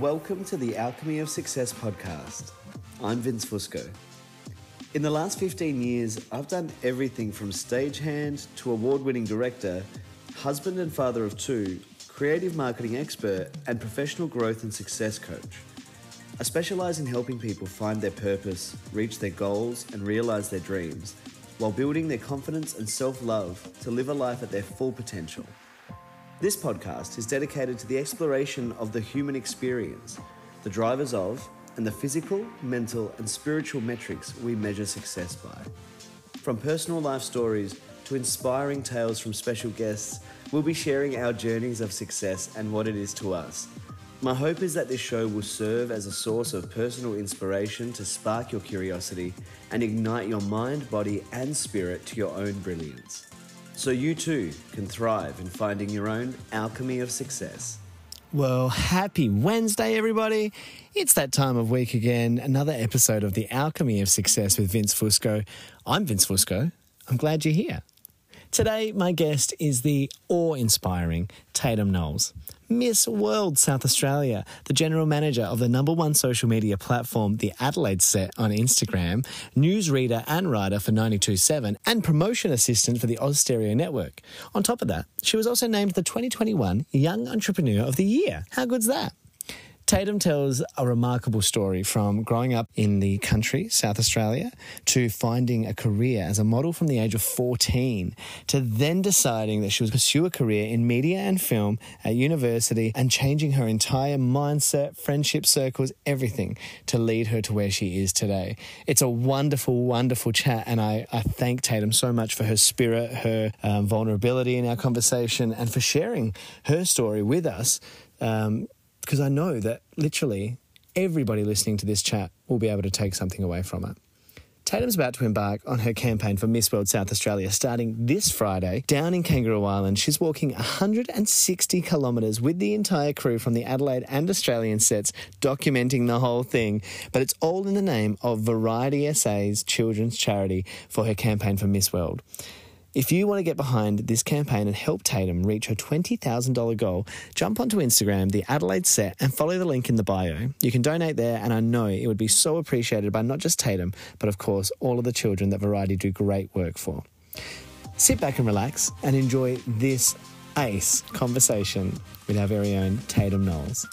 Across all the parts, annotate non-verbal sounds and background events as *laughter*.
Welcome to the Alchemy of Success podcast. I'm Vince Fusco. In the last 15 years, I've done everything from stagehand to award winning director, husband and father of two, creative marketing expert, and professional growth and success coach. I specialize in helping people find their purpose, reach their goals, and realize their dreams while building their confidence and self love to live a life at their full potential. This podcast is dedicated to the exploration of the human experience, the drivers of, and the physical, mental, and spiritual metrics we measure success by. From personal life stories to inspiring tales from special guests, we'll be sharing our journeys of success and what it is to us. My hope is that this show will serve as a source of personal inspiration to spark your curiosity and ignite your mind, body, and spirit to your own brilliance so you too can thrive in finding your own alchemy of success. Well, happy Wednesday, everybody. It's that time of week again. Another episode of The Alchemy of Success with Vince Fusco. I'm Vince Fusco. I'm glad you're here. Today, my guest is the awe inspiring Taydam Knowles, Miss World South Australia, the general manager of the number one social media platform, The Adelaide Set on Instagram, newsreader and writer for 92.7, and promotion assistant for the Austereo Network. On top of that, she was also named the 2021 Young Entrepreneur of the Year. How good's that? Taydam tells a remarkable story from growing up in the country, South Australia, to finding a career as a model from the age of 14, to then deciding that she would pursue a career in media and film at university and changing her entire mindset, friendship circles, everything to lead her to where she is today. It's a wonderful, wonderful chat, and I, I thank Taydam so much for her spirit, her um, vulnerability in our conversation, and for sharing her story with us. Um, because I know that literally everybody listening to this chat will be able to take something away from it. Taydam's about to embark on her campaign for Miss World South Australia starting this Friday down in Kangaroo Island. She's walking 160 kilometres with the entire crew from the Adelaide and Australian sets, documenting the whole thing. But it's all in the name of Variety SA's children's charity for her campaign for Miss World. If you want to get behind this campaign and help Taydam reach her $20,000 goal, jump onto Instagram, the Adelaide Set, and follow the link in the bio. You can donate there, and I know it would be so appreciated by not just Taydam, but of course, all of the children that Variety do great work for. Sit back and relax and enjoy this ace conversation with our very own Taydam Knowles.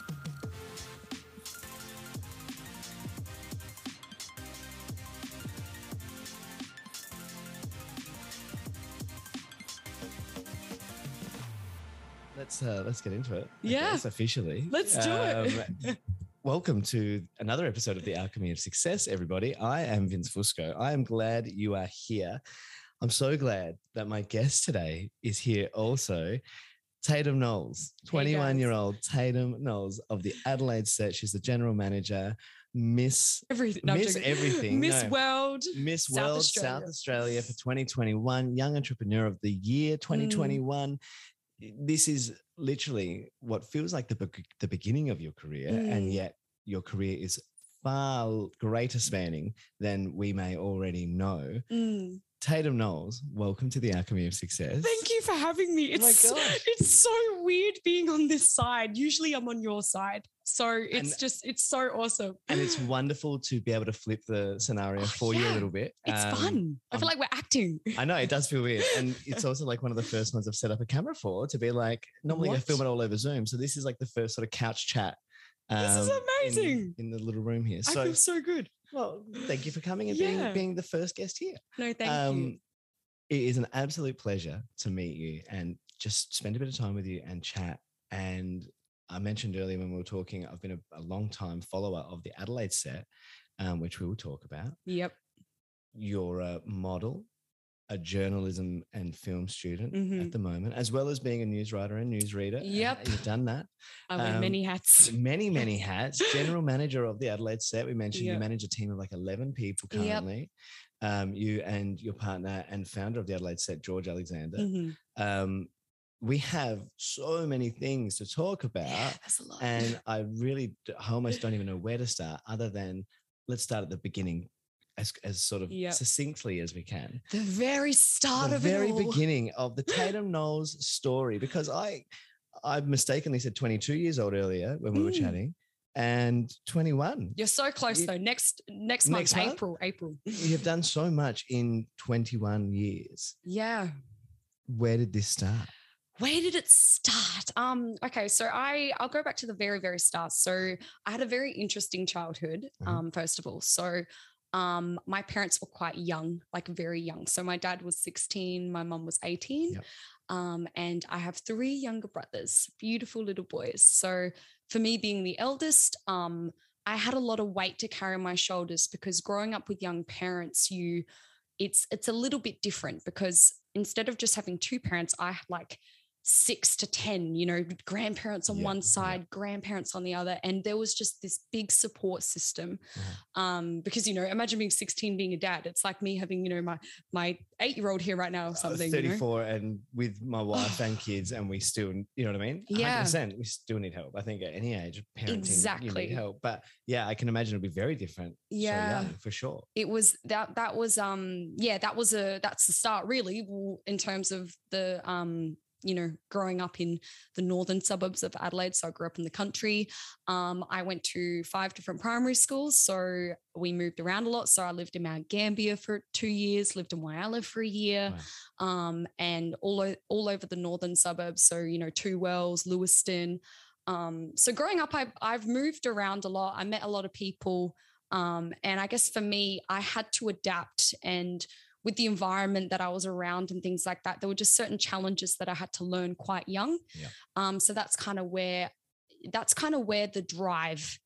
Let's uh, let's get into it. Yeah, guess, officially. Let's do um, it. *laughs* welcome to another episode of the Alchemy of Success, everybody. I am Vince Fusco. I am glad you are here. I'm so glad that my guest today is here also. Taydam Knowles, 21 year old Taydam Knowles of the Adelaide set. She's the general manager. Miss everything, no, Miss everything, Miss no. World, Miss South World Australia. South Australia for 2021, Young Entrepreneur of the Year 2021. Mm this is literally what feels like the the beginning of your career, mm. and yet your career is far greater spanning than we may already know. Mm. Taydam Knowles, welcome to the Alchemy of Success. Thank you for having me. It's oh it's so weird being on this side. Usually I'm on your side. So it's and, just it's so awesome. And it's wonderful to be able to flip the scenario oh, for yeah. you a little bit. It's um, fun. I feel um, like we're acting. I know it does feel weird. And *laughs* it's also like one of the first ones I've set up a camera for to be like normally what? I film it all over Zoom. So this is like the first sort of couch chat. Um, this is um, amazing. In, in, the little room here. So, I feel so good. Well, thank you for coming and yeah. being, being the first guest here. No, thank um, you. It is an absolute pleasure to meet you and just spend a bit of time with you and chat. And I mentioned earlier when we were talking, I've been a, a long time follower of the Adelaide set, um, which we will talk about. Yep. You're a model, a journalism and film student mm-hmm. at the moment, as well as being a news writer and newsreader. Yep. you've done that. I wear um, many hats. *laughs* Many, many hats. General manager of the Adelaide set. We mentioned yep. you manage a team of like 11 people currently. Yep. Um, you and your partner and founder of the Adelaide set, George Alexander. Mm-hmm. Um, we have so many things to talk about. Yeah, and I really, I almost don't even know where to start other than let's start at the beginning as, as sort of yep. succinctly as we can. The very start of the of very beginning of the *laughs* Taydam Knowles story, because I I mistakenly said 22 years old earlier when we mm. were chatting. and 21. You're so close you, though. Next next, next month, month, April, April. You've done so much in 21 years. Yeah. Where did this start? Where did it start? Um, okay, so I I'll go back to the very, very start. So I had a very interesting childhood, mm-hmm. um, first of all. So um, my parents were quite young, like very young. So my dad was 16, my mom was 18. Yep. Um, and I have three younger brothers, beautiful little boys. So for me, being the eldest, um, I had a lot of weight to carry on my shoulders because growing up with young parents, you it's it's a little bit different because instead of just having two parents, I like six to 10, you know, grandparents on yeah, one side, yeah. grandparents on the other. And there was just this big support system. Mm-hmm. Um, because, you know, imagine being 16, being a dad. It's like me having, you know, my my eight year old here right now or uh, something. Uh, 34 you know? and with my wife and *sighs* kids, and we still, you know what I mean? Yeah. 100%, we still need help. I think at any age, parenting, exactly. you need help. But yeah, I can imagine it'd be very different. Yeah. So for sure. It was that, that was, um, yeah, that was a, that's the start really in terms of the, um, you know, growing up in the northern suburbs of Adelaide. So I grew up in the country. Um, I went to five different primary schools. So we moved around a lot. So I lived in Mount Gambier for two years, lived in Whyalla for a year, wow. um, and all, o- all over the northern suburbs. So, you know, Two Wells, Lewiston. Um, so growing up, I've, I've moved around a lot. I met a lot of people. Um, and I guess for me, I had to adapt and with the environment that I was around and things like that, there were just certain challenges that I had to learn quite young. Yeah. Um, so that's kind of where that's kind of where the drive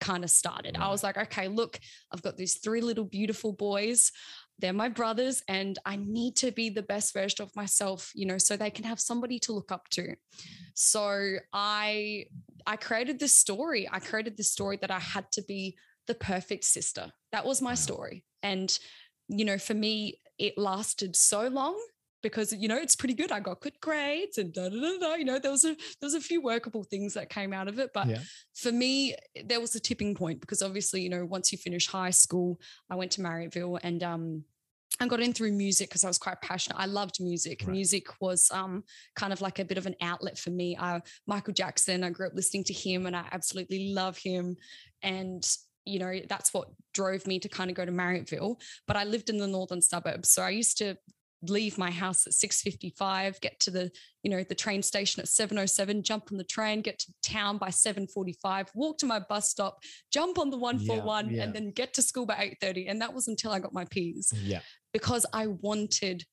kind of started. Right. I was like, okay, look, I've got these three little beautiful boys. They're my brothers, and I need to be the best version of myself, you know, so they can have somebody to look up to. So I I created this story. I created this story that I had to be the perfect sister. That was my story. And you know, for me, it lasted so long because you know it's pretty good. I got good grades and da da da da. You know, there was a there was a few workable things that came out of it, but yeah. for me, there was a tipping point because obviously, you know, once you finish high school, I went to Marryatville and um I got in through music because I was quite passionate. I loved music. Right. Music was um, kind of like a bit of an outlet for me. Uh, Michael Jackson, I grew up listening to him and I absolutely love him. And you know, that's what drove me to kind of go to Marryatville. But I lived in the northern suburbs. So I used to leave my house at 6.55 get to the you know the train station at 7.07 jump on the train get to town by 7.45 walk to my bus stop jump on the 141 yeah, yeah. and then get to school by 8.30 and that was until i got my p's yeah because i wanted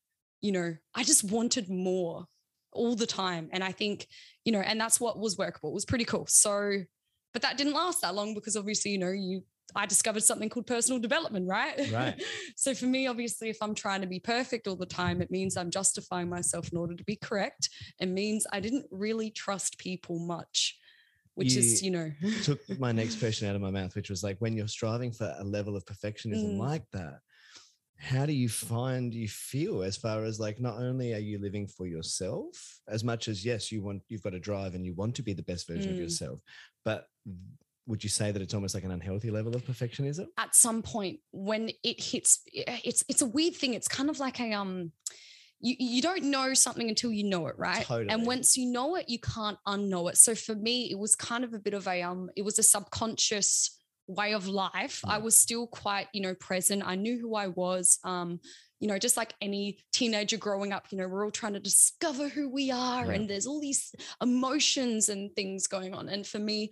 you know i just wanted more all the time and i think you know and that's what was workable it was pretty cool so but that didn't last that long because obviously, you know, you I discovered something called personal development, right? Right. *laughs* so for me, obviously, if I'm trying to be perfect all the time, it means I'm justifying myself in order to be correct. It means I didn't really trust people much, which you is, you know, took *laughs* my next question out of my mouth, which was like when you're striving for a level of perfectionism mm. like that, how do you find you feel as far as like not only are you living for yourself as much as yes you want you've got to drive and you want to be the best version mm. of yourself but would you say that it's almost like an unhealthy level of perfectionism at some point when it hits it's it's a weird thing it's kind of like a um you, you don't know something until you know it right totally. and once you know it you can't unknow it so for me it was kind of a bit of a um it was a subconscious way of life i was still quite you know present. I knew who i was um you know just like any teenager growing up you know we're all trying to discover who we are yeah. and there's all these emotions and things going on. And for me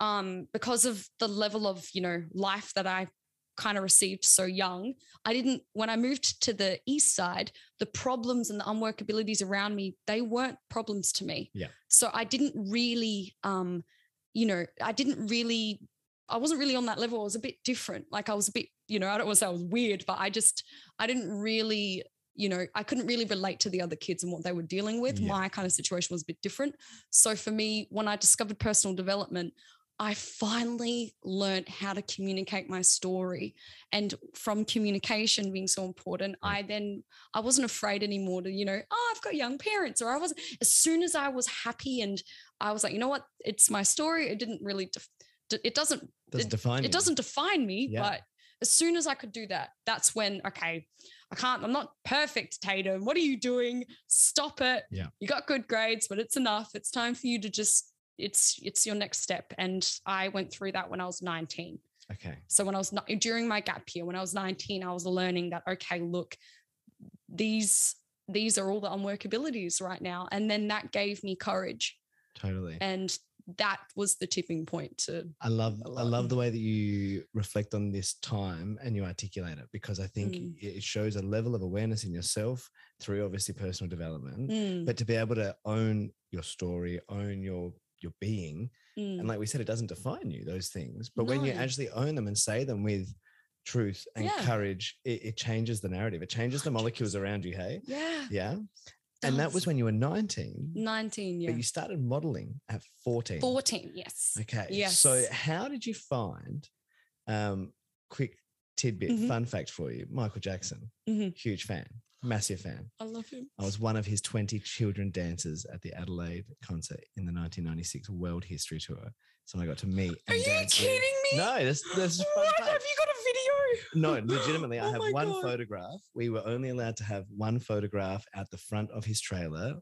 um because of the level of you know life that i kind of received so young i didn't when i moved to the east side the problems and the unworkabilities around me they weren't problems to me. Yeah. So i didn't really um you know i didn't really I wasn't really on that level. I was a bit different. Like I was a bit, you know, I don't want to say I was weird, but I just, I didn't really, you know, I couldn't really relate to the other kids and what they were dealing with. Yeah. My kind of situation was a bit different. So for me, when I discovered personal development, I finally learned how to communicate my story. And from communication being so important, I then I wasn't afraid anymore to, you know, oh, I've got young parents, or I was as soon as I was happy and I was like, you know what, it's my story. It didn't really def- it doesn't doesn't it, define it doesn't define me yeah. but as soon as i could do that that's when okay i can't i'm not perfect taydam what are you doing? Stop it. Yeah. You got good grades but it's enough. It's time for you to just it's it's your next step. And i went through that when i was 19 Okay. so when i was not during my gap year when i was 19 i was learning that okay look these these are all the unworkabilities right now. And then that gave me courage. Totally. and that was the tipping point to I love I love the way that you reflect on this time and you articulate it because I think Mm. it shows a level of awareness in yourself through obviously personal development, Mm, but to be able to own your story, own your your being, mm. and like we said, it doesn't define you those things. But when you actually own them and say them with truth and Yeah. courage, it, it changes the narrative. It changes the molecules around you. Hey, yeah yeah. And that was when you were nineteen, 19 yeah but you started modeling at fourteen. 14 yes Okay. Yes. So how did you find um quick tidbit Mhm. fun fact for you? Michael Jackson. Mhm. Huge fan. Massive fan. i love him I was one of his 20 children dancers at the Adelaide concert in the 1996 World History Tour. So I got to meet are and you dance with- kidding me No, this this is fun what fact. have you got a video No, legitimately, *laughs* I Oh have one God. photograph. We were only allowed to have one photograph at the front of his trailer,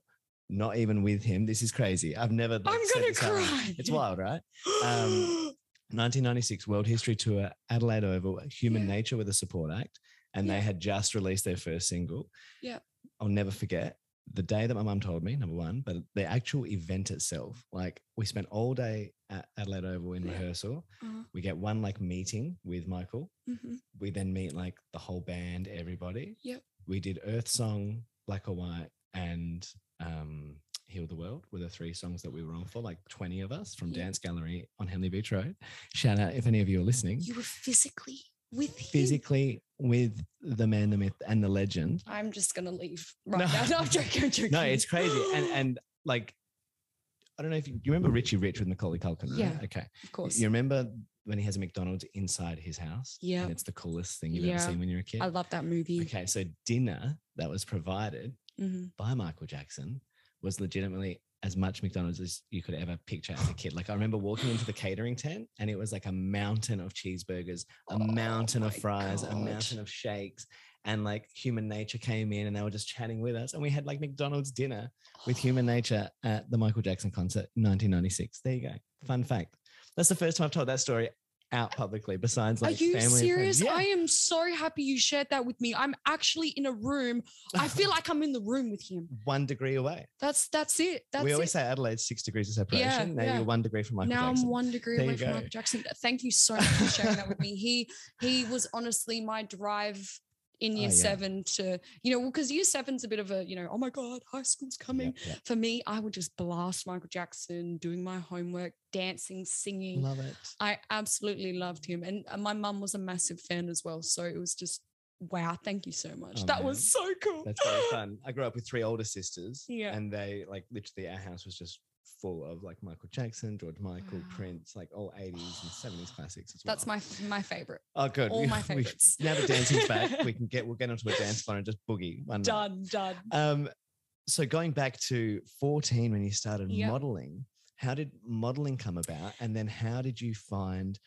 not even with him. This is crazy. I've never. like, i'm gonna this out cry It's wild, right? Um, *gasps* 1996 World History Tour, Adelaide Oval, Human Yeah. Nature with a support act, and Yeah. they had just released their first single. Yeah. I'll never forget the day that my mum told me, number one, but the actual event itself. Like we spent all day at Adelaide Oval in rehearsal. Uh-huh. We get one like meeting with Michael. Mhm. We then meet like the whole band, everybody. Yep. We did Earth Song, Black or White, and um, Heal the World were the three songs that we were on for, like 20 of us from Yeah. Dance Gallery on Henley Beach Road. Shout out if any of you are listening. you were physically with him Physically with the man, the myth, and the legend. i'm just gonna leave right No. now no, i'm joking, I'm *laughs* joking. No, it's crazy. And and like I don't know if you, you remember Richie Rich with Macaulay Culkin? Yeah. Okay. of course You remember when he has a McDonald's inside his house? Yeah. And it's the coolest thing you've Yeah. ever seen when you're a kid. i love that movie Okay, so dinner that was provided Mhm. by Michael Jackson was legitimately as much McDonald's as you could ever picture as a kid. Like I remember walking into the catering tent and it was like a mountain of cheeseburgers, a Oh mountain of fries, a mountain of shakes. And like human nature came in and they were just chatting with us. And we had like McDonald's dinner with *sighs* human nature at the Michael Jackson concert in 1996. There you go. Fun mm. fact. That's the first time I've told that story out publicly, besides like Are you serious? Yeah. I am so happy you shared that with me. I'm actually in a room. I feel *laughs* like I'm in the room with him. one degree away. That's that's it. That's we always it. say Adelaide's six degrees of separation. Yeah, now yeah. you're one degree from Michael Jackson. now Jackson. I'm one degree There away from. Michael Jackson. Thank you so much for sharing that with me. *laughs* He he was honestly my drive in Oh, year yeah. seven to you know because year seven's a bit of a you know oh my god high school's coming. For me, I would just blast Michael Jackson, doing my homework, dancing, singing. Love it. I absolutely loved him. And uh, my mum was a massive fan as well. So it was just, wow, thank you so much. Oh, that man. was so cool. That's very *laughs* fun. I grew up with three older sisters. Yeah. And they like literally our house was just full of like Michael Jackson, George Michael, Wow. Prince, like all 80s and 70s classics as well. That's my my favorite. Oh good. all We- my *laughs* favorites. now the dancing's back, we can *laughs* get we'll get onto a dance floor and just boogie one night. Done, done. Um, so going back to 14 when you started Yep. modeling, how did modeling come about? And then how did you find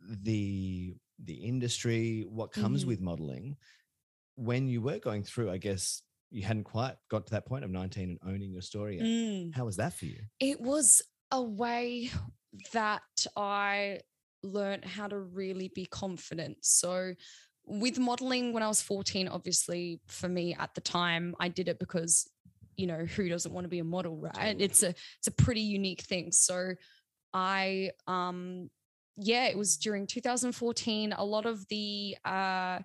the the industry, what comes Mhm. with modeling? When you were going through, I guess you hadn't quite got to that point of 19 and owning your story yet. Mm. How was that for you? It was a way that I learned how to really be confident. So with modeling when I was 14, obviously for me at the time, I did it because you know who doesn't want to be a model right it's a it's a pretty unique thing so i um yeah it was during 2014 a lot of the uh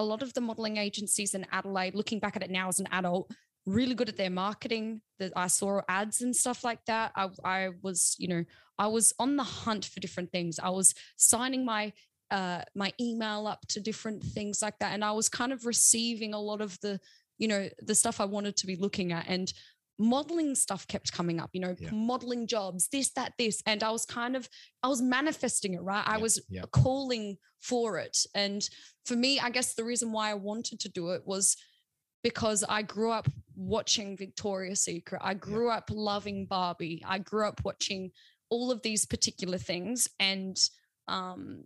a lot of the modeling agencies in adelaide looking back at it now as an adult really good at their marketing. That i saw ads and stuff like that. I, I was you know i was on the hunt for different things. I was signing my uh, my email up to different things like that. And i was kind of receiving a lot of the you know the stuff i wanted to be looking at. And modeling stuff kept coming up you know Yeah. modeling jobs this that this and i was kind of i was manifesting it right? I was yeah. calling for it. And for me i guess the reason why i wanted to do it was because i grew up watching victoria's secret. I grew up loving barbie. I grew up watching all of these particular things. And um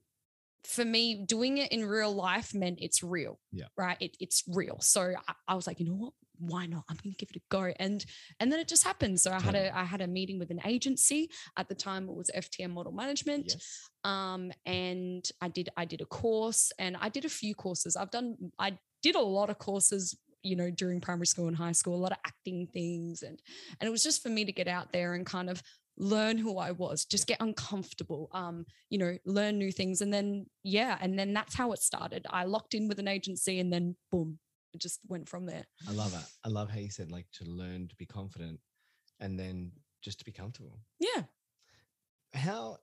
for me, doing it in real life meant it's real. Yeah. Right. It, it's real. So I, I was like, you know what? Why not? I'm gonna give it a go. And and then it just happened. So I had a I had a meeting with an agency. At the time it was FTM model management. Yes. Um, and I did I did a course and I did a few courses. I've done I did a lot of courses you know during primary school and high school a lot of acting things and and it was just for me to get out there and kind of learn who I was just get uncomfortable um you know learn new things and then yeah and then that's how it started I locked in with an agency and then boom it just went from there I love it. I love how you said like to learn to be confident and then just to be comfortable. yeah How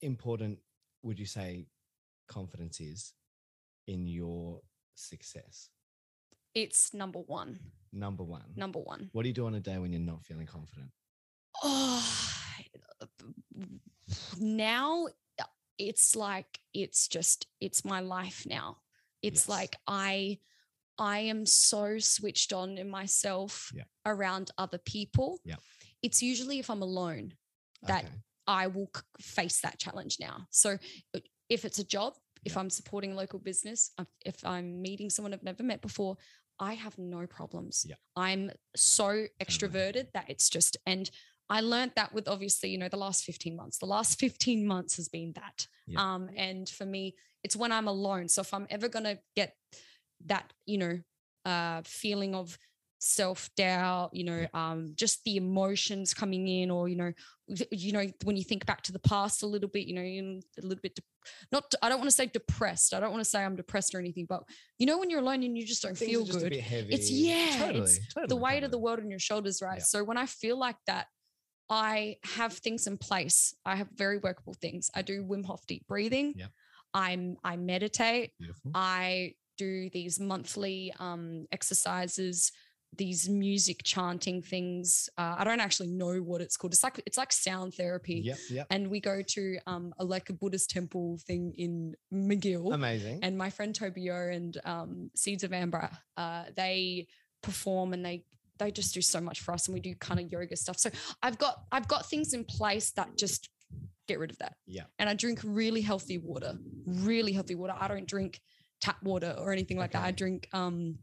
important would you say confidence is in your success? it's number one Number one. number one What do you do on a day when you're not feeling confident? oh now it's like it's just it's my life now it's Yes. like i i am so switched on in myself Yeah. around other people Yeah. it's usually if i'm alone that Okay. I will c- face that challenge now. So uh, if it's a job, if Yeah. I'm supporting local business, if- if I'm meeting someone I've never met before, I have no problems. Yeah. I'm so extroverted that it's just, and I learned that with obviously, you know, the last 15 months. The last 15 months has been that. Yeah. Um, and for me, it's when I'm alone. So if I'm ever gonna get that, you know, uh feeling of self-doubt you know um just the emotions coming in or you know you know when you think back to the past a little bit you know you're a little bit de- not i don't want to say depressed i don't want to say i'm depressed or anything but you know when you're alone and you just don't Things feel are just a good bit heavy. it's yeah totally, it's the totally, weight of the world on your shoulders right Yeah. so when i feel like that i have things in place i have very workable things i do wim hof deep breathing Yep. i'm i meditate Beautiful. I do these monthly um, exercises, these music chanting things. Uh, I don't actually know what it's called. It's like it's like sound therapy. Yep, yep. And we go to um, a, like a Buddhist temple thing in Magill. Amazing. and my friend Tobio and um, Seeds of Amber, uh, they perform and they they just do so much for us, and we do kind of yoga stuff. So I've got I've got things in place that just get rid of that. Yeah. And I drink really healthy water, really healthy water. I don't drink tap water or anything like that. I drink um,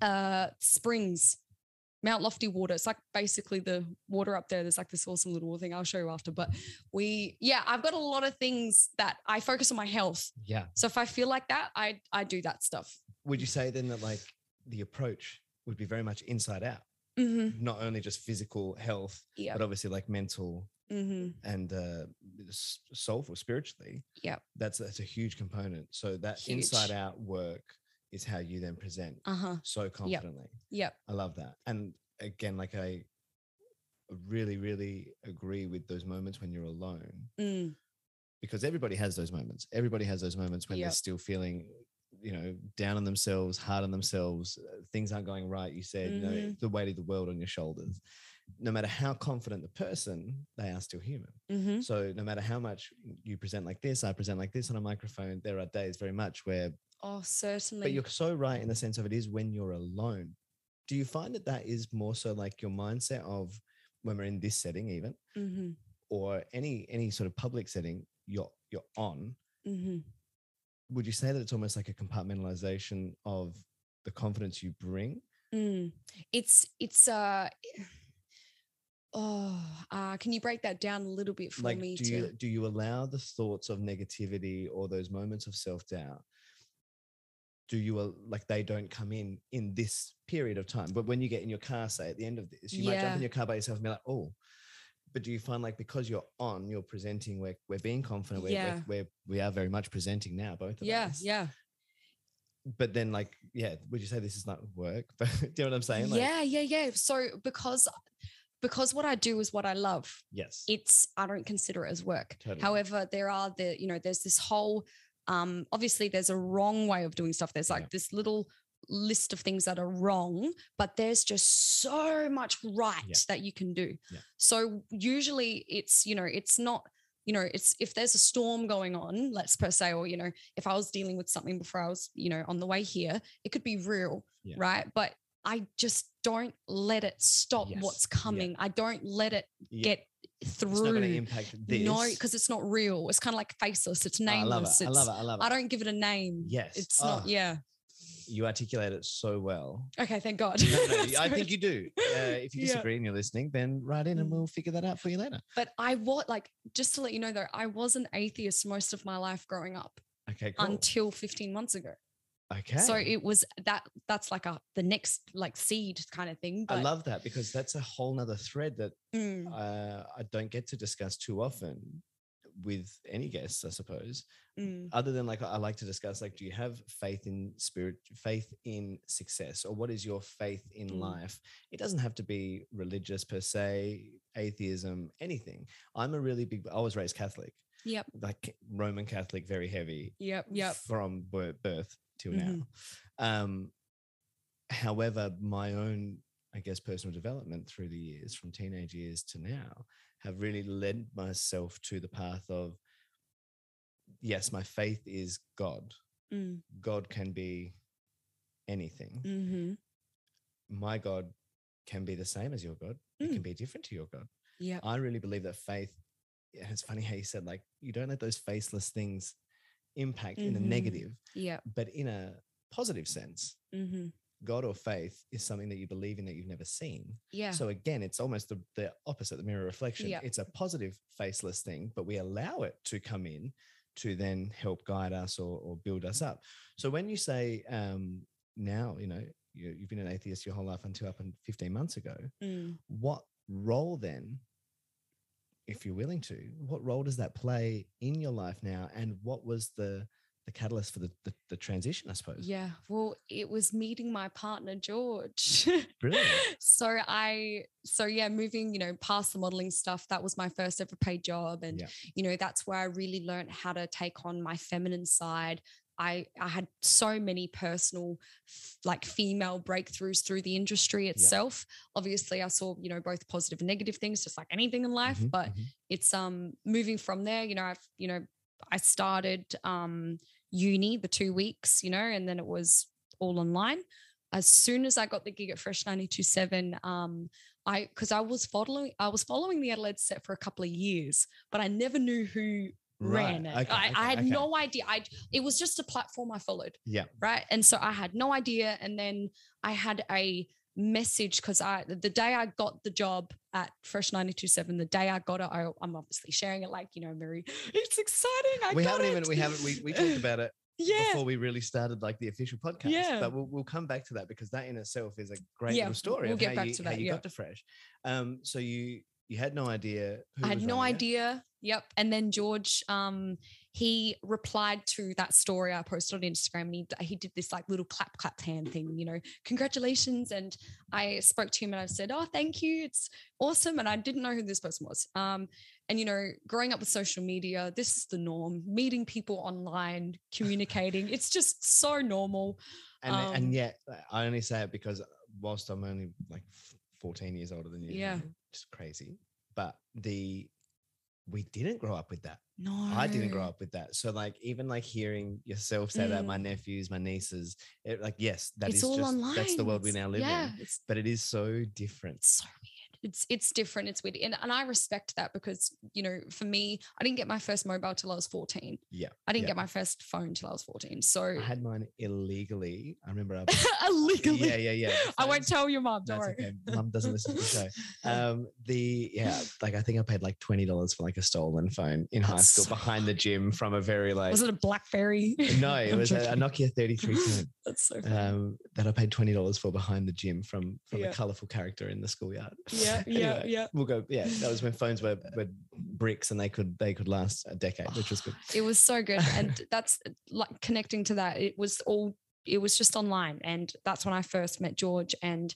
uh, springs. Mount Lofty water. It's like basically the water up there. There's like this awesome little thing I'll show you after. But we, yeah, I've got a lot of things that I focus on my health. yeah. So if I feel like that, I I do that stuff. Would you say then that like the approach would be very much inside out, Mm-hmm. not only just physical health, Yeah. but obviously like mental Mm-hmm. and uh, soulful, spiritually. Yeah, That's that's a huge component. So that Huge. inside out work is how you then present Uh huh. so confidently. Yep. I love that. And again, like I really, really agree with those moments when you're alone Mm. because everybody has those moments. Everybody has those moments when Yep. they're still feeling, you know, down on themselves, hard on themselves. uh, Things aren't going right. You said, you know, Mhm. the weight of the world on your shoulders. No matter how confident the person, they are still human. Mm-hmm. So no matter how much you present like this, I present like this on a microphone, there are days very much where, Oh, certainly. but you're so right in the sense of it is when you're alone. Do you find that that is more so like your mindset of when we're in this setting, even, mm-hmm. or any any sort of public setting, you're you're on. Mm-hmm. Would you say that it's almost like a compartmentalization of the confidence you bring? Mm. It's it's uh oh uh can you break that down a little bit for like, me do to you do you allow the thoughts of negativity or those moments of self doubt? Do you like they don't come in in this period of time? But when you get in your car, say at the end of this, you might jump in your car by yourself and be like, oh. But do you find like because you're on, you're presenting, we're we're being confident, we're, Yeah. we're, we're we are very much presenting now, both of yeah us. yeah yeah. But then, like, yeah, would you say this is not work? But *laughs* do you know what I'm saying? Like, yeah yeah yeah so because because what i do is what i love Yes. it's i don't consider it as work Totally. however there are the you know there's this whole um obviously there's a wrong way of doing stuff there's like Yeah. this little list of things that are wrong but there's just so much right that you can do Yeah. so usually it's you know it's not you know it's if there's a storm going on let's per se or you know if i was dealing with something before i was you know on the way here it could be real Yeah. right but i just don't let it stop Yes. what's Yeah. coming i don't let it Yeah. get through. It's not impact this. No, because it's not real. It's kind of like faceless. It's Oh, I nameless. love it. I It's, love it. I love it. I don't give it a name. Yes. It's Oh. not. Yeah. You articulate it so well. Okay. Thank God. No, no, *laughs* I think you do. Uh, if you Yeah. disagree and you're listening, then write in and Mm. we'll figure that out for you later. But I was like, just to let you know though, I was an atheist most of my life growing up Okay, cool. until 15 months ago. okay. So it was that that's like a the next like seed kind of thing. I love that because that's a whole nother thread that Mm, uh, I don't get to discuss too often with any guests, I suppose. mm, Other than like, I like to discuss like, do you have faith in spirit, faith in success, or what is your faith in Mm. life? It doesn't have to be religious per se, atheism, anything. I'm a really big. I was raised Catholic, Yep. like Roman Catholic, very heavy. Yep. Yep. From birth till Mhm. now. Um, however, my own, I guess, personal development through the years, from teenage years to now, have really led myself to the path of yes, my faith is God. Mm, God can be anything. hmm My God can be the same as your God. It Mm. can be different to your God. Yeah. I really believe that faith, and it's funny how you said, like, you don't let those faceless things impact in a Mhm. negative, yeah, but in a positive sense. hmm God or faith is something that you believe in that you've never seen. Yeah. So again, it's almost the, the opposite, the mirror reflection. Yeah. It's a positive faceless thing, but we allow it to come in to then help guide us or, or build us up. So when you say um, now, you know, you, you've been an atheist your whole life until up and 15 months ago, Mm. what role then, if you're willing to, what role does that play in your life now? And what was the the catalyst for the, the, the transition, I suppose? Yeah. Well, it was meeting my partner, George. *laughs* Brilliant. so I, so yeah, moving, you know, past the modeling stuff, that was my first ever paid job. And, Yeah. you know, that's where I really learned how to take on my feminine side. I, I had so many personal like female breakthroughs through the industry itself. Obviously, I saw, you know, both positive and negative things, just like anything in life. Mhm, But mhm. it's um moving from there you know i've you know i started um uni the two weeks you know and then it was all online. As soon as i got the gig at fresh 927 um i because i was following i was following the adelaide set for a couple of years but i never knew who ran it. Okay, I, okay, I had okay. no idea. I it was just a platform i followed Yeah. right? And so i had no idea and then i had a message because i the day i got the job at fresh 927 the day i got it I, i'm obviously sharing it like you know very it's exciting I we haven't even we haven't we, we talked about it *laughs* yeah before we really started like the official podcast. Yeah. But we'll, we'll come back to that because that in itself is a great Yeah, little story we'll of get how back you, how that, you yeah. got to Fresh. Um, so you you had no idea. Who I had no it? idea. Yep. And then George, um, he replied to that story I posted on Instagram and he, he did this like little clap, clap hand thing, you know, congratulations. And I spoke to him and I said, Oh, thank you. It's awesome. And I didn't know who this person was. Um, and, you know, growing up with social media, this is the norm, meeting people online, communicating. it's just so normal. And Um, and yet I only say it because whilst I'm only like 14 years older than you, Yeah. just crazy. But the we didn't grow up with that. No, I didn't grow up with that. So like even like hearing yourself say that, my nephews, my nieces, it, like yes, that is Mm. it's all just online. that's the world we now live yeah, in. But it is so different. so weird. It's it's different. It's weird, and and I respect that because you know, for me, I didn't get my first mobile till I was fourteen. Yeah, I didn't yeah. get my first phone till I was fourteen. So I had mine illegally. I remember. I, *laughs* illegally, yeah, yeah, yeah. I won't tell your mom. Don't That's worry. okay. Mum doesn't listen to the show. *laughs* Um, the yeah, like I think I paid like twenty dollars for like a stolen phone in high school so behind the *laughs* gym from a very like. was it a BlackBerry? no, it was a, a. Nokia thirty three ten That's so funny. um, that I paid twenty dollars for behind the gym from from Yeah. a colourful character in the schoolyard. yeah, *laughs* yeah, Anyway, yeah. We'll go. Yeah, that was when phones were, were bricks and they could they could last a decade, which was good. It was so good, *laughs* and that's like connecting to that. It was all. It was just online, and that's when I first met George, and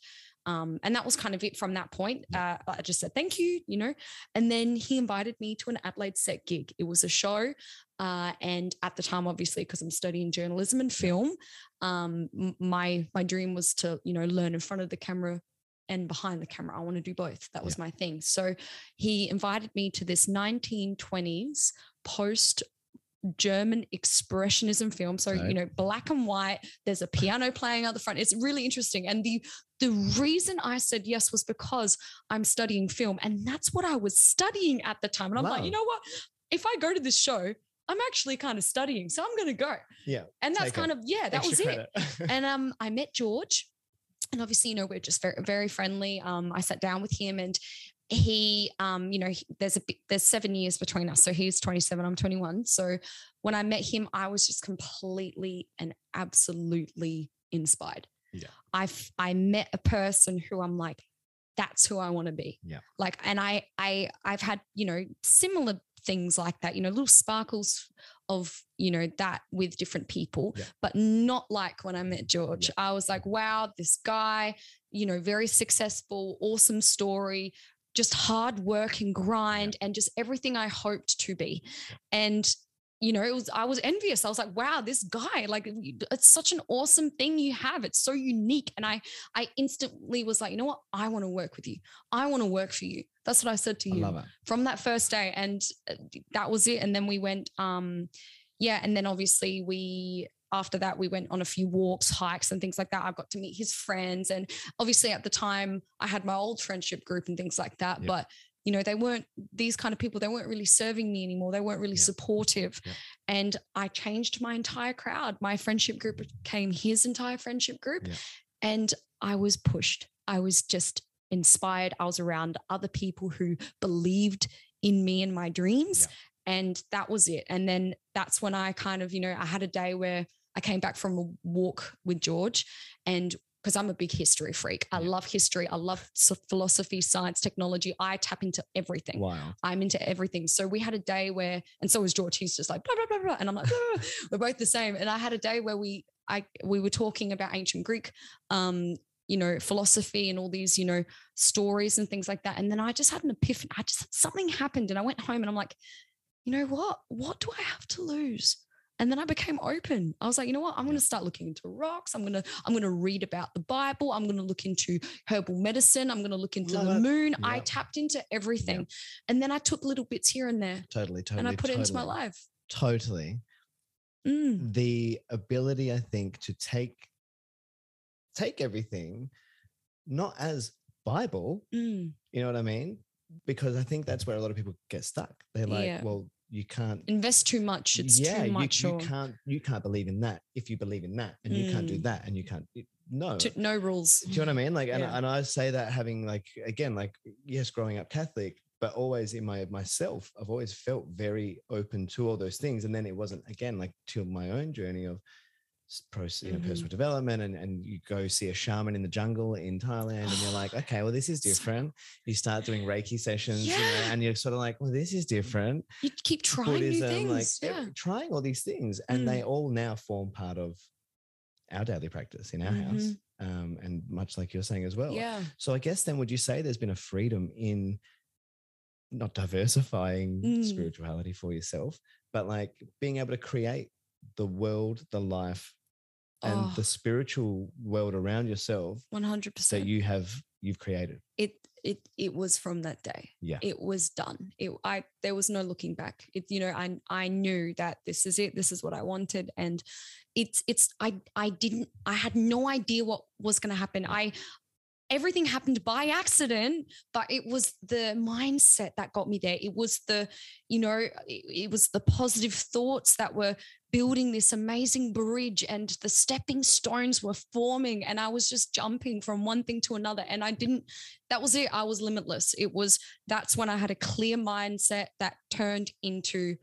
um, and that was kind of it from that point. Uh, I just said thank you, you know, and then he invited me to an Adelaide set gig. It was a show, uh, and at the time, obviously, because I'm studying journalism and film, um, my my dream was to you know learn in front of the camera and behind the camera. I want to do both. That was my thing. So he invited me to this 1920s post German expressionism film. So, you know, black and white, there's a piano playing out the front. It's really interesting. And the the reason I said yes was because I'm studying film. And that's what I was studying at the time. And I'm like, you know what? If I go to this show, I'm actually kind of studying. So I'm gonna go. Yeah, And that's take it. kind of, yeah, that was Extra it *laughs* and um I met George and obviously you know we're just very very friendly. Um I sat down with him and he um you know he- there's a there's 7 years between us. So he's 27 I'm 21 so when I met him I was just completely and absolutely inspired. Yeah. I I met a person who I'm like that's who I want to be. Yeah. like and I I I've had you know similar things like that you know little sparkles of you know that with different people Yeah. but not like when I met George. I was like, wow, this guy, you know, very successful, awesome story, just hard work and grind and just everything I hoped to be. And you know, it was I was envious. I was like, wow, this guy, like it's such an awesome thing you have. It's so unique. And I I instantly was like, you know what? I want to work with you. I want to work for you. That's what I said to you from that first day and uh, that was it and then we went um yeah and then obviously we after that we went on a few walks hikes and things like that i got to meet his friends and obviously at the time i had my old friendship group and things like that Yeah. but you know they weren't these kind of people they weren't really serving me anymore. They weren't really Yeah. supportive. Yeah. and i changed my entire crowd. My friendship group mm. became his entire friendship group. Yeah. and i was pushed. I was just inspired. I was around other people who believed in me and my dreams. And that was it. And then that's when i kind of you know i had a day where i came back from a walk with george. And because i'm a big history freak i love history i love philosophy science technology i tap into everything Wow. I'm into everything. So we had a day where, and so was George. He's just like blah blah blah blah, and I'm like, blah. we're both the same. And I had a day where we, I, we were talking about ancient Greek, um, you know, philosophy and all these, you know, stories and things like that. And then I just had an epiphany. I just something happened, and I went home and I'm like, you know what? What do I have to lose? And then I became open. I was like, you know what? I'm going to start looking into rocks. I'm going to I'm going to read about the Bible. I'm going to look into herbal medicine. I'm going to look into Love the it. moon. I tapped into everything. And then I took little bits here and there Totally, totally. and I put it into my life. Totally. Mm, the ability i think to take take everything not as bible mm. you know what i mean because i think that's where a lot of people get stuck they're like Yeah. well you can't Invest too much. It's yeah too much. you, you or can't you can't believe in that if you believe in that and you can't do Mm. that and you can't it- no too- no rules. do you know what I mean? Like, and, Yeah. and I say that having like again, like yes, growing up Catholic, but always in my myself, I've always felt very open to all those things. And then it wasn't again like till my own journey of you know, Mhm. personal development, and and you go see a shaman in the jungle in Thailand, and you're like, okay, well, this is *gasps* different. You start doing Reiki sessions, you know, and you're sort of like, well, this is different. You keep trying new things. like yeah. trying all these things, and they all now form part of our daily practice in our house. Um, and much like you're saying as well. Yeah. So I guess then would you say there's been a freedom in not diversifying Mm. spirituality for yourself, but like being able to create the world, the life, and Oh. the spiritual world around yourself One hundred that percent. you have you've created. It it it was from that day. Yeah. It was done. It I there was no looking back. It you know I I knew that this is it. This is what I wanted, and it's it's I I didn't I had no idea what was going to happen. I everything happened by accident but it was the mindset that got me there it was the you know it, it was the positive thoughts that were building this amazing bridge and the stepping stones were forming and i was just jumping from one thing to another and i didn't that was it i was limitless it was that's when i had a clear mindset that turned into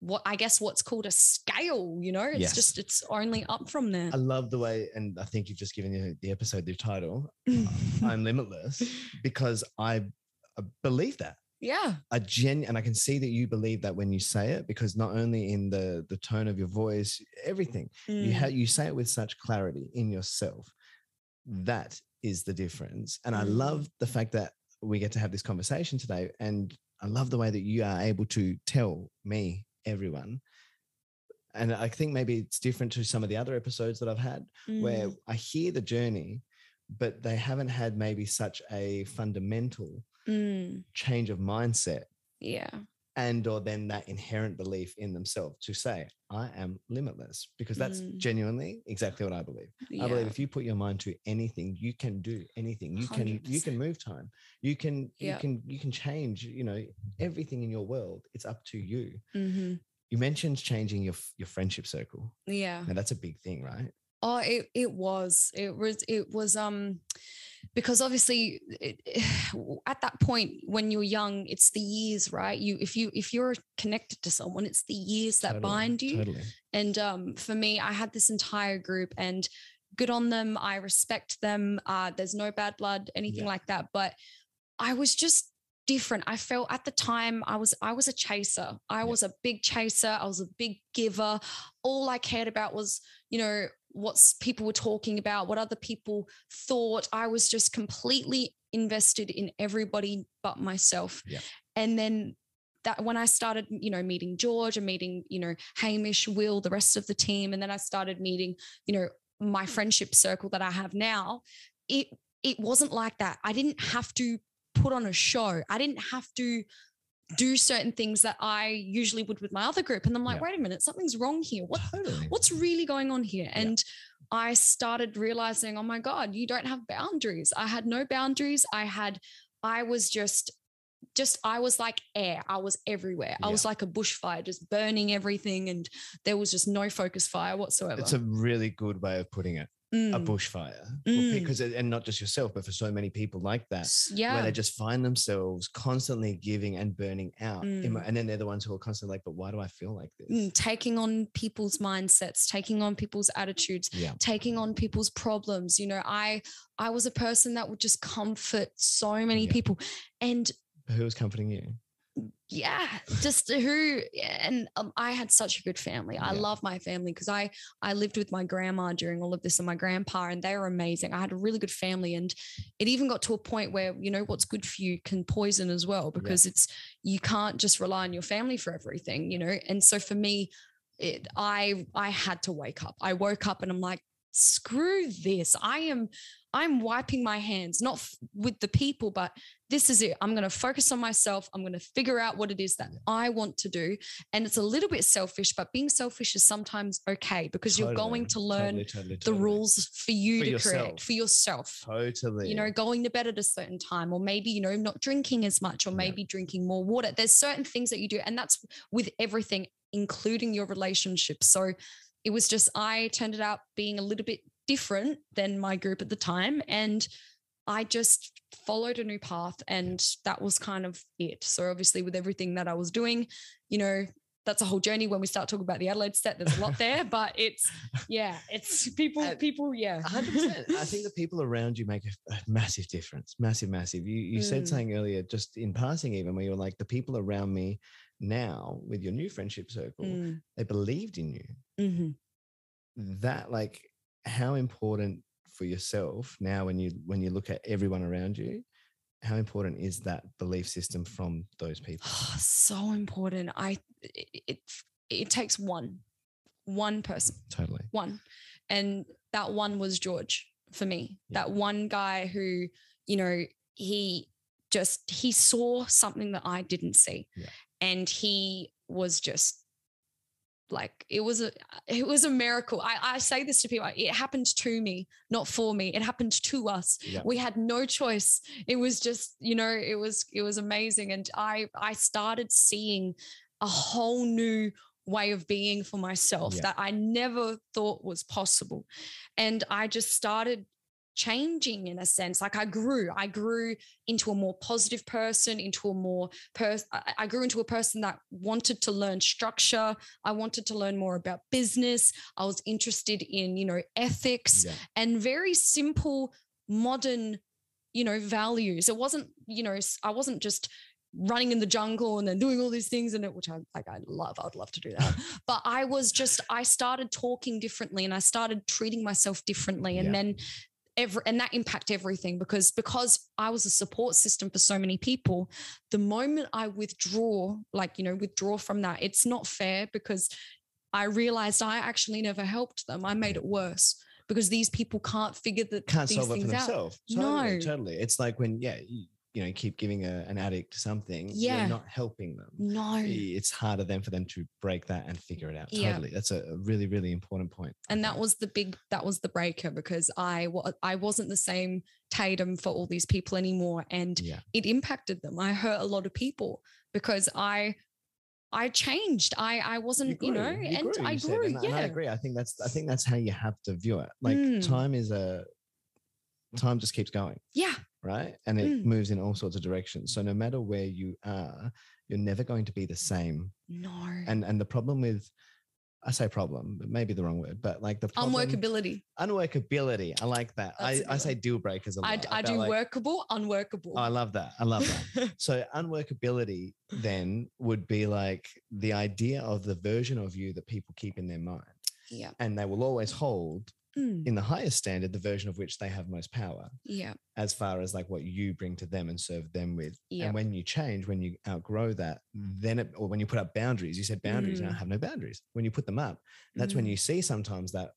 what i guess what's called a scale you know it's Yes. just it's only up from there I love the way, and I think you've just given you the episode the title, *laughs* I'm Limitless, because I believe that. Yeah I gen and I can see that you believe that when you say it, because not only in the the tone of your voice, everything you Mm. have you say it with such clarity in yourself. That is the difference, and I Mm. love the fact that we get to have this conversation today, and I love the way that you are able to tell me, everyone. And I think maybe it's different to some of the other episodes that I've had where Mm. I hear the journey, but they haven't had maybe such a fundamental Mm. change of mindset yeah. and or then that inherent belief in themselves to say i am limitless because that's Mm. genuinely exactly what i believe. I believe if you put your mind to anything you can do anything. You can you can move time. You can you can you can change you know everything in your world. It's up to you. Mhm. you mentioned changing your your friendship circle. Yeah. Now that's a big thing right Oh, it it was it was it was um because obviously it, *sighs* at that point when you're young, it's the years, right? You if you if you're connected to someone, it's the years that Totally, bind you. totally And um, for me, I had this entire group, and good on them. I respect them. Uh, there's no bad blood, anything Yeah. like that. But I was just different. I felt at the time I was I was a chaser. I Yeah. was a big chaser. I was a big giver. All I cared about was, you know, what people were talking about, what other people thought. I was just completely invested in everybody but myself. Yeah. And then that when I started, you know, meeting George and meeting, you know, Hamish, Will, the rest of the team, and then I started meeting, you know, my friendship circle that I have now, it it wasn't like that. I didn't have to put on a show. I didn't have to do certain things that I usually would with my other group. And I'm like, Yeah. wait a minute, something's wrong here. What totally what's really going on here? Yeah. And I started realizing, oh my God, you don't have boundaries. I had no boundaries. I had, I was just, just, I was like air. I was everywhere. I was like a bushfire, just burning everything. And there was just no focus fire whatsoever. it's a really good way of putting it a Mm, bushfire Mm. because it- and not just yourself but for so many people like that s- where yeah. they just find themselves constantly giving and burning out Mm. and then they're the ones who are constantly like but why do i feel like this Mm, taking on people's mindsets, taking on people's attitudes, yeah taking on people's problems you know i i was a person that would just comfort so many Yeah. people and who was comforting you yeah just who and um, i had such a good family. I Yeah. love my family because i i lived with my grandma during all of this and my grandpa and they were amazing. I had a really good family and it even got to a point where you know what's good for you can poison as well because it's you can't just rely on your family for everything you know? And so for me it i i had to wake up. I woke up and i'm like screw this. I am i'm wiping my hands not f- with the people but this is it. I'm going to focus on myself. I'm going to figure out what it is that i want to do. And it's a little bit selfish but being selfish is sometimes okay because you're going to learn totally, totally, the rules for you For to yourself. create for yourself. Totally. You know going to bed at a certain time or maybe you know not drinking as much or Yeah. maybe drinking more water. There's certain things that you do and that's with everything including your relationship. So it was just i turned it out being a little bit different than my group at the time and i just followed a new path and that was kind of it so obviously with everything that i was doing you know that's a whole journey when we start talking about the adelaide set there's a lot there *laughs* but it's yeah it's *laughs* people people yeah 100%. I think the people around you make a, massive difference. Massive, massive. You you said Mm. something earlier, just in passing, even where you're like, the people around me now with your new friendship circle, Mm, they believed in you. mhm. That like how important for yourself now when you when you look at everyone around you, how important is that belief system from those people? oh, *sighs* so important. I it, it takes one, one person, Totally. one, and that one was George for me. Yeah. That one guy who, you know, he just he saw something that I didn't see, Yeah. and he was just like it was a it was a miracle. I, I say this to people. It happened to me, not for me. It happened to us Yeah. we had no choice it was just you know it was it was amazing and i i started seeing a whole new way of being for myself Yeah. that i never thought was possible and i just started changing in a sense like i grew i grew into a more positive person into a more person i grew into a person that wanted to learn structure. I wanted to learn more about business. I was interested in you know ethics Yeah. and very simple modern you know values. It wasn't you know I wasn't just running in the jungle and then doing all these things in it which i like i love i'd love to do that. *laughs* But i was just i started talking differently and i started treating myself differently. And Yeah. then every and that impact everything because because i was a support system for so many people the moment i withdraw like you know withdraw from that it's not fair because i realized i actually never helped them i made it worse because these people can't figure the, Can't these solve it for things out themselves. Totally, No. totally. It's like when, yeah, you- you know keep giving a, an addict something Yeah. you're not helping them no it's harder then for them to break that and figure it out Yeah. totally that's a really really important point and that was the big that was the breaker because i i wasn't the same taydam for all these people anymore and yeah it impacted them i hurt a lot of people because i i changed i i wasn't you, know grew, and grew, i you grew and, and yeah I agree. I think that's I think that's how you have to view it. Like Mm. time is a time just keeps going, yeah right? And it Mm. moves in all sorts of directions. So no matter where you are, you're never going to be the same. no And and the problem with I say problem, but maybe the wrong word, but like the problem, unworkability unworkability. I like that. That's I, I say deal breakers a lot. i, I do like- workable unworkable Oh, I love that. I love that. *laughs* So unworkability then would be like the idea of the version of you that people keep in their mind. yeah And they will always hold Mm, in the highest standard the version of which they have most power yeah as far as like what you bring to them and serve them with. Yeah. And when you change, when you outgrow that, then it, or when you put up boundaries, you said boundaries, Mm. I have no boundaries. When you put them up, that's when Mm. you see sometimes that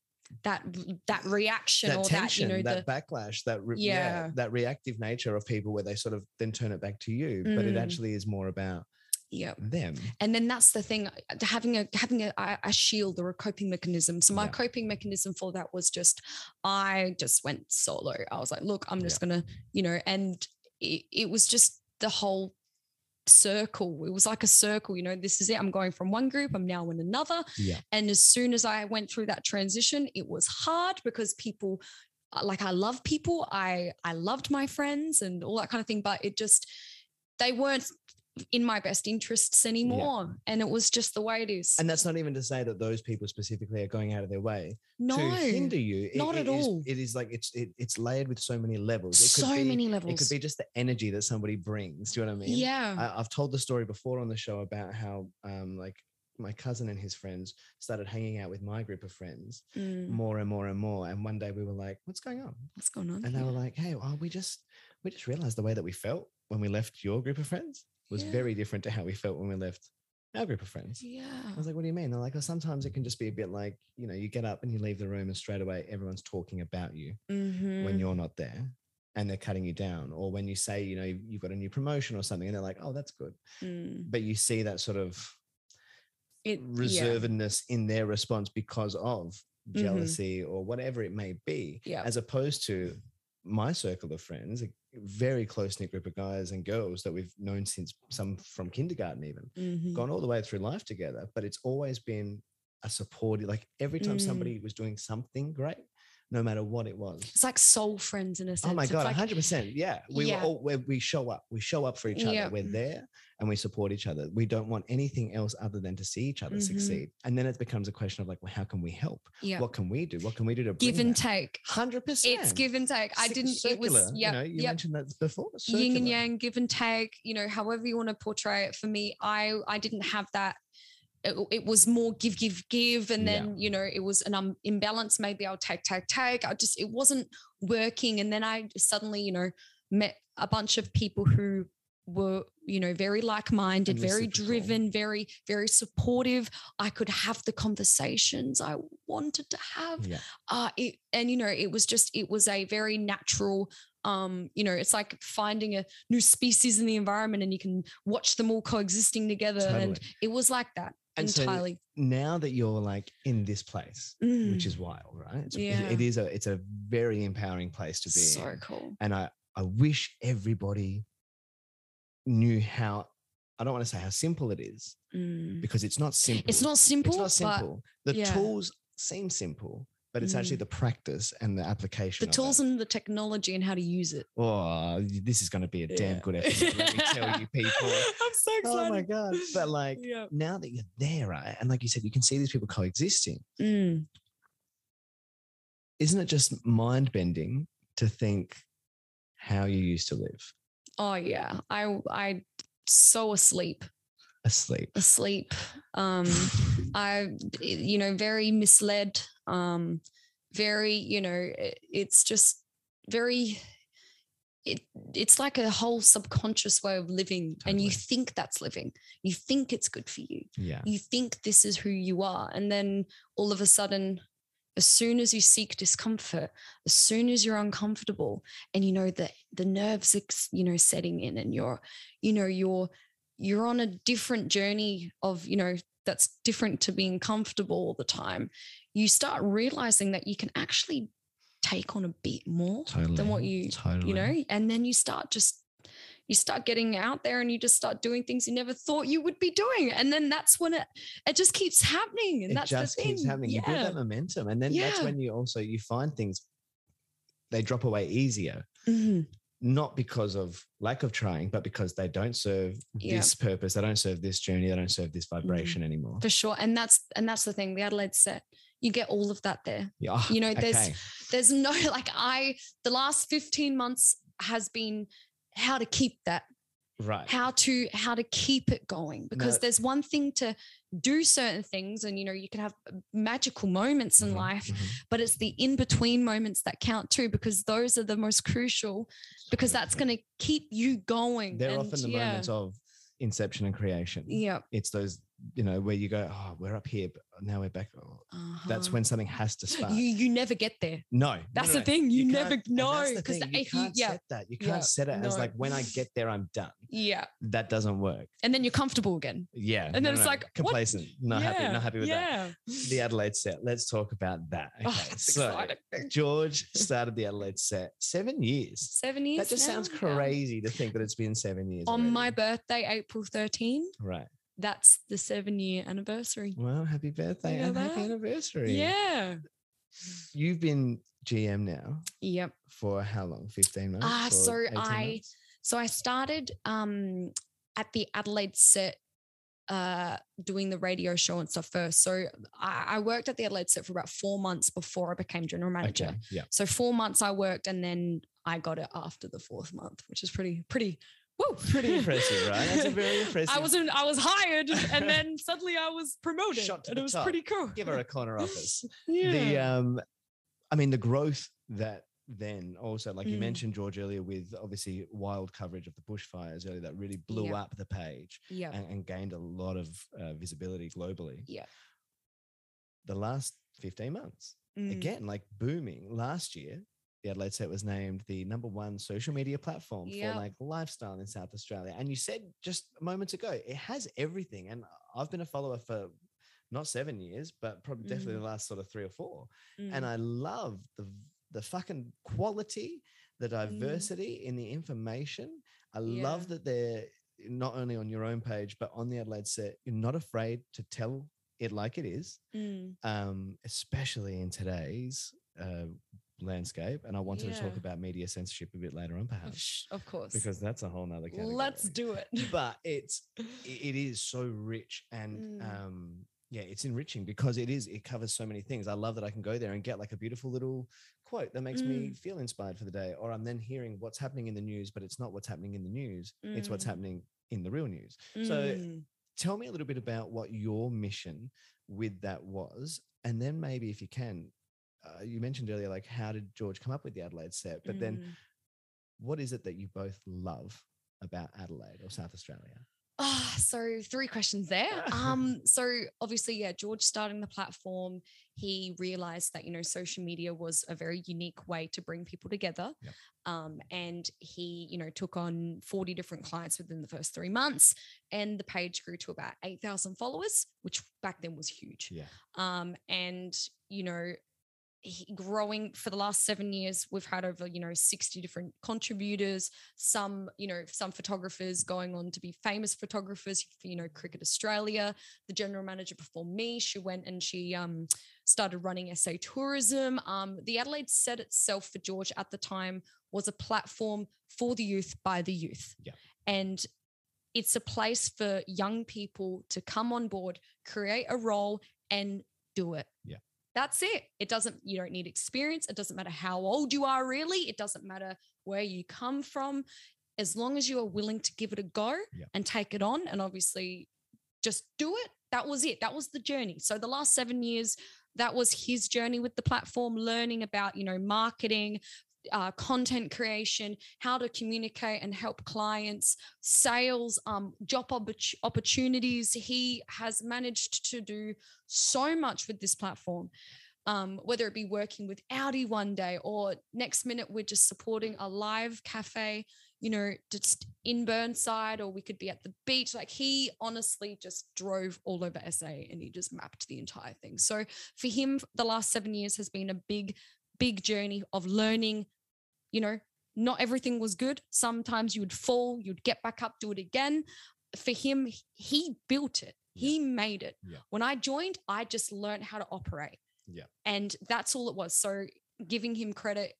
that that reaction that or tension, that you know that the backlash, that re- yeah. Yeah. that reactive nature of people where they sort of then turn it back to you, but it Mm. actually is more about yeah. them. and then that's the thing uh, having a having a, a shield or a coping mechanism. So my Yeah. coping mechanism for that was just i just went solo. I was like look i'm just gonna you know and it, it was just the whole circle. It was like a circle you know this is it. I'm going from one group. I'm now in another. Yeah. and as soon as i went through that transition it was hard because people uh, like i love people. I i loved my friends and all that kind of thing but it just they weren't in my best interests anymore and it was just the way it is And that's not even to say that those people specifically are going out of their way no to hinder you. It- not it at is- all. it is like it's it, it's layered with so many levels. It so could be, many It could be just the energy that somebody brings. Do you know what I mean? yeah I, I've told the story before on the show about how um like my cousin and his friends started hanging out with my group of friends Mm, more and more and more. And one day we were like, "What's going on?" what's going on And they were like, "Hey, well, we just we just realized the way that we felt when we left your group of friends was Yeah. very different to how we felt when we left our group of friends." yeah I was like, what do you mean? They're like, oh, sometimes it can just be a bit like, you know, you get up and you leave the room and straight away everyone's talking about you Mhm. when you're not there and they're cutting you down. Or when you say, you know, you've got a new promotion or something and they're like, oh, that's good. Mm. But you see that sort of it yeah. reservedness in their response because of Mhm. jealousy or whatever it may be, Yeah. as opposed to my circle of friends, a very close knit group of guys and girls that we've known since some from kindergarten, even Mhm. gone all the way through life together, but it's always been a supportive, like every time Mm. somebody was doing something great, no matter what it was. it's like soul friends in a sense Oh my God, like, 100%. Yeah. We Yeah. all, we we show up. We show up for each other. Yeah. We're there and we support each other. We don't want anything else other than to see each other Mhm. succeed. And then it becomes a question of like, well, how can we help? yeah What can we do? What can we do to give and that? take 100%. it's give and take i didn't it was circular, yeah You know, you yeah mentioned that before. yin and yang give and take you know however you want to portray it for me i i didn't have that it, it was more give give give and Yeah. then you know it was an um, imbalance maybe i'll take take take. I just it wasn't working and then i suddenly you know met a bunch of people who were you know very like-minded very driven very very supportive. I could have the conversations i wanted to have. Yeah. uh it, and you know it was just it was a very natural um you know it's like finding a new species in the environment and you can watch them all coexisting together and it was like that And so entirely now that you're like in this place, which Mm, is wild, right? It's, Yeah. it is a it's a very empowering place to be so in. cool And I I wish everybody knew how I don't want to say how simple it is Mm. because it's not simple. it's not simple, It's not but simple. The yeah. tools seem simple, but it's actually Mm. the practice and the application. the tools it. and the technology and how to use it Oh, this is going to be a damn good *laughs* episode. Let me tell you, people. i'm so excited. Oh my god! But like yeah now that you're there, right, and like you said, you can see these people coexisting. Mm. Isn't it just mind bending to think how you used to live oh yeah i i so asleep asleep? asleep um I, you know, very misled, um, very, you know, it- it's just very, it, it's like a whole subconscious way of living. And you think that's living. You think it's good for you. Yeah. You think this is who you are. And then all of a sudden, as soon as you seek discomfort, as soon as you're uncomfortable and you know that the nerves are, you know, setting in and you're, you know, you're you're on a different journey of, you know, that's different to being comfortable all the time, you start realizing that you can actually take on a bit more Totally. than what you totally. you know and then you start just you start getting out there and you just start doing things you never thought you would be doing and then that's when it it just keeps happening and it that's just the thing keeps happening. You build that momentum, and then that's when you also you find things they drop away easier, Mhm. Not because of lack of trying, but because they don't serve Yeah. this purpose. They don't serve this journey. They don't serve this vibration anymore. for sure and that's and that's the thing the adelaide set you get all of that there Yeah. ah, you know, there's- okay. there's no *laughs* like i the last 15 months has been how to keep that right. how to how to keep it going because No. there's one thing to do certain things and you know you can have magical moments in Mhm, life mhm. but it's the in between moments that count too because those are the most crucial because that's going to keep you going They're and often the yeah, moments of inception and creation. yeah It's those, you know, where you go, oh, we're up here, but now we're back. Oh, That's uh-huh. when something has to spark. you you never get there no, no, that's no, the thing you, never know because you if you can't yeah set that. You can't yeah, set it as like when I get there, I'm done. yeah That doesn't work. and then you're comfortable again Yeah. And then no, it's no, like, what? complacent. Not happy. Not happy with that. The Adelaide set. Let's talk about that. Okay. Oh, so exciting. George *laughs* started the Adelaide set seven years. seven years That just now, sounds yeah. crazy to think that it's been seven years. on my birthday april 13 right. That's the seven year anniversary Well, happy birthday and happy anniversary. yeah You've been GM now yep for how long? 15 months? Ah, or so I- months? So I started um, at the Adelaide set uh, doing the radio show and stuff first. So I, I worked at the Adelaide set for about four months before I became general manager. Okay. Yeah. So four months I worked and then I got it after the fourth month, which is pretty, pretty, woo. Pretty impressive, right? That's a very *laughs* impressive. I wasn't, I was hired *laughs* and then suddenly I was promoted Shot and it was top. pretty cool. give her a corner office. *laughs* yeah. The um, I mean, the growth that then also, like you Mm. mentioned, George earlier, with obviously wild coverage of the bushfires earlier, that really blew Yeah. up the page yeah. and, and gained a lot of uh, visibility globally. Yeah. The last 15 months, Mm. again, like booming. Last year, the Adelaide set was named the number one social media platform Yep. for like lifestyle in South Australia. And you said just moments ago, it has everything. And I've been a follower for not seven years, but probably definitely Mm. the last sort of three or four. Mm. And I love the the fucking quality, the diversity in the information. I love that they're not only on your own page, but on the Adelaide set. You're not afraid to tell it like it is Mm. um, especially in today's uh, landscape. And I wanted to talk about media censorship a bit later on, perhaps, of course. because that's a whole nother category. Let's do it. *laughs* But it's it is so rich and Mm. um, yeah, it's enriching because it is it covers so many things. I love that I can go there and get like a beautiful little quote that makes me Mm. feel inspired for the day, or I'm then hearing what's happening in the news, but it's not what's happening in the news; it's what's Mm. happening in the real news. So Mm. tell me a little bit about what your mission with that was and then maybe if you can uh, you mentioned earlier like how did george come up with the adelaide set but then Mm. what is it that you both love about adelaide or south australia Ah, so three questions there. Um, *laughs* so obviously, yeah, George starting the platform, he realized that you know social media was a very unique way to bring people together. Yep. Um, and he, you know, took on 40 different clients within the first three months, and the page grew to about 8,000 followers, which back then was huge. yeah Um, and you know, he, growing for the last seven years, we've had over you know sixty different contributors. Some you know some photographers going on to be famous photographers for you know Cricket Australia. The general manager before me, she went and she um started running SA Tourism. Um, the Adelaide set itself for George at the time was a platform for the youth by the youth. Yeah. And it's a place for young people to come on board, create a role, and do it. That's it. It doesn't, you don't need experience. It doesn't matter how old you are, really. It doesn't matter where you come from. As long as you are willing to give it a go Yeah. and take it on, and obviously just do it. That was it. That was the journey. So the last seven years, that was his journey with the platform, learning about, you know, marketing, uh, content creation, how to communicate and help clients, sales, um, job oppor- opportunities. He has managed to do so much with this platform. um, whether it be working with Audi one day or next minute we're just supporting a live cafe, you know, just in Burnside, or we could be at the beach. Like he honestly just drove all over SA and he just mapped the entire thing. So for him, the last seven years has been a big, big journey of learning, you know, not everything was good. Sometimes you would fall, you'd get back up, do it again. For him, he built it. He made it. Yeah. When I joined, I just learned how to operate. Yeah. And that's all it was. So giving him credit,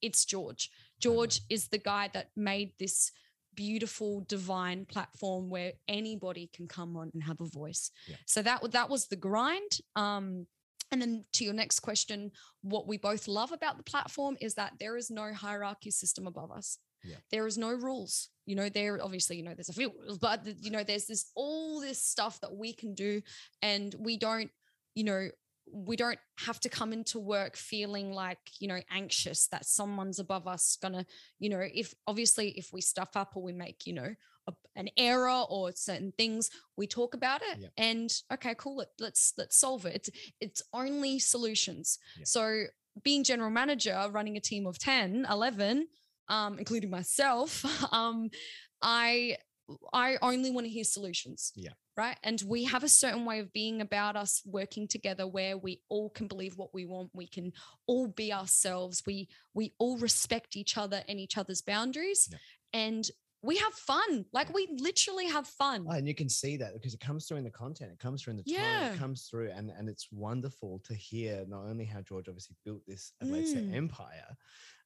it's George. George is the guy that made this beautiful divine platform where anybody can come on and have a voice. Yeah. So that that was the grind. Um and then to your next question, what we both love about the platform is that there is no hierarchy system above us. Yeah. There is no rules. You know, there obviously, you know, there's a few but you know, there's this all this stuff that we can do, and we don't, you know, we don't have to come into work feeling like you know anxious that someone's above us gonna you know if obviously if we stuff up or we make you know a, an error or certain things we talk about it Yeah. and okay cool let, let's let's solve it it's it's only solutions Yeah. so being general manager running a team of 10 11 um including myself *laughs* um i i only want to hear solutions Yeah. right and we have a certain way of being about us working together where we all can believe what we want we can all be ourselves we we all respect each other and each other's boundaries Yeah. and we have fun like we literally have fun Oh, and you can see that because it comes through in the content, it comes through in the tone, Yeah. it comes through, and and it's wonderful to hear not only how George obviously built this, uh, Mm. empire,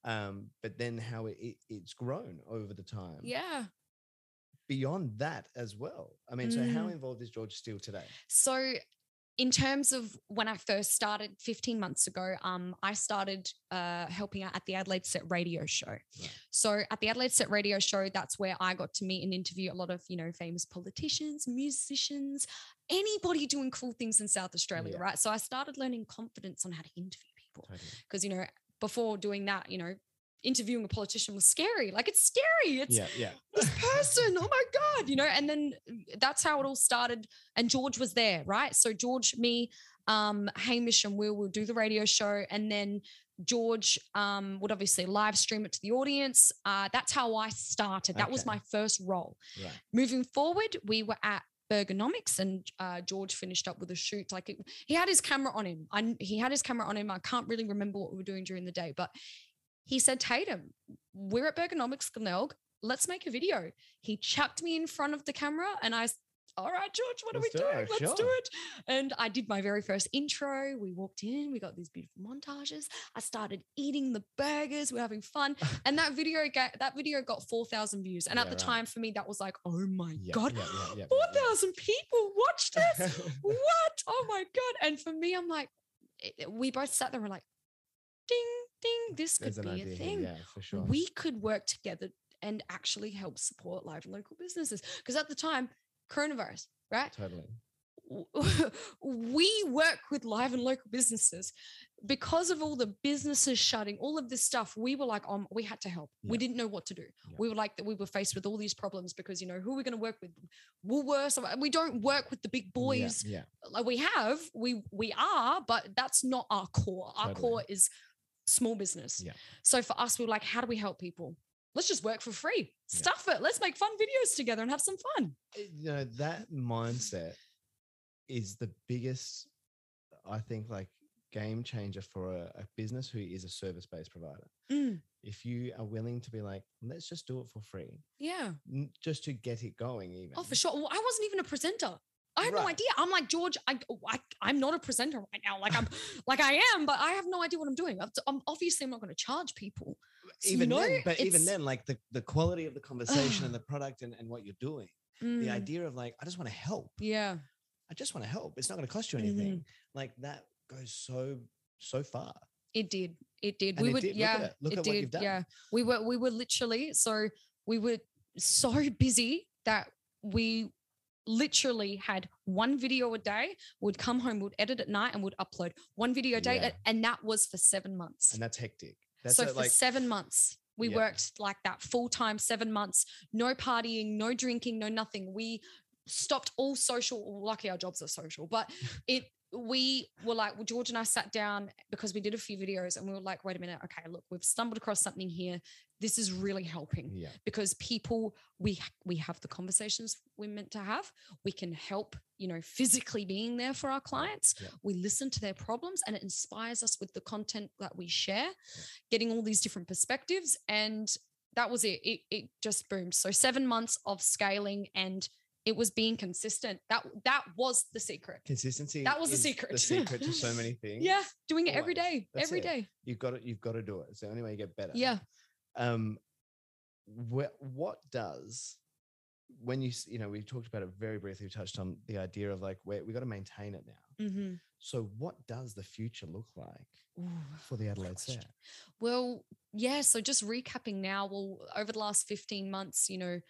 um, but then how it, it it's grown over the time. yeah Beyond that as well. I mean, so how Mm. involved is George still today? So, in terms of when I first started 15 months ago, um, I started uh, helping out at the Adelaide Set Radio Show. So, at the Adelaide Set Radio Show, that's where I got to meet and interview a lot of you know famous politicians, musicians, anybody doing cool things in South Australia, Yeah. right? So, I started learning confidence on how to interview people Totally. because you know before doing that, you know. Interviewing a politician was scary. Like it's scary. It's Yeah, yeah. this *laughs* person oh my god you know and then that's how it all started and george was there right so george me um hamish and will will do the radio show and then george um would obviously live stream it to the audience uh that's how i started that was my first role Right. moving forward we were at Bergonomics and uh, George finished up with a shoot. Like it, he had his camera on him. I, he had his camera on him. I can't really remember what we were doing during the day, but he said, Taydam, we're at Bergonomics Glenelg. Let's make a video. He chucked me in front of the camera and I, all right, George, what Let's are do we doing? it, Let's do it. And I did my very first intro. We walked in, we got these beautiful montages. I started eating the burgers. We're having fun. *laughs* And that video got that video got 4,000 views. And at the right. time for me, that was like, oh my Yeah, God, yeah, yeah, yeah, yeah, yeah. 4,000 people watched *laughs* this. what? Oh my God. And for me, I'm like, we both sat there and we're like, ding, ding, this could There's be a idea thing. yeah, for sure. We could work together and actually help support live and local businesses. Because at the time, coronavirus, right? totally. *laughs* we work with live and local businesses because of all the businesses shutting all of this stuff we were like um we had to help we didn't know what to do Yeah. we were like that we were faced with all these problems because you know who are we going to work with woolworths we don't work with the big boys Yeah, like we have we we are but that's not our core our Totally. core is small business Yeah. so for us we were like how do we help people let's just work for free Yeah. stuff it let's make fun videos together and have some fun. You know, that mindset is the biggest, I think, like game changer for a, a business who is a service based provider. Mm, If you are willing to be like, let's just do it for free, yeah n- just to get it going, even. Oh, for sure. Well, I wasn't even a presenter. I had no idea. I'm like George. I, I I'm not a presenter right now. Like I'm like I am, but I have no idea what I'm doing. I'm, obviously I'm not going to charge people. So, you Even know, then, but even then, like the, the quality of the conversation and the product and, and what you're doing, the Mm, idea of like, I just want to help. Yeah. I just want to help. It's not going to cost you Mm-hmm. anything. Like that goes so, so far. It did. It did. And we it would. did. Look Yeah. at it. Look it at did. what you've done. Yeah. We were. We were literally. So we were so busy that we literally had one video a day would come home would edit at night and would upload one video a day Yeah. and that was for seven months And that's hectic. That's so for like, seven months, we Yeah. worked like that full time, seven months, no partying, no drinking, no nothing. We stopped all social. Lucky our jobs are social, but *laughs* it we were like, well, George and I sat down because we did a few videos and we were like, wait a minute, okay, look, we've stumbled across something here. This is really helping Yeah. because people we we have the conversations we're meant to have. We can help, you know, physically being there for our clients. Yeah. We listen to their problems and it inspires us with the content that we share, getting all these different perspectives. And that was it. It it just boomed. So seven months of scaling and it was being consistent. That that was the secret. Consistency. That was the secret. The secret to so *laughs* many things. Yeah, doing it every day, That's every it. day. You've got to. You've got to do it. It's the only way you get better. Yeah. Um wh- what does when you you know we talked about it very briefly we touched on the idea of like where we got to maintain it now Mm-hmm. so what does the future look like for the adelaide set Well, yeah. So just recapping now, well, over the last 15 months, you know,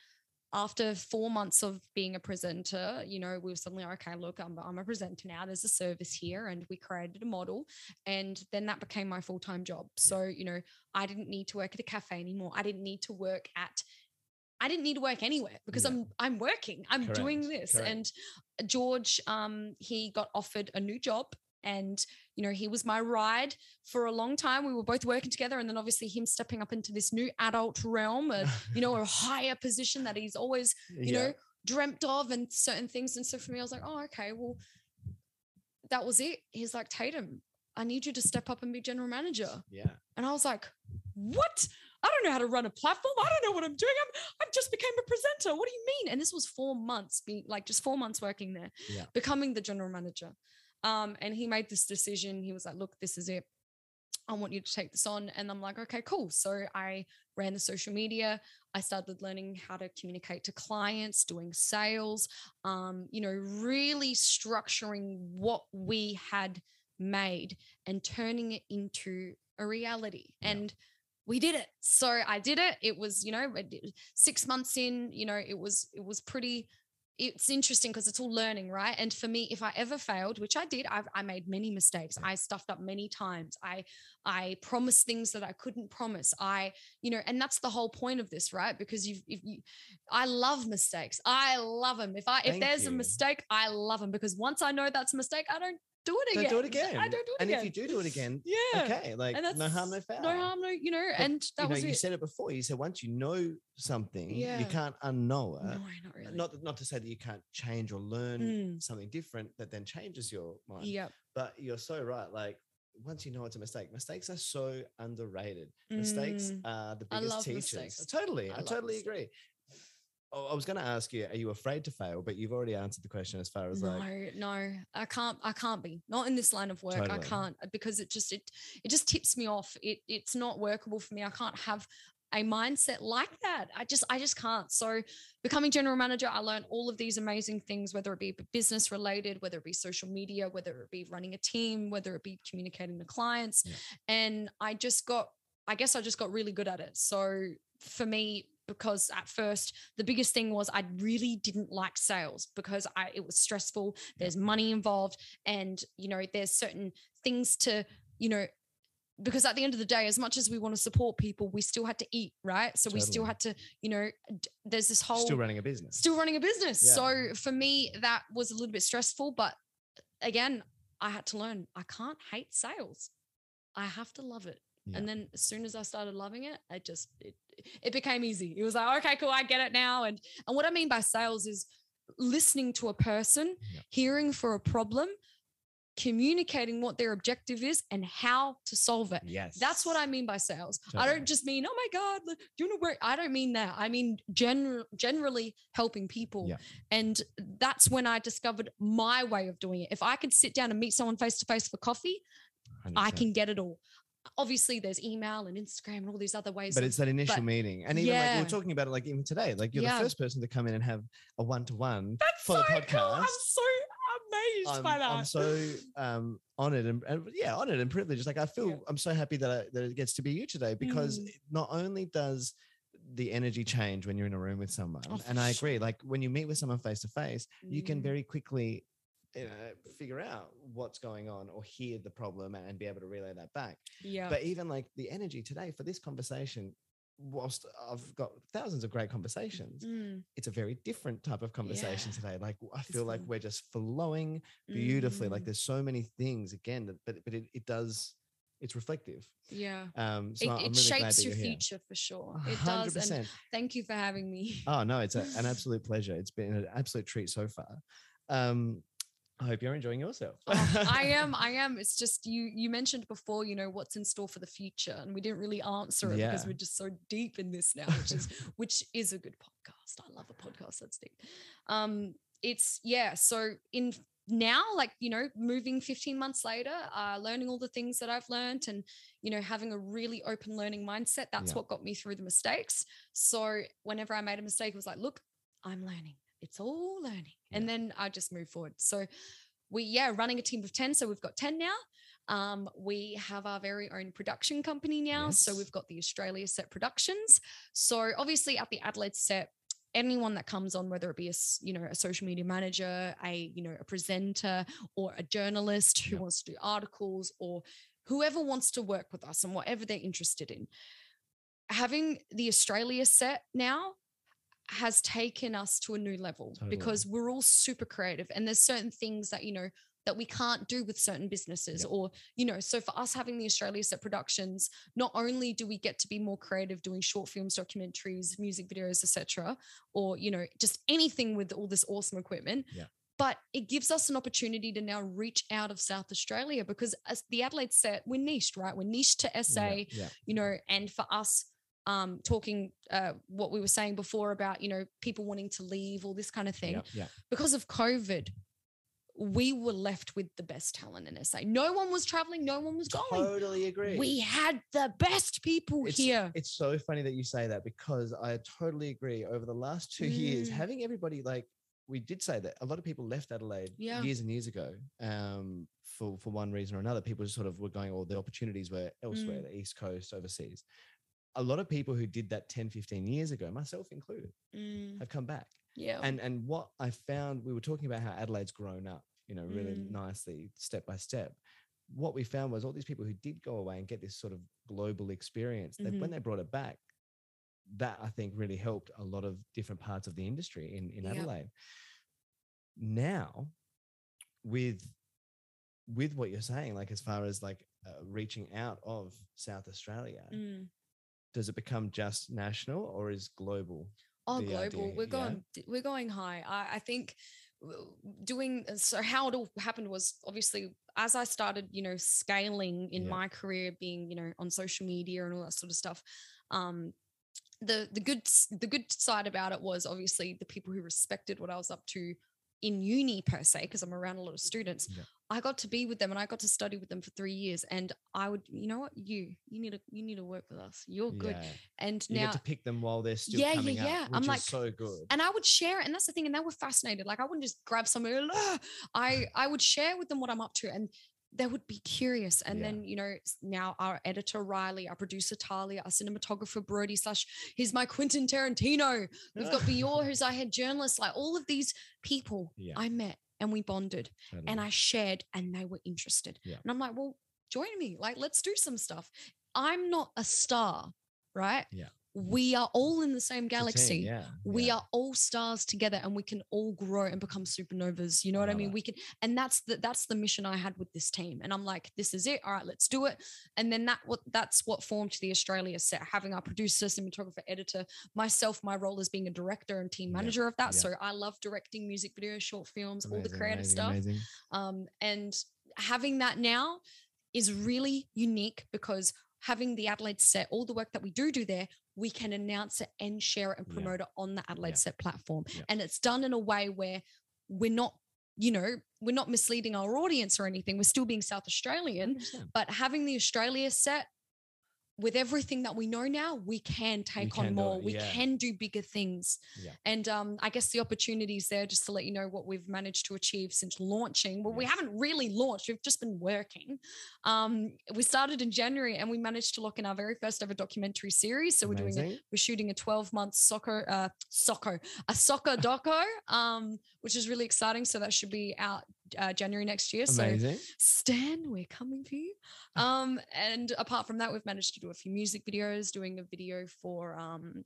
after four months of being a presenter, you know, we were suddenly, okay, look, I'm, I'm a presenter now. There's a service here. And we created a model. And then that became my full time job. So, you know, I didn't need to work at a cafe anymore. I didn't need to work at, I didn't need to work anywhere because Yeah. I'm I'm working. I'm doing this. correct. And George, um, he got offered a new job and you know he was my ride for a long time. We were both working together and then obviously him stepping up into this new adult realm and you know a *laughs* higher position that he's always you know dreamt of and certain things. And so for me i was like oh okay well that was it. He's like taydam i need you to step up and be general manager. Yeah. And i was like what? I don't know how to run a platform. I don't know what i'm doing. I'm i just became a presenter. What do you mean? And this was four months being like just four months working there Yeah. becoming the general manager um and he made this decision he was like look this is it I want you to take this on. And I'm like, okay, cool. So I ran the social media. I started learning how to communicate to clients, doing sales, um, you know, really structuring what we had made and turning it into a reality. Yeah. And we did it. So I did it. It was, you know, six months in, you know, it was, it was pretty, it's interesting because it's all learning, right? And for me, if I ever failed, which I did, I've, I made many mistakes. I stuffed up many times. I I promised things that I couldn't promise. I, you know, and that's the whole point of this, right? Because you've, if you, I love mistakes. I love them. If I, if Thank there's a mistake, I love them because once I know that's a mistake, I don't do it don't again. do it again I don't do it and again. if you do do it again yeah. okay like And no harm no foul No harm, no, you know, But, and that you know was you said it before you said once you know something Yeah. you can't unknow it no, not really. not not to say that you can't change or learn Mm. something different that then changes your mind Yeah. but you're so right like once you know it's a mistake mistakes are so underrated mistakes Mm. are the I biggest teachers mistakes. totally I i, totally mistakes. agree Oh, I was going to ask you, are you afraid to fail? But you've already answered the question as far as no, like, no, no, I can't. I can't be not in this line of work. I can't because it just it it just tips me off. It it's not workable for me. I can't have a mindset like that. I just I just can't. So becoming general manager, I learned all of these amazing things, whether it be business related, whether it be social media, whether it be running a team, whether it be communicating to clients, Yeah. and I just got. I guess I just got really good at it. So for me, because at first the biggest thing was I really didn't like sales because I it was stressful. There's money involved, and you know there's certain things to you know because at the end of the day, as much as we want to support people, we still had to eat, right? So we still had to you know d- there's this whole still running a business. still running a business. Yeah. So for me, that was a little bit stressful. But again, I had to learn I can't hate sales. I have to love it. Yeah. And then as soon as I started loving it, I just it, it became easy. It was like, okay, cool, I get it now. And and what I mean by sales is listening to a person, Yeah. hearing for a problem, communicating what their objective is and how to solve it. yes. That's what I mean by sales. I don't just mean, oh my God, do you know where? I don't mean that. I mean general generally helping people. Yeah. And that's when I discovered my way of doing it. If I could sit down and meet someone face to face for coffee, I 100%. can get it all. Obviously, there's email and Instagram and all these other ways. But it's that initial but- meeting. And even like we Yeah. were talking about it like even today, like you're Yeah. the first person to come in and have a one to one for so the cool. podcast. I'm so amazed I'm, by that. I'm so um honored and, and yeah, honored and privileged. Like I feel Yeah. I'm so happy that I, that it gets to be you today because Mm. not only does the energy change when you're in a room with someone, Oh, and I agree. Like when you meet with someone face to face, you can Mm. very quickly you know, figure out what's going on or hear the problem and be able to relay that back. yeah. But even like the energy today for this conversation, whilst I've got thousands of great conversations, Mm, it's a very different type of conversation Yeah. today. Like I feel like we're just flowing beautifully. Like mm, there's so many things again, that, but but it, it does it's reflective. yeah. Um, so It, it really shapes your here. future for sure. It hundred does. And thank you for having me. Oh no, it's a, an *laughs* absolute pleasure. It's been an absolute treat so far. Um, I hope you're enjoying yourself. Oh, I *laughs* am. I am. It's just you. You mentioned before, you know, what's in store for the future, and we didn't really answer it because we're just so deep in this now, which is *laughs* which is a good podcast. I love a podcast that's deep. Um, it's yeah. So in now, like you know, moving 15 months later, uh, learning all the things that I've learned, and you know, having a really open learning mindset. That's Yeah. what got me through the mistakes. So whenever I made a mistake, it was like, look, I'm learning. It's all learning, and then I just move forward. So we yeah running a team of 10 so we've got 10 now um, we have our very own production company now so we've got the australia set productions so obviously at the adelaide set anyone that comes on whether it be a you know a social media manager a you know a presenter or a journalist who Yeah. wants to do articles or whoever wants to work with us and whatever they're interested in having the australia set now has taken us to a new level Totally. because we're all super creative and there's certain things that you know that we can't do with certain businesses Yep. or you know so for us having the australia set productions not only do we get to be more creative doing short films documentaries music videos etc or you know just anything with all this awesome equipment Yeah. but it gives us an opportunity to now reach out of south australia because as the adelaide set we're niched right we're niched to sa yeah. you know, and for us, um, talking uh, what we were saying before about, you know, people wanting to leave, all this kind of thing, because of COVID, we were left with the best talent in SA. No one was traveling, no one was going. Totally agree. We had the best people it's, here. It's so funny that you say that because I totally agree. Over the last two years, Mm. having everybody like we did say that a lot of people left Adelaide Yeah. years and years ago um, for for one reason or another. People just sort of were going, or the opportunities were elsewhere, Mm. the East Coast, overseas. A lot of people who did that 10, 15 years ago, myself included, Mm, have come back. yeah. And and what I found, we were talking about how Adelaide's grown up, you know, really Mm. nicely, step by step. What we found was all these people who did go away and get this sort of global experience, that when they brought it back, that I think really helped a lot of different parts of the industry in, in Yep. Adelaide. Now, with with what you're saying, like as far as like uh, reaching out of South Australia, Mm. Does it become just national or is global? Oh, global. idea, we're going. d- We're going high. I, I think doing uh, so. How it all happened was obviously as I started, you know, scaling in Yeah. my career, being you know on social media and all that sort of stuff. Um, the the good the good side about it was obviously the people who respected what I was up to in uni per se because I'm around a lot of students. Yeah. I got to be with them and I got to study with them for three years. And I would, you know what, you you need to you need to work with us. You're good. Yeah. And You now get to pick them while they're still Yeah, yeah, coming yeah. up, I'm like- so good. and I would share it, and that's the thing, and they were fascinated. Like I wouldn't just grab somebody. "Ah." I *laughs* I would share with them what I'm up to, and they would be curious. And Yeah. then you know now our editor Riley, our producer Talia, our cinematographer Brody slash he's my Quentin Tarantino. We've got *laughs* Bior, who's our head journalist. Like all of these people, Yeah. I met and we bonded, and I shared, and they were interested. Yeah. And I'm like, well, join me. Like let's do some stuff. I'm not a star, right? Yeah. We are all in the same It's a team, galaxy Yeah. we yeah. are all stars together and we can all grow and become supernovas you know what i Love mean we can and that's the that's the mission i had with this team and i'm like this is it all right let's do it and then that what that's what formed the australia set having our producer cinematographer editor myself my role as being a director and team Yeah, manager of that yeah. so i love directing music videos short films all the creative amazing, stuff amazing. um, and having that now is really unique because having the Adelaide set, all the work that we do do there, we can announce it and share it and Yeah. promote it on the Adelaide Yeah. set platform. Yeah. And it's done in a way where we're not, you know, we're not misleading our audience or anything. We're still being South Australian, but having the Australia set with everything that we know now, we can take can on do more. We yeah. can do bigger things. Yeah. And um, I guess the opportunities there, just to let you know what we've managed to achieve since launching. Well, we haven't really launched, we've just been working. Um, we started in January and we managed to lock in our very first ever documentary series. So we're doing a we're shooting a 12 month soccer uh soccer a soccer doco um which is really exciting so that should be out uh, January next year. Amazing. So Stan, we're coming for you. *laughs* Um, and apart from that, we've managed to do a few music videos, doing a video for um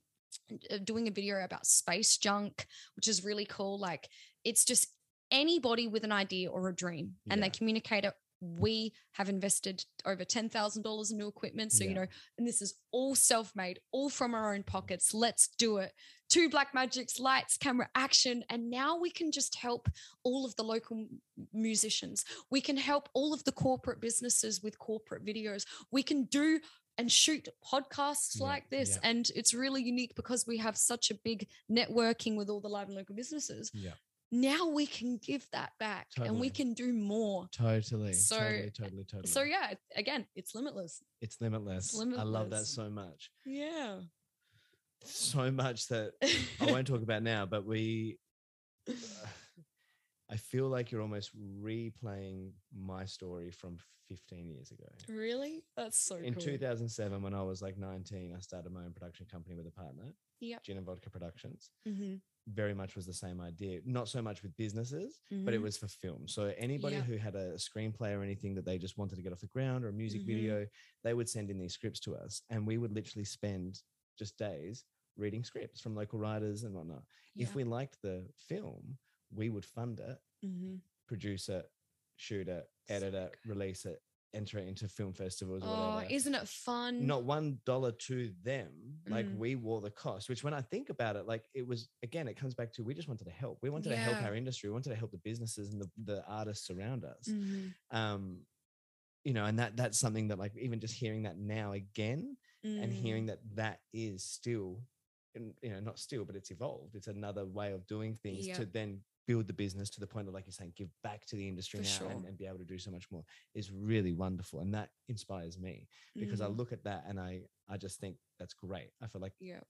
uh, doing a video about space junk, which is really cool. Like it's just anybody with an idea or a dream and Yeah. they communicate it. We have invested over $10,000 in new equipment. So, you know, and this is all self made, all from our own pockets. Let's do it. Two Black Magics, lights, camera, action. And now we can just help all of the local musicians. We can help all of the corporate businesses with corporate videos. We can do and shoot podcasts Yeah, like this. yeah. And it's really unique because we have such a big networking with all the live and local businesses. Yeah. Now we can give that back and we can do more. Totally. So- totally, totally, totally. So yeah, again, it's limitless. it's limitless. I love that so much. Yeah. So much that I won't talk about now, but we *laughs* I feel like you're almost replaying my story from 15 years ago. really? That's so In cool. 2007, when I was like 19, I started my own production company with a partner, Yep. Gin and Vodka Productions. Mhm, Very much was the same idea, not so much with businesses, but it mhm. was for film. So anybody Yeah. who had a screenplay or anything that they just wanted to get off the ground or a music Mhm. video, they would send in these scripts to us, and we would literally spend just days reading scripts from local writers and whatnot. If we liked the film, we would fund it, Mhm. produce it, shoot it, So edit it, release it, enter it into film festivals Oh, whatever. isn't it fun? Not one dollar to them. Like Mm. we wore the cost, which when I think about it, like it was again, it comes back to we just wanted to help. We wanted to help our industry. We wanted to help the businesses and the, the artists around us. Mhm, Um, you know, and that that's something that like even just hearing that now again and mm, hearing that that is still and you know not still but it's evolved it's another way of doing things Yeah. to then build the business to the point of like you're saying give back to the industry For now sure. and, and be able to do so much more is really wonderful and that inspires me because i mhm, look at that and i i just think that's great i feel like yeah.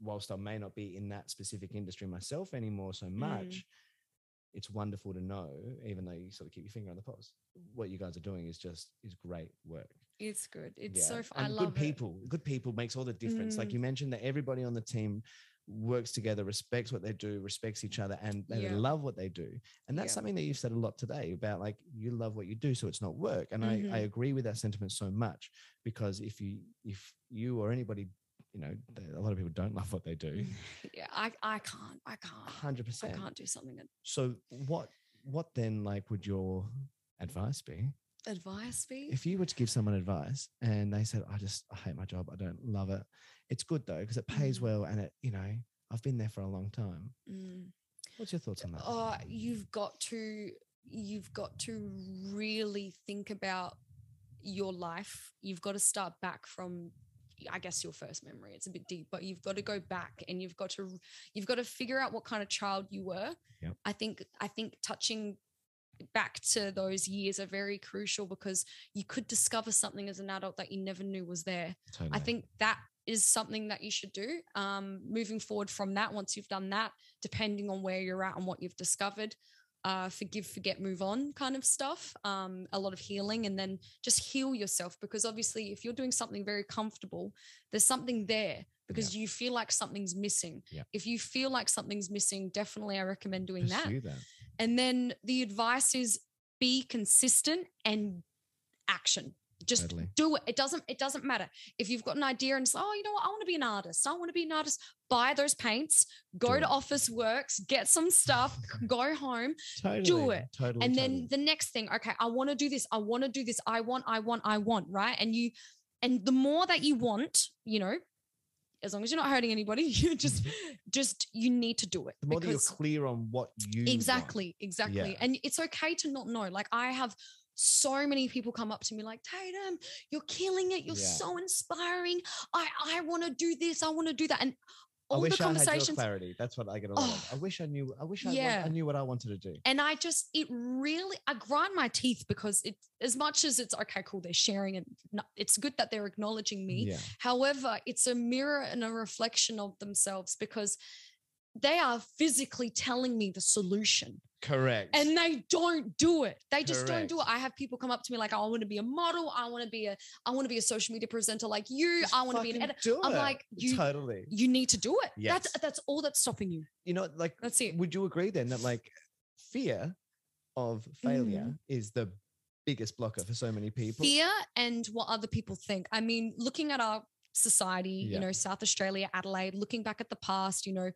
whilst i may not be in that specific industry myself anymore so Mm. It's wonderful to know even though you sort of keep your finger on the pulse what you guys are doing is just is great work It's good. It's so yeah. fun. I and love good people good people makes all the difference like Mm. you mentioned that everybody on the team works together respects what they do respects each other and they Yeah. love what they do and that's Yeah. something that you've said a lot today about like you love what you do so it's not work and I, I Mhm. agree with that sentiment so much because if you if you or anybody you know a lot of people don't love what they do. *laughs* Yeah, I, I can't. I can't. 100% I can't do something that so what what then like would your advice be advice be. if you were to give someone advice and they said, I just I hate my job, I don't love it. It's good though, because it pays Mm. well and it, you know, I've been there for a long time. Mm. What's your thoughts on that? Oh, you've got to you've got to really think about your life. You've got to start back from I guess your first memory. It's a bit deep, but you've got to go back and you've got to you've got to figure out what kind of child you were. Yep. I think I think touching back to those years are very crucial because you could discover something as an adult that you never knew was there. I think that is something that you should do. Um, moving forward from that, once you've done that, depending on where you're at and what you've discovered, uh, forgive, forget, move on kind of stuff. Um, a lot of healing and then just heal yourself because obviously, if you're doing something very comfortable, there's something there because you feel like something's missing. If you feel like something's missing, definitely I recommend doing that. That. And then the advice is be consistent and action. Just Totally. do it. It doesn't, it doesn't matter. If you've got an idea and it's, oh, you know what, I want to be an artist. I want to be an artist. Buy those paints, go Do to it. Officeworks, get some stuff, *laughs* go home. Totally. Do it. Totally. and then the next thing, okay, I want to do this. I want to do this. I want, I want, I want, right? And you, and the more that you want, you know, as long as you're not hurting anybody, *laughs* you just, mm-hmm. just, you need to do it. the more that you're clear on what you want. exactly exactly Yeah. and it's okay to not know like i have so many people come up to me like taydam you're killing it you're Yeah. so inspiring i i want to do this i want to do that and I all wish the I had conversations clarity. That's what I get a lot. Oh. I wish I knew. I wish I, Yeah. want, I knew what I wanted to do. and i just it really i grind my teeth because it as much as it's okay cool they're sharing and it's good that they're acknowledging me Yeah. However, it's a mirror and a reflection of themselves because they are physically telling me the solution. Correct. and they don't do it. They just don't do it. I have people come up to me like, oh, "I want to be a model. I want to be a, I want to be a social media presenter like you. Just I want to be an editor. I'm like, you- totally. You need to do it. Yes. That's that's all that's stopping you. You know, like That's it. would you agree then that like fear of failure mm-hmm. is the biggest blocker for so many people. fear and what other people think. I mean, looking at our society, Yeah. you know, South Australia, Adelaide, looking back at the past, you know,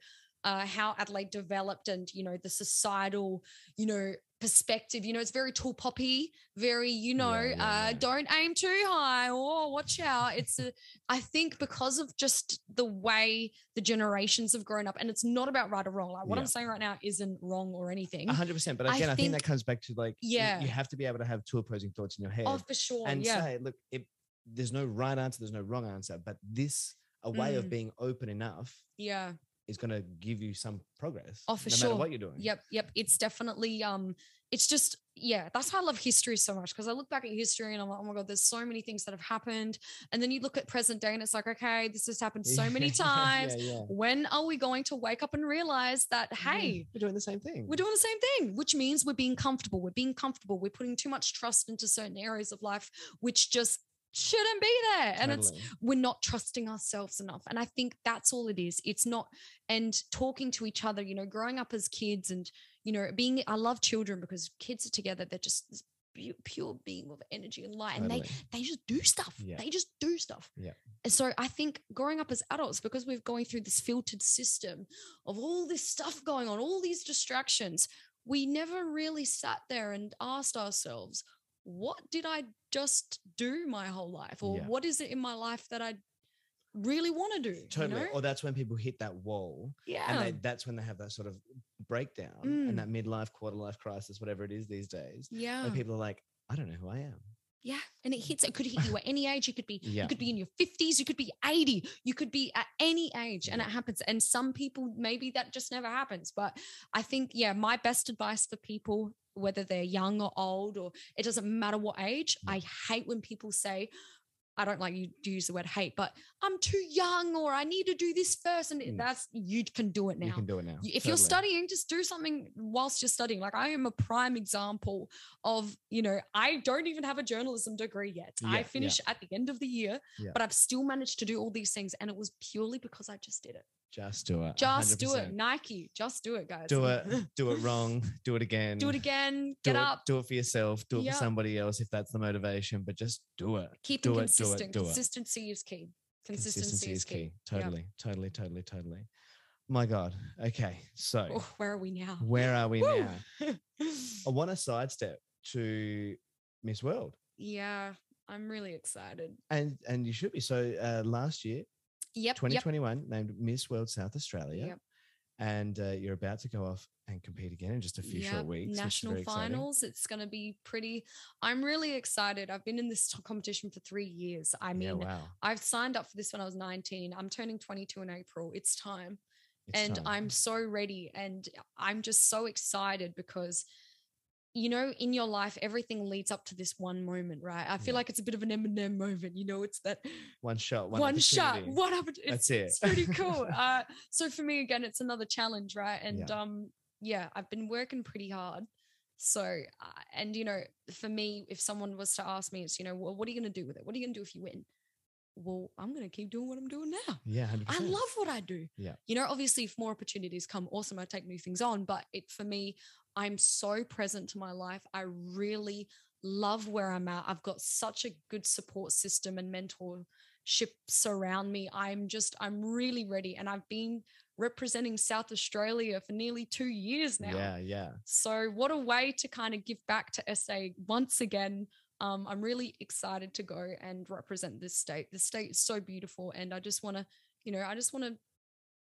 uh, how Adelaide developed and, you know, the societal, you know, perspective, you know, it's very tall poppy, very, you know, Yeah, yeah, uh, don't aim too high or watch out. It's, a, I think because of just the way the generations have grown up and it's not about right or wrong. Like what Yeah. I'm saying right now isn't wrong or anything. Hundred percent. But I again, I think, that comes back to like, you- Yeah. you have to be able to have two opposing thoughts in your head Oh, for sure. and yeah. say, look, it, there's no right answer, there's no wrong answer, but this, a way Mm. of being open enough yeah. Is going to give you some progress. Oh, for no sure. what you're doing. Yep, yep. It's definitely um it's just yeah, that's why I love history so much because I look back at history and I'm like, oh my god, there's so many things that have happened. And then you look at present day and it's like, okay, this has happened so *laughs* many times. yeah. When are we going to wake up and realize that hey, we're doing the same thing. we're doing the same thing, which means we're being comfortable. We're being comfortable. We're putting too much trust into certain areas of life, which just shouldn't be there. And it's we're not trusting ourselves enough. And I think that's all it is. It's not, and talking to each other, you know, growing up as kids and, you know, being, I love children because kids are together. They're just this pure being of energy and light. And they, they just do stuff. Yeah. They just do stuff. Yeah. And so I think growing up as adults, because we're going through this filtered system of all this stuff going on, all these distractions, we never really sat there and asked ourselves, what did I just do my whole life? Or Yeah. what is it in my life that I really want to do? Totally. You know? Or that's when people hit that wall yeah. and they, that's when they have that sort of breakdown Mm. and that midlife, quarter life crisis, whatever it is these days. yeah. People are like, I don't know who I am. Yeah. And it hits, it could hit you at any age. You could be, Yeah. you could be in your 50s, you could be 80, you could be at any age. And Yeah. it happens. And some people, maybe that just never happens. But I think, yeah, my best advice for people, whether they're young or old, or it doesn't matter what age, I hate when people say, I don't like you to use the word hate, but I'm too young or I need to do this first. And Mm. that's, you can do it now. You can do it now. If you're studying just do something whilst you're studying like i am a prime example of you know i don't even have a journalism degree yet Yeah, i yeah. finish at the end of the year Yeah. but i've still managed to do all these things and it was purely because i just did it Just do it. just do it nike just do it guys Do it. *laughs* Do it wrong. Do it again. do it again Do get it, up Do it for yourself. Do it Yeah. for somebody else if that's the motivation. But just do it. keeping do it, do it, do consistency is key consistency, is key, Yeah. Totally. Totally. Totally. Totally. My God. Okay. So oh, where are we now where are we Woo! now? I want to sidestep to Miss World. yeah i'm really excited And and you should be. So uh, last year, yep yep 2021, named Miss World South Australia. Yep. And uh, you're about to go off and compete again in just a few short weeks. National very exciting. finals. It's going to be pretty. I'm really excited. I've been in this competition for three years. I mean, yeah, wow. I've signed up for this when I was 19. I'm turning 22 in April. It's time. It's and time. I'm so ready. And I'm just so excited because, you know, in your life, everything leads up to this one moment, right? I feel Yeah. like it's a bit of an Eminem moment. You know, it's that one shot, one, one, shot, one opportunity. It's, That's it. it's pretty cool. *laughs* uh, so for me, again, it's another challenge, right? And Yeah. um, yeah, I've been working pretty hard. So, uh, and you know, for me, if someone was to ask me, it's you know, well, what are you going to do with it? What are you going to do if you win? Well, I'm going to keep doing what I'm doing now. Yeah, 100%. I love what I do. Yeah. You know, obviously, if more opportunities come, awesome. I take new things on. But it for me, I'm so present to my life. I really love where I'm at. I've got such a good support system and mentorship surround me. I'm just, I'm really ready. And I've been representing South Australia for nearly two years now. Yeah, yeah. So, what a way to kind of give back to SA once again. Um, I'm really excited to go and represent this state. The state is so beautiful, and I just want to, you know, I just want to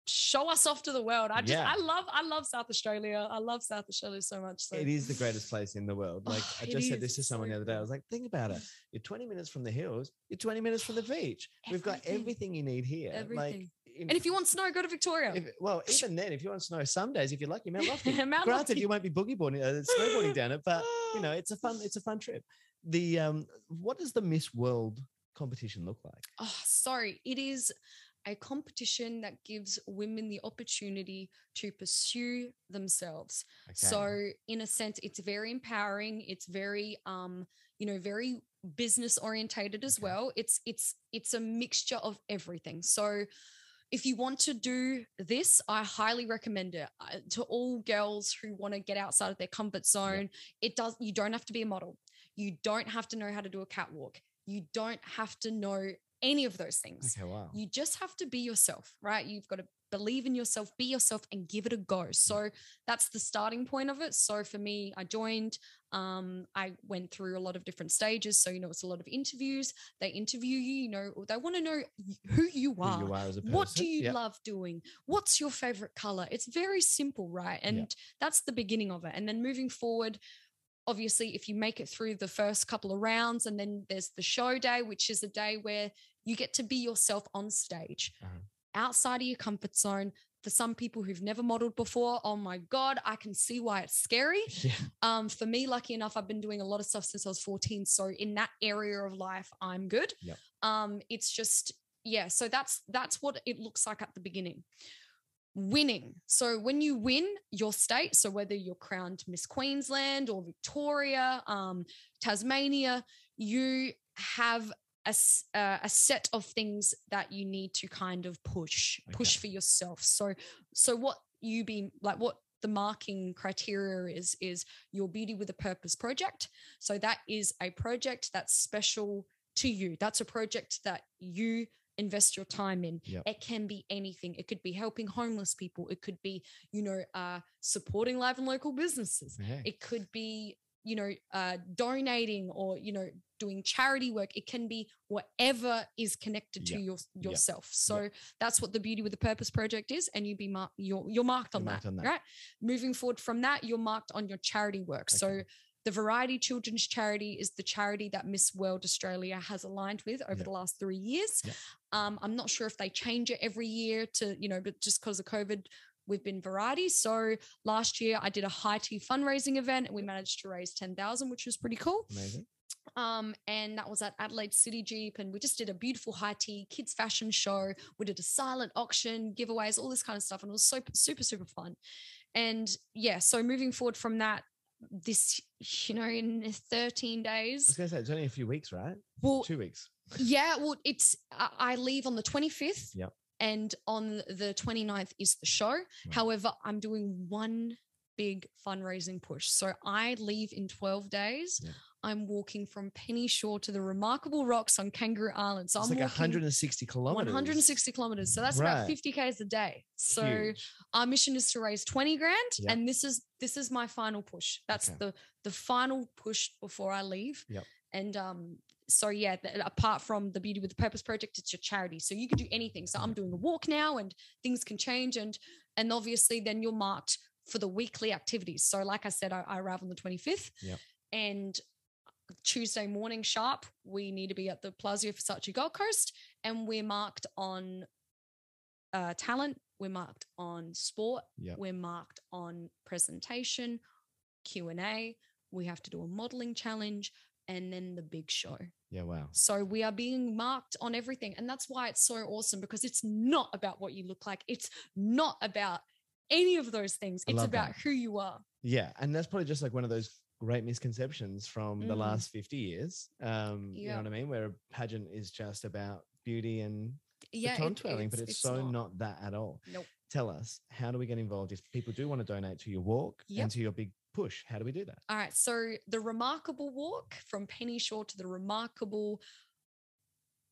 show us off to the world. I just, Yeah. I love, I love South Australia. I love South Australia so much. So It is the greatest place in the world. Like Oh, *sighs* I just said this to someone the other day. I was like, think about it. You're 20 minutes from the hills. You're 20 minutes from the beach. We've got Everything. everything you need here. Like, Everything. in- and if you want snow, go to Victoria. if- well, even then, if you want snow, some days, if you're lucky, *laughs* Mount Lofty. Mount Granted, Lofty. you won't be boogie boarding, uh, snowboarding down it, but you know, it's a fun, *sighs* it's a fun trip. The um, what does the Miss World competition look like? Oh, sorry. It is a competition that gives women the opportunity to pursue themselves. Okay. So in a sense, it's very empowering. It's very um, you know, very business orientated as Okay. well. It's it's it's a mixture of everything. So if you want to do this, I highly recommend it uh, to all girls who want to get outside of their comfort zone. It does, you don't have to be a model. You don't have to know how to do a catwalk. You don't have to know any of those things. Okay, wow. You just have to be yourself, right? You've got to believe in yourself, be yourself, and give it a go. So that's the starting point of it. So for me, I joined. Um, I went through a lot of different stages. So you know, it's a lot of interviews. They interview you. You know, they want to know who you Who are. you are as a What do you Yep. love doing? What's your favorite color? It's very simple, right? And that's the beginning of it. And then moving forward, obviously, if you make it through the first couple of rounds, and then there's the show day, which is a day where you get to be yourself on stage Uh-huh. outside of your comfort zone. For some people who've never modeled before, oh my God, I can see why it's scary. *laughs* Yeah. Um, for me, lucky enough, I've been doing a lot of stuff since I was 14. So in that area of life, I'm good. Yep. Um, it's just, yeah, so that's that's what it looks like at the beginning. Winning. So when you win your state, so whether you're crowned Miss Queensland or Victoria, um, Tasmania, you have a, uh, a set of things that you need to kind of push push for yourself. So so what you be like what the marking criteria is is your beauty with a purpose project. So that is a project that's special to you. That's a project that you invest your time in. Yep. It can be anything. It could be helping homeless people. It could be, you know, uh, supporting live and local businesses. Okay. It could be, you know, uh, donating or, you know, doing charity work. It can be whatever is connected to Yep. your, yourself. So that's what the Beauty with the Purpose project is. And you be marked, you're, you're marked on, You're that, on that. right? Moving forward from that, you're marked on your charity work. So the Variety Children's Charity is the charity that Miss World Australia has aligned with over Yep. the last three years. Yep. Um, I'm not sure if they change it every year to, you know, but just because of COVID, we've been variety. So last year I did a high tea fundraising event and we managed to raise 10,000, which was pretty cool. Amazing. Um, and that was at Adelaide City Jeep. And we just did a beautiful high tea kids fashion show. We did a silent auction, giveaways, all this kind of stuff. And it was so super, super fun. And yeah, so moving forward from that, this, you know, in 13 days. I was going to say, it's only a few weeks, right? well, Two weeks. yeah, well, it's I leave on the 25th. Yep. And on the 29th is the show. However, I'm doing one big fundraising push. So I leave in 12 days. Yeah. I'm walking from Penneshaw to the remarkable rocks on Kangaroo Island. So it's I'm like walking 160 kilometers. 160 kilometers. So that's about 50 Ks a day. So Huge. our mission is to raise 20 grand Yep. and this is this is my final push that's Okay. the the final push before i leave Yep. and um so yeah apart from the beauty with the purpose project it's your charity so you can do anything so i'm doing a walk now and things can change and and obviously then you're marked for the weekly activities so like i said i, I arrive on the 25th Yep. and Tuesday morning sharp, we need to be at the Palazzo Versace Gold Coast, and we're marked on uh, talent, we're marked on sport, Yep. we're marked on presentation, Q and A. We have to do a modeling challenge, and then the big show. Yeah, wow. So we are being marked on everything, and that's why it's so awesome because it's not about what you look like. It's not about any of those things. I It's about that. who you are. Yeah, and that's probably just like one of those great misconceptions from the Mm. last 50 years. Um, You know what I mean? Where a pageant is just about beauty and Yeah, baton it- twirling, but it's, so not. that at all. Nope. Tell us, how do we get involved if people do want to donate to your walk Yep. and to your big push? How do we do that? All right. So the remarkable walk from Penneshaw to the remarkable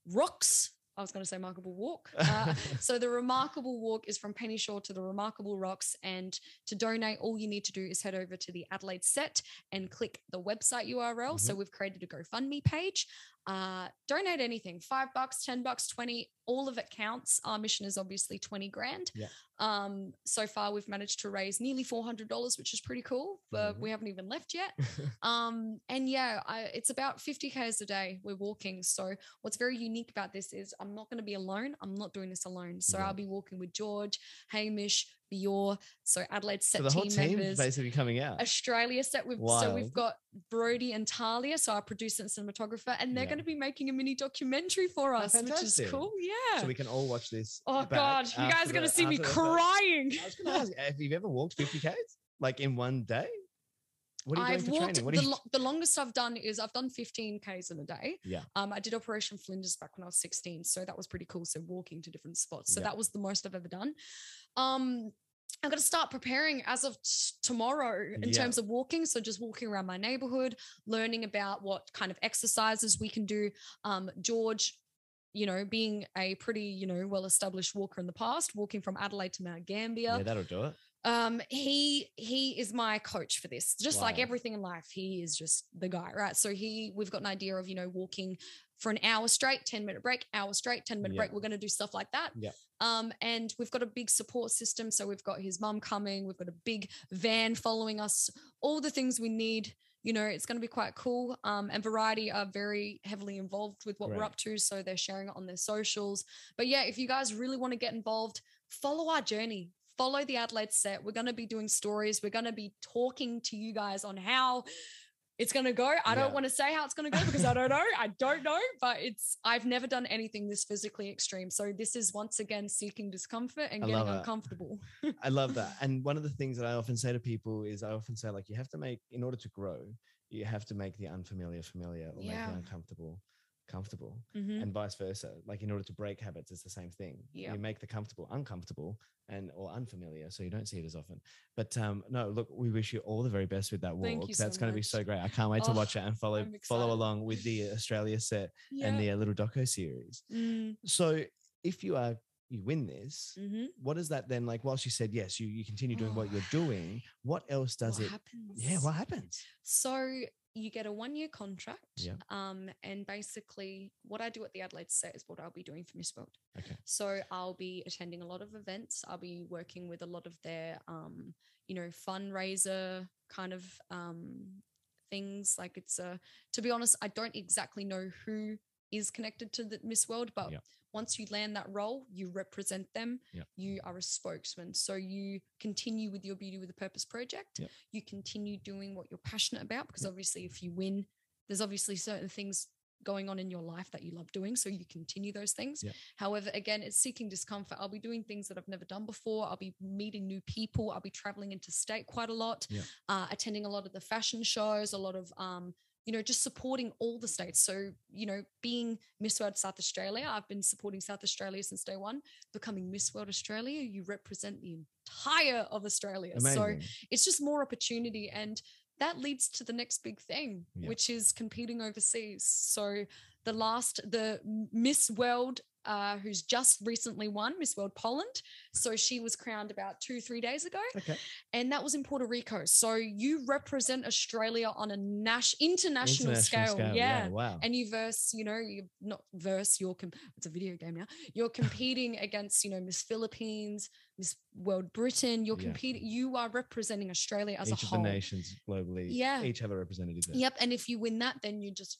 rocks. I was going to say remarkable walk. Uh, *laughs* so the remarkable walk is from Penneshaw to the remarkable rocks. And to donate, all you need to do is head over to the Adelaide set and click the website URL. So we've created a GoFundMe page. Uh, donate anything, five bucks, 10 bucks, 20, all of it counts. Our mission is obviously 20 grand. Yeah. Um, so far we've managed to raise nearly $400, which is pretty cool, but Amazing. we haven't even left yet. *laughs* Um, and yeah, I, it's about 50 Ks a day we're walking. So what's very unique about this is I'm not going to be alone. I'm not doing this alone. So Yeah. I'll be walking with George, Hamish, Bior, so Adelaide set so the whole team members. basically coming out. Australia set with so we've got Brody and Talia, so our producer and cinematographer, and they're Yeah. going to be making a mini documentary for Oh, us, which is cool. Yeah. So we can all watch this. oh God, you guys are going to see me crying. I was going to ask, *laughs* have you ever walked 50 Ks? Like in one day? What are you I've doing for walked training? What the, you? the longest I've done is I've done 15 Ks in a day. Yeah. Um, I did Operation Flinders back when I was 16. So that was pretty cool. So walking to different spots. So Yeah. that was the most I've ever done. Um, I'm going to start preparing as of t- tomorrow in Yeah. terms of walking. So just walking around my neighborhood, learning about what kind of exercises we can do. Um, George, you know, being a pretty, you know, well established walker in the past, walking from Adelaide to Mount Gambier yeah, that'll do it. Um he he is my coach for this just like everything in life he is just the guy right? So he we've got an idea of you know walking for an hour straight 10 minute break hour straight 10 minute Yeah. break we're going to do stuff like that. Yeah. um and we've got a big support system so we've got his mum coming we've got a big van following us all the things we need you know it's going to be quite cool. Um and variety are very heavily involved with what we're up to so they're sharing it on their socials. But yeah if you guys really want to get involved follow our journey follow the adelaide set. We're going to be doing stories. We're going to be talking to you guys on how it's going to go. I Yeah. don't want to say how it's going to go because i don't know. I don't know but it's i've never done anything this physically extreme. So this is once again seeking discomfort and I getting uncomfortable. I love that. *laughs* And one of the things that I often say to people is I often say, like, you have to make, in order to grow, you have to make the unfamiliar familiar or make Yeah. the uncomfortable comfortable Mhm. and vice versa. Like, in order to break habits, it's the same thing. Yeah. You make the comfortable uncomfortable and or unfamiliar so you don't see it as often. But um, no, look, we wish you all the very best with that walk. Thank you so That's going to be so great. I can't wait to Oh, watch it and follow follow along with the Australia set yeah. and the uh, little doco series. Mm, So if you are you win this, mhm. what is that then like whilst you said yes you, you continue doing what you're Oh. *sighs* doing what else does what it happens yeah what happens So you get a one year contract. Yeah. Um, and basically, what I do at the Adelaide set is what I'll be doing for Miss World. Okay. So I'll be attending a lot of events. I'll be working with a lot of their, um, you know, fundraiser kind of um, things. Like it's a, to be honest, I don't exactly know who is connected to the Miss World, but. Once you land that role, you represent them. Yeah. You are a spokesman. So you continue with your Beauty with a Purpose project. Yeah. You continue doing what you're passionate about because Yeah. obviously, if you win, there's obviously certain things going on in your life that you love doing. So you continue those things. Yeah. However, again, it's seeking discomfort. I'll be doing things that I've never done before. I'll be meeting new people. I'll be traveling interstate quite a lot, Yeah. uh, attending a lot of the fashion shows, a lot of, um, you know, just supporting all the states. So, you know, being Miss World South Australia, I've been supporting South Australia since day one. Becoming Miss World Australia, you represent the entire of Australia. Amazing. So it's just more opportunity and that leads to the next big thing Yeah. which is competing overseas so the last the miss world uh, who's just recently won miss world poland so she was crowned about two three days ago okay and that was in puerto rico so you represent australia on a nas- international, scale, yeah wow and you verse, you know, you not verse, you're, com- it's a video game now. You're *laughs* competing against, you know, Miss Philippines, Miss World Britain. You're Yeah. competing, you are representing Australia as each a of the nations globally Yeah. each have a representative there. Yep. And if you win that, then you just,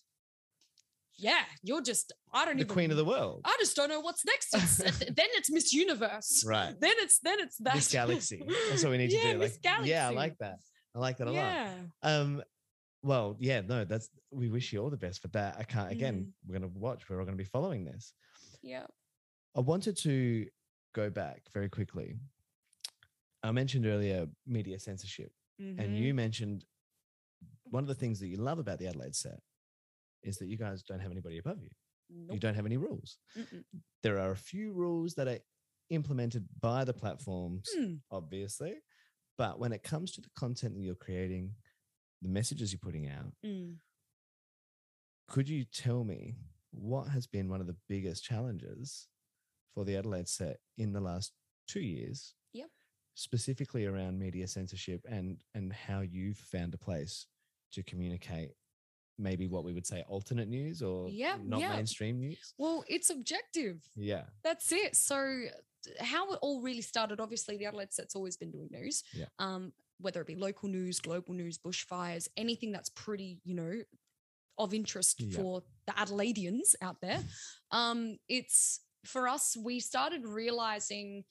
yeah, you're just, I don't the even, queen of the world I just don't know what's next. It's, *laughs* then it's Miss Universe. right Then it's, then it's that. Miss Galaxy. That's what we need to *laughs* Yeah, do. Miss Like, yeah, I like that. I like that a lot. yeah. Um, well, yeah, no, that's we wish you all the best for that. I can't again, Mm. we're gonna watch, we're all gonna be following this. Yeah. I wanted to go back very quickly. I mentioned earlier media censorship, and Mhm. you mentioned one of the things that you love about the Adelaide set is that you guys don't have anybody above you. You don't have any rules. Mm-mm. There are a few rules that are implemented by the platforms, Hmm. obviously, but when it comes to the content that you're creating, the messages you're putting out, Mm. could you tell me what has been one of the biggest challenges for the Adelaide set in the last two years? Yep. Specifically around media censorship and and how you've found a place to communicate maybe what we would say alternate news or Yeah, not yeah. mainstream news. Well, it's objective. Yeah. That's it. So how it all really started, obviously the Adelaide set's always been doing news. Yeah. Um, whether it be local news, global news, bushfires, anything that's pretty, you know, of interest Yeah. for the Adelaideans out there. *laughs* Um, it's for us, we started realizing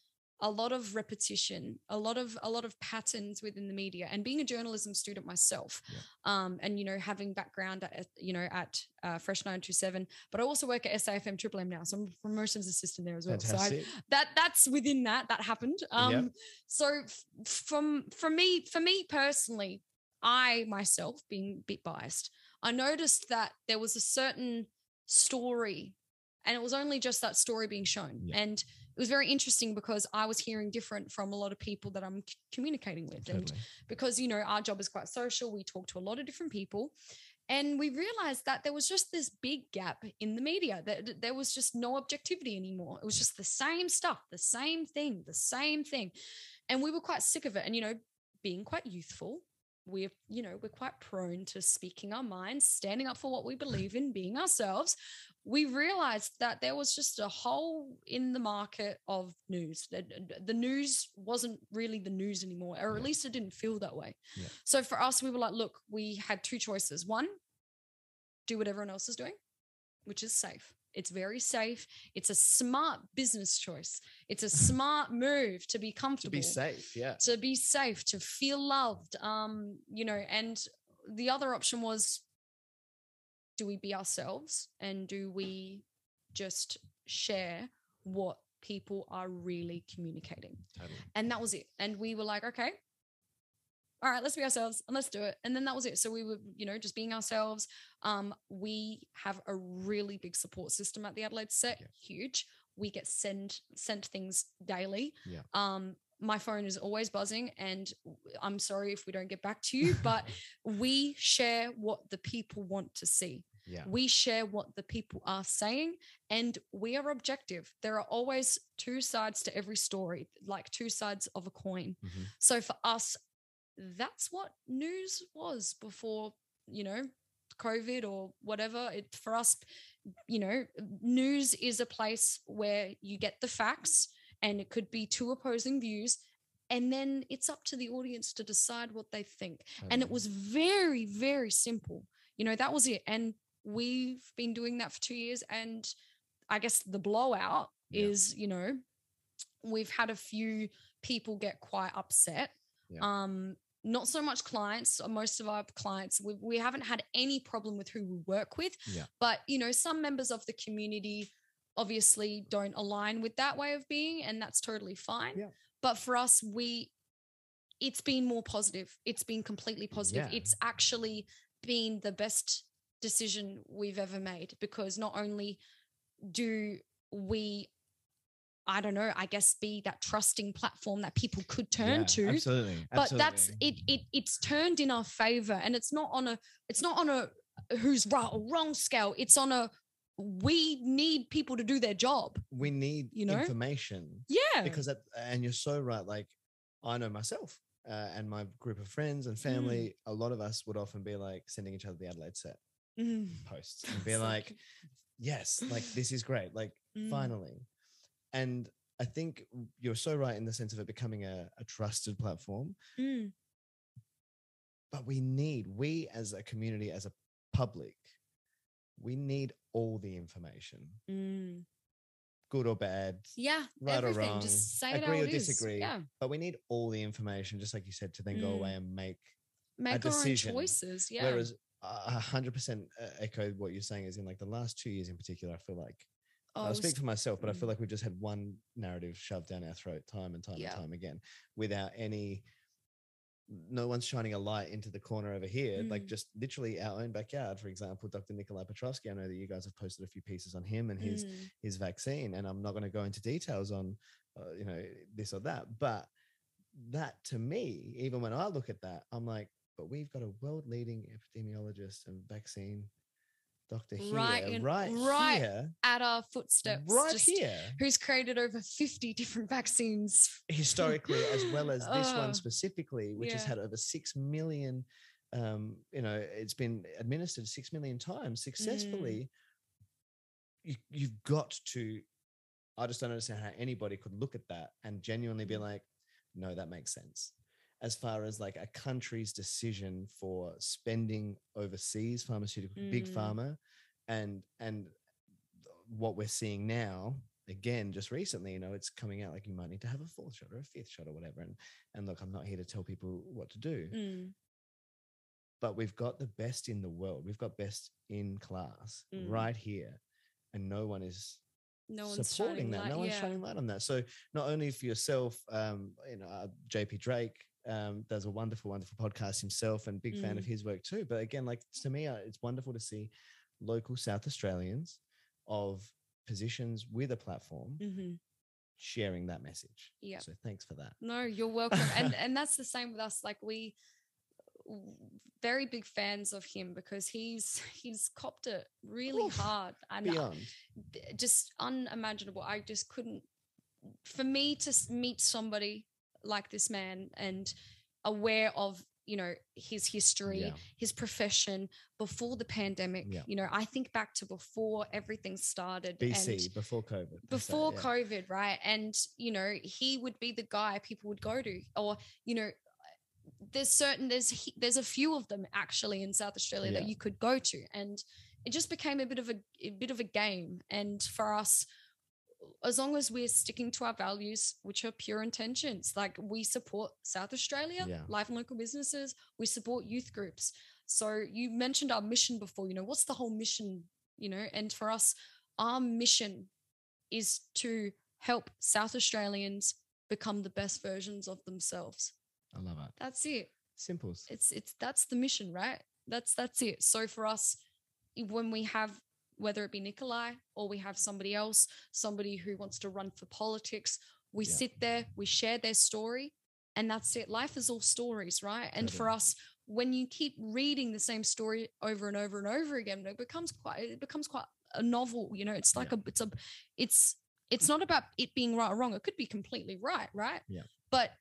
a lot of repetition, a lot of a lot of patterns within the media. And being a journalism student myself, Yeah. um, and you know, having background at you know at uh, Fresh Nine Two Seven, but I also work at SAFM Triple M now, so I'm a promotions assistant there as well. So I, Fantastic. that that's within that that happened. Um, so f- from for me for me personally, I myself, being a bit biased, I noticed that there was a certain story, and it was only just that story being shown. Yeah. And it was very interesting because I was hearing different from a lot of people that I'm communicating with. And because, you know, our job is quite social, we talk to a lot of different people. And we realized that there was just this big gap in the media, that there was just no objectivity anymore. It was just the same stuff, the same thing, the same thing. And we were quite sick of it. And, you know, being quite youthful, we're, you know, we're quite prone to speaking our minds, standing up for what we believe in, being ourselves. We realized that there was just a hole in the market of news. The, uh, the news wasn't really the news anymore, or at Yeah. least it didn't feel that way. Yeah. So for us, we were like, look, we had two choices. One, do what everyone else is doing, which is safe. It's very safe. It's a smart business choice. It's a *laughs* smart move to be comfortable. To be safe, yeah. to be safe, to feel loved. Um, you know, and the other option was do we be ourselves and do we just share what people are really communicating? Totally. And that was it. And we were like, okay, all right, let's be ourselves and let's do it. And then that was it. So we were, you know, just being ourselves. Um, we have a really big support system at the Adelaide set, Yeah. huge. We get sent sent things daily. Yeah. Um, my phone is always buzzing, and I'm sorry if we don't get back to you, but *laughs* we share what the people want to see. Yeah. We share what the people are saying, and we are objective. There are always two sides to every story, like two sides of a coin. Mhm. So for us, that's what news was before, you know, COVID or whatever. It for us, you know, news is a place where you get the facts and it could be two opposing views. And then it's up to the audience to decide what they think. And it was very, very simple. You know, that was it. And we've been doing that for two years. And I guess the blowout Yeah. is, you know, we've had a few people get quite upset. Yeah. Um, not so much clients. Most of our clients, we, we haven't had any problem with who we work with. Yeah. But you know, some members of the community obviously don't align with that way of being, and that's totally fine. Yeah. But for us, we it's been more positive. It's been completely positive. Yeah. It's actually been the best decision we've ever made because not only do we I don't know, I guess be that trusting platform that people could turn Yeah, to Absolutely. but that's it it it's turned in our favor and it's not on a it's not on a who's right or wrong scale it's on a we need people to do their job we need you know? information yeah because that and you're so right like i know myself uh, and my group of friends and Mm. family a lot of us would often be like sending each other the adelaide set Mm. posts and *laughs* be like yes like this is great like Mm. finally and i think you're so right in the sense of it becoming a, a trusted platform Mm. but we need we as a community as a public we need all the information Mm. good or bad yeah Right or wrong, just say agree or disagree, yeah but we need all the information just like you said to then go away Mm. and make make our own decision, choices yeah whereas a hundred percent uh, echo what you're saying is in like the last two years in particular i feel like Oh, i'll speak for myself but i feel mm. like we've just had one narrative shoved down our throat time and time Yeah. and time again without any no one's shining a light into the corner over here like Mm. just literally our own backyard for example dr nikolai petrovsky i know that you guys have posted a few pieces on him and his Mm. his vaccine and i'm not going to go into details on uh, you know this or that but that to me even when i look at that i'm like but we've got a world leading epidemiologist and vaccine doctor here Right right, in- right here. at our footsteps right just here. who's created over 50 different vaccines. Historically as well as *laughs* this Oh, one specifically which has had over 6 million um you know it's been administered 6 million times Mm. successfully you, you've got to i just don't understand how anybody could look at that and genuinely be Mm. like no that makes sense as far as like a country's decision for spending overseas pharmaceutical big Mm. pharma and and what we're seeing now again just recently you know it's coming out like you might need to have a fourth shot or a fifth shot or whatever and and look i'm not here to tell people what to do Mm. but we've got the best in the world we've got best in class Mm. right here and no one is no one's supporting that light, no one's yeah. shining light on that so not only for yourself um you know uh, jp drake um, does a wonderful, wonderful podcast himself, and big fan of Mm. his work too. But again, like to me, uh, it's wonderful to see local South Australians of positions with a platform hmm sharing that message. Yeah. So thanks for that. No, you're welcome. and *laughs* and that's the same with us. Like we very big fans of him because he's he's copped it really Oof, hard and I- Beyond. just unimaginable. I just couldn't. For me to meet somebody like this man and aware of you know his history, Yeah. his profession before the pandemic. Yeah. You know, I think back to before everything started. and BC before COVID. before yeah. COVID, right? And you know, he would be the guy people would go to, or you know, there's certain there's there's a few of them actually in South Australia that you could go to, and it just became a bit of a, a bit of a game. And for us, as long as we're sticking to our values, which are pure intentions, like we support South Australia, Yeah. life and local businesses, we support youth groups. So you mentioned our mission before. You know, what's the whole mission? You know, and for us, our mission is to help South Australians become the best versions of themselves. I love it. That's it. Simples. It's it's that's the mission, right? That's that's it. So for us, when we have whether it be Nikolai or we have somebody else, somebody who wants to run for politics, we Yeah. sit there, we share their story, and that's it. Life is all stories, right? And for us, when you keep reading the same story over and over and over again, it becomes quite it becomes quite a novel. You know, it's like a it's a it's it's not about it being right or wrong. It could be completely right, right? Yeah. But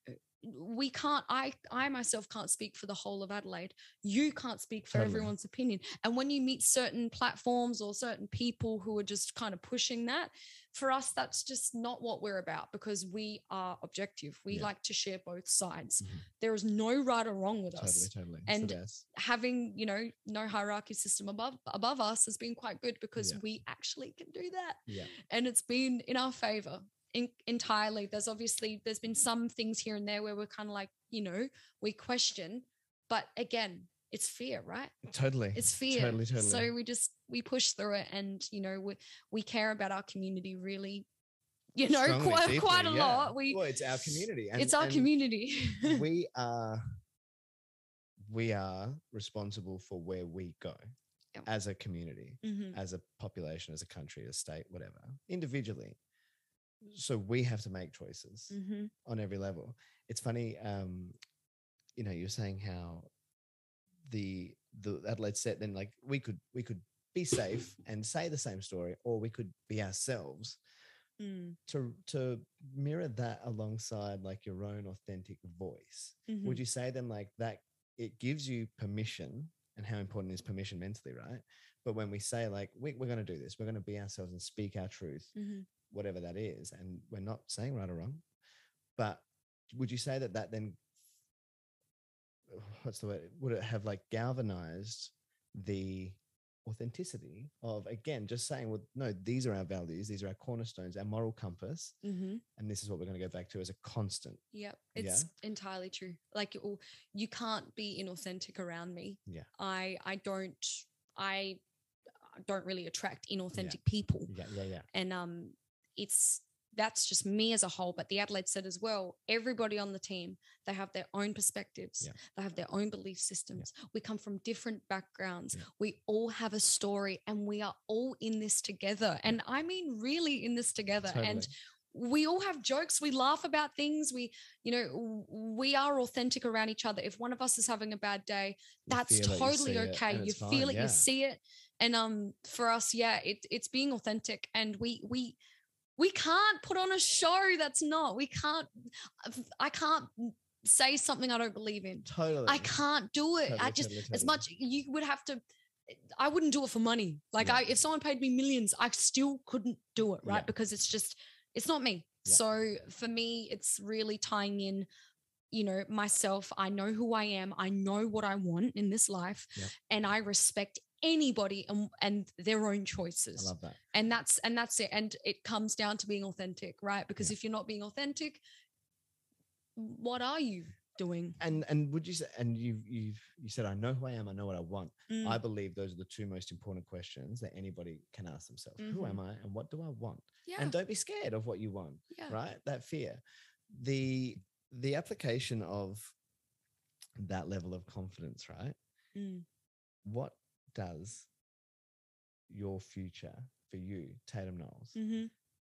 we can't i i myself can't speak for the whole of adelaide you can't speak for Totally. everyone's opinion and when you meet certain platforms or certain people who are just kind of pushing that for us that's just not what we're about because we are objective we Yeah. like to share both sides Mhm. There is no right or wrong with us Totally, totally. And having you know no hierarchy system above above us has been quite good because Yeah. we actually can do that Yeah. and it's been in our favor in, entirely there's obviously there's been some things here and there where we're kind of like you know we question but again it's fear right Totally. it's fear Totally, totally. so we just we push through it and you know we, we care about our community really you know Strongly, quite quite a yeah. lot we well, it's our community. And, it's our and community *laughs* we are we are responsible for where we go Yep. as a community, Mhm. as a population, as a country, a state, whatever, individually. So we have to make choices Mhm. on every level. It's funny, um, you know, you're saying how the the Adelaide set then like we could we could be safe and say the same story, or we could be ourselves Mm. to to mirror that alongside like your own authentic voice Mhm. would you say then like that it gives you permission and how important is permission mentally right but when we say like we, we're going to do this we're going to be ourselves and speak our truth Mhm. Whatever that is and we're not saying right or wrong but would you say that that then *sighs* what's the word would it have like galvanized the authenticity of again just saying well no these are our values these are our cornerstones our moral compass Mhm. and this is what we're going to go back to as a constant Yep, Yeah? it's entirely true. Like you, you can't be inauthentic around me. Yeah. I I don't I don't really attract inauthentic people, yeah yeah yeah and um, it's that's just me as a whole. But the Adelaide set as well. Everybody on the team they have their own perspectives. Yeah. They have their own belief systems. We come from different backgrounds. Yeah. We all have a story, and we are all in this together. And I mean, really in this together. And we all have jokes we laugh about things we you know we are authentic around each other if one of us is having a bad day You that's feel it, you totally okay you feel fine, it yeah. you see it and um for us yeah it, it's being authentic and we we we can't put on a show that's not. We can't uh, i can't say something i don't believe in. Totally. i can't do it. I just totally, as much you would have to i wouldn't do it for money. Like Yeah. i if someone paid me millions i still couldn't do it right? Yeah. because it's just it's not me. Yeah. so for me it's really tying in you know myself. I know who i am. I know what i want in this life. And i respect anybody and, and their own i choices. love that. And that's and that's it. And it comes down to being authentic right? Because Yeah. if you're not being authentic what are you doing? And and would you say and you you've you said i know who i am. I know what i want. Mm, i believe those are the two most important questions that anybody can ask themselves. Who Mhm. am i and what do i want? Yeah. And don't be scared of what you want yeah. right? That fear. The the application of that level of confidence, right? Mm. What does your future for you, Taydam Knowles? Mm-hmm.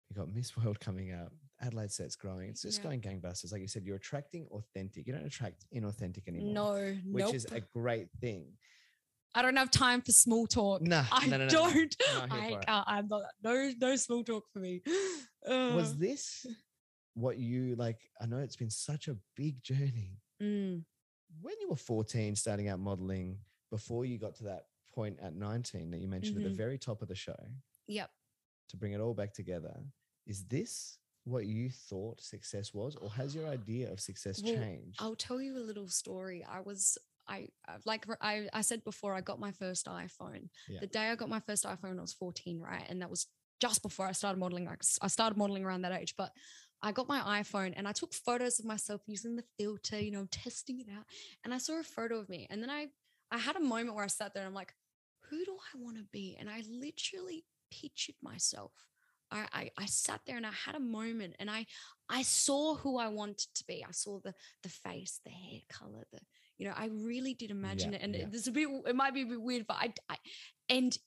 You got Miss World coming up. Adelaide set's growing. It's just Yeah. going gangbusters. Like you said, you're attracting authentic. You don't attract inauthentic anymore. No, which nope. is a great thing. I don't have time for small talk. Nah, I no, no, no, no. don't. I can't. I'm not. No, no small talk for me. Uh, *gasps* Was this what you like? I know it's been such a big journey. mm, When you were 14, starting out modeling, before you got to that point at 19 that you mentioned at Mhm. the very top of the show, yep. to bring it all back together, is this what you thought success was, or has your idea of success Well, changed? I'll tell you a little story. I was. I uh, like I said before I got my first iPhone. Yeah. The day I got my first iPhone, I was 14, right? And that was just before I started modeling. Like I started modeling around that age, but I got my iPhone and I took photos of myself using the filter, you know, testing it out. And I saw a photo of me. And then I I had a moment where I sat there and I'm like, who do I want to be? And I literally pictured myself. I, I I sat there and I had a moment and I I saw who I wanted to be. I saw the the face, the hair color, the you know, I really did imagine it. And yeah. it's a bit it might be a bit weird, but I, I and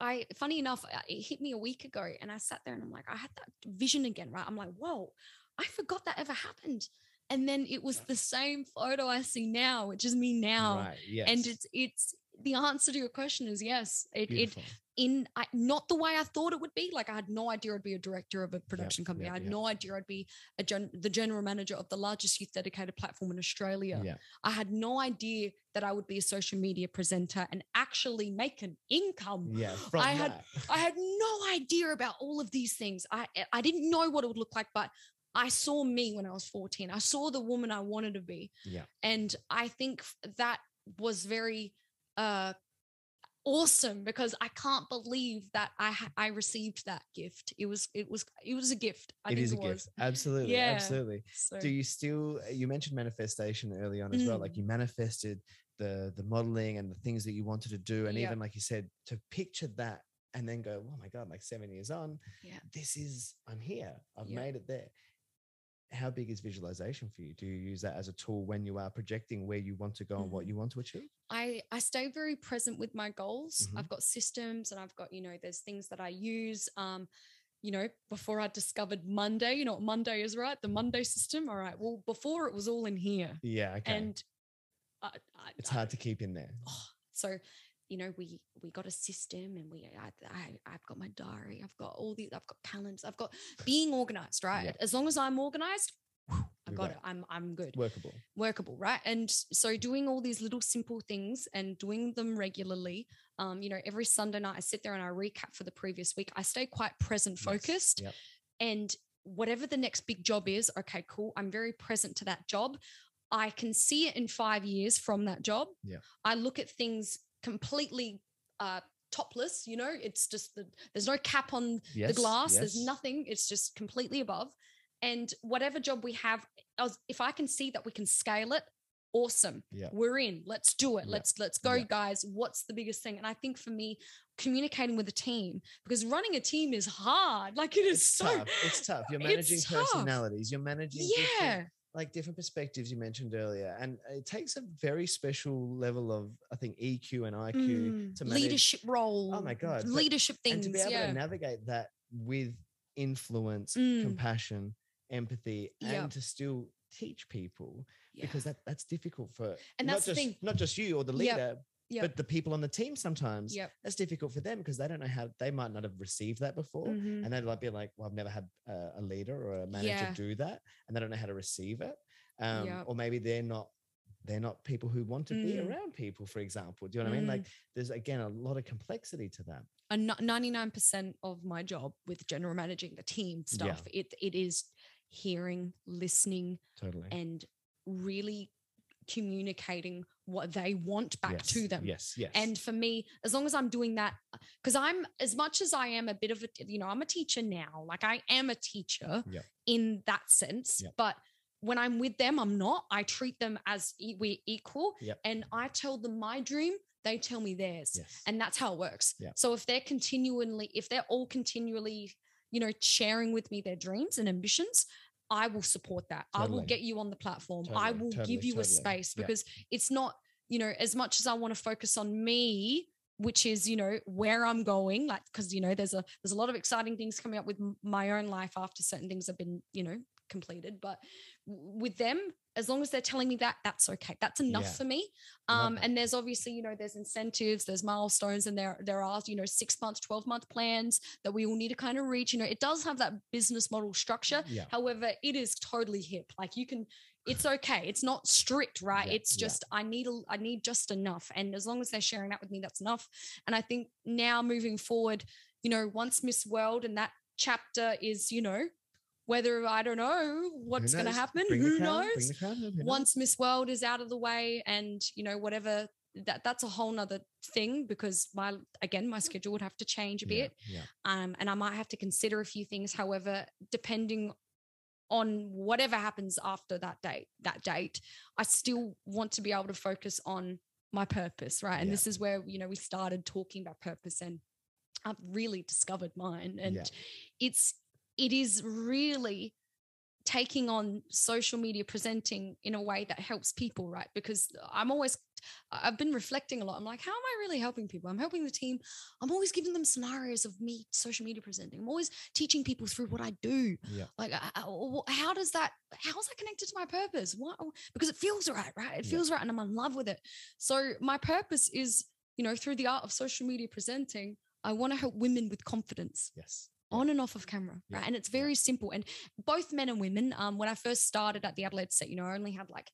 I funny enough, uh, it hit me a week ago and I sat there and I'm like, I had that vision again, right? I'm like, whoa, I forgot that ever happened. And then it was the same photo I see now, which is me now. right. Yes. And it's it's the answer to your question is yes. It it in I, not the way I thought it would be. Like I had no idea I'd be a director of a production company. yep, I had yep. no idea I'd be a gen, the general manager of the largest youth dedicated platform in Australia. I had no idea that I would be a social media presenter and actually make an income. Yeah. From I had- I had no idea about all of these things. I I didn't know what it would look like, but I saw me when I was 14. I saw the woman I wanted to be. Yeah. And I think that was very uh awesome because I can't believe that I ha- I received that gift. It was it was it was a gift. I it is a it gift. Absolutely. Yeah. Absolutely. So, do you still you mentioned manifestation early on as well like Mm. you manifested the the modeling and the things that you wanted to do and Yep. even like you said to picture that and then go oh my god like seven years on Yeah. this is i'm here i've Yep. made it there how big is visualization for you do you use that as a tool when you are projecting where you want to go and what Mhm. you want to achieve I I stay very present with my goals. Mhm. I've got systems and I've got, you know, there's things that I use. Um, you know, before I discovered Monday, you know what Monday is, right? The Monday system. All right. Well, before it was all in here. yeah okay And I, I, it's hard to keep in there oh, so you know we we got a system and we I, I i've got my diary i've got all these i've got calendars i've got being organized right? Yep. as long as i'm organized i got it i'm i'm good. Workable. Workable right? And so doing all these little simple things and doing them regularly um you know every sunday night i sit there and i recap for the previous week i stay quite present Yes, focused yep. and whatever the next big job is okay cool i'm very present to that job. I can see it in five years from that job. Yeah. i look at things completely uh topless you know it's just the, there's no cap on yes the glass there's nothing it's just completely above and whatever job we have if i can see that we can scale it awesome Yeah. we're in let's do it Yeah. let's let's go Yeah. guys what's the biggest thing and i think for me communicating with a team because running a team is hard like it is it's so tough it's tough you're managing tough. personalities you're managing different- yeah like different perspectives you mentioned earlier and it takes a very special level of i think eq and iq Mm, to manage leadership role Oh my God, but- leadership things and to be able yeah to navigate that with influence Mm. compassion empathy Yep. and to still teach people yeah. because that that's difficult for And not that's the just thing. not just you or the leader yep. But the people on the team sometimes Yep. that's difficult for them because they don't know how they might not have received that before Mhm. and they might be like, "Well, I've never had a, a leader or a manager Yeah. do that, and they don't know how to receive it." Um, Yep. Or maybe they're not they're not people who want to be Mm. around people, for example. Do you know what I mean? Like, there's again a lot of complexity to that. And 99% of my job with general managing the team stuff it it is hearing listening Totally. and really communicating what they want back yes. to them Yes. Yes. and for me as long as i'm doing that because i'm as much as i am a bit of a you know i'm a teacher now like i am a teacher Yep. in that sense Yep. but when i'm with them i'm not i treat them as e- we're equal Yep. and i tell them my dream they tell me theirs yes. and that's how it works so if they're continually if they're all continually you know sharing with me their dreams and ambitions I will support that. I will get you on the platform. I will totally, give you a totally. space Yeah. because it's not, you know, as much as I want to focus on me, which is, you know, where I'm going, like, because, you know, there's a, there's a lot of exciting things coming up with my own life after certain things have been, you know, completed. But with them, as long as they're telling me that, that's okay. That's enough Yeah. for me. Um, and there's obviously, you know, there's incentives, there's milestones, and there there are, you know, six months, 12 month plans that we all need to kind of reach. You know, it does have that business model structure. Yeah. However, it is totally hip. Like you can, it's okay. It's not strict, right? Yeah, it's just I need a, I need just enough, and as long as they're sharing that with me, that's enough. And I think now moving forward, you know, once Miss World and that chapter is, you know, whether I don't know what's going to happen, Bring who crowd, knows? Bring crowd. in, who knows? once Miss World is out of the way and you know whatever that that's a whole nother thing because my again my schedule would have to change a Yeah, bit Yeah. um and I might have to consider a few things however depending on whatever happens after that date that date I still want to be able to focus on my purpose right and Yeah. this is where you know we started talking about purpose and I've really discovered mine and Yeah. it's it is really taking on social media presenting in a way that helps people right? Because i'm always i've been reflecting a lot. I'm like how am i really helping people? I'm helping the team. I'm always giving them scenarios of me social media presenting. I'm always teaching people through what i do. Yeah. like how does that how is that connected to my purpose? What oh, because it feels right right? It Yeah. feels right and i'm in love with it. So my purpose is you know through the art of social media presenting i want to help women with confidence. Yes. On and off of camera, Yeah, right? And it's yeah. very simple. And both men and women, um, when I first started at the Adelaide set, you know, I only had like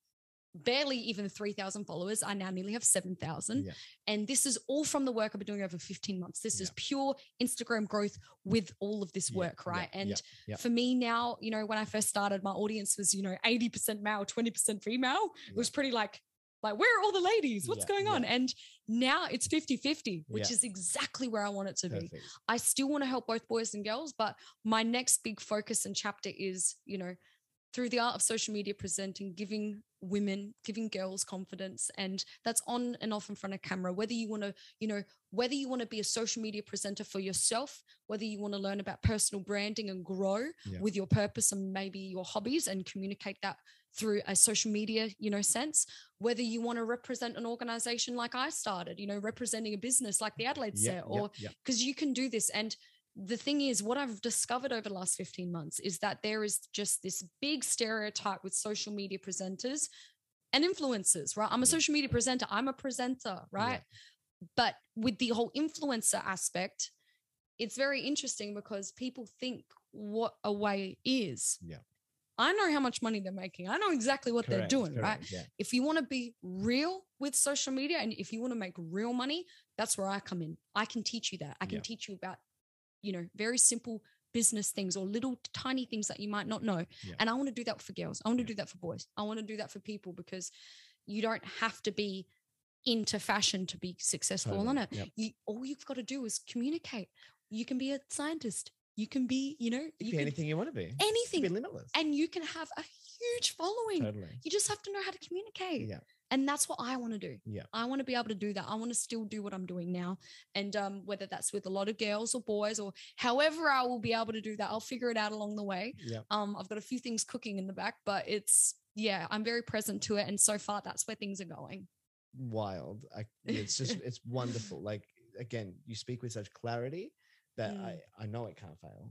barely even 3,000 followers. I now nearly have 7,000. Yeah. And this is all from the work I've been doing over 15 months. This is pure Instagram growth with all of this work, yeah, right? yeah, and yeah. for me now, you know, when I first started, my audience was, you know, 80% male, 20% female. It was pretty like, like, where are all the ladies? What's Yeah, going on? yeah. And now it's 50 50, which Yeah. is exactly where I want it to be. I still want to help both boys and girls, but my next big focus and chapter is, you know, through the art of social media presenting, giving women, giving girls confidence. And that's on and off in front of camera. Whether you want to, you know, whether you want to be a social media presenter for yourself, whether you want to learn about personal branding and grow with your purpose and maybe your hobbies and communicate that through a social media, you know, sense, whether you want to represent an organization like I started, you know, representing a business like the Adelaide Yeah, set yeah, or yeah. because you can do this. And the thing is, what I've discovered over the last 15 months is that there is just this big stereotype with social media presenters and influencers, right? I'm a social media presenter, I'm a presenter, right? But with the whole influencer aspect, it's very interesting because people think what a way is. Yeah. I know how much money they're making. I know exactly what they're Correct, doing, right? Yeah. if you want to be real with social media and if you want to make real money, that's where I come in. I can teach you that. I can Yeah. teach you about, you know, very simple business things or little tiny things that you might not know. Yeah. And I want to do that for girls. I want to do that for boys. I want to do that for people because you don't have to be into fashion to be successful on it. yep. You all you've got to do is communicate. You can be a scientist. You can be, you know, You you be can anything you want to be. Anything. be limitless. and you can have a huge following. Totally. You just have to know how to communicate. Yeah. And that's what I want to do. Yeah. I want to be able to do that. I want to still do what I'm doing now. And um, whether that's with a lot of girls or boys or however I will be able to do that, I'll figure it out along the way. Yeah. Um, I've got a few things cooking in the back, but it's, yeah, I'm very present to it. And so far, that's where things are going. Wild. I, it's just it's wonderful. Like again, you speak with such clarity that Mm. I I know it can't fail.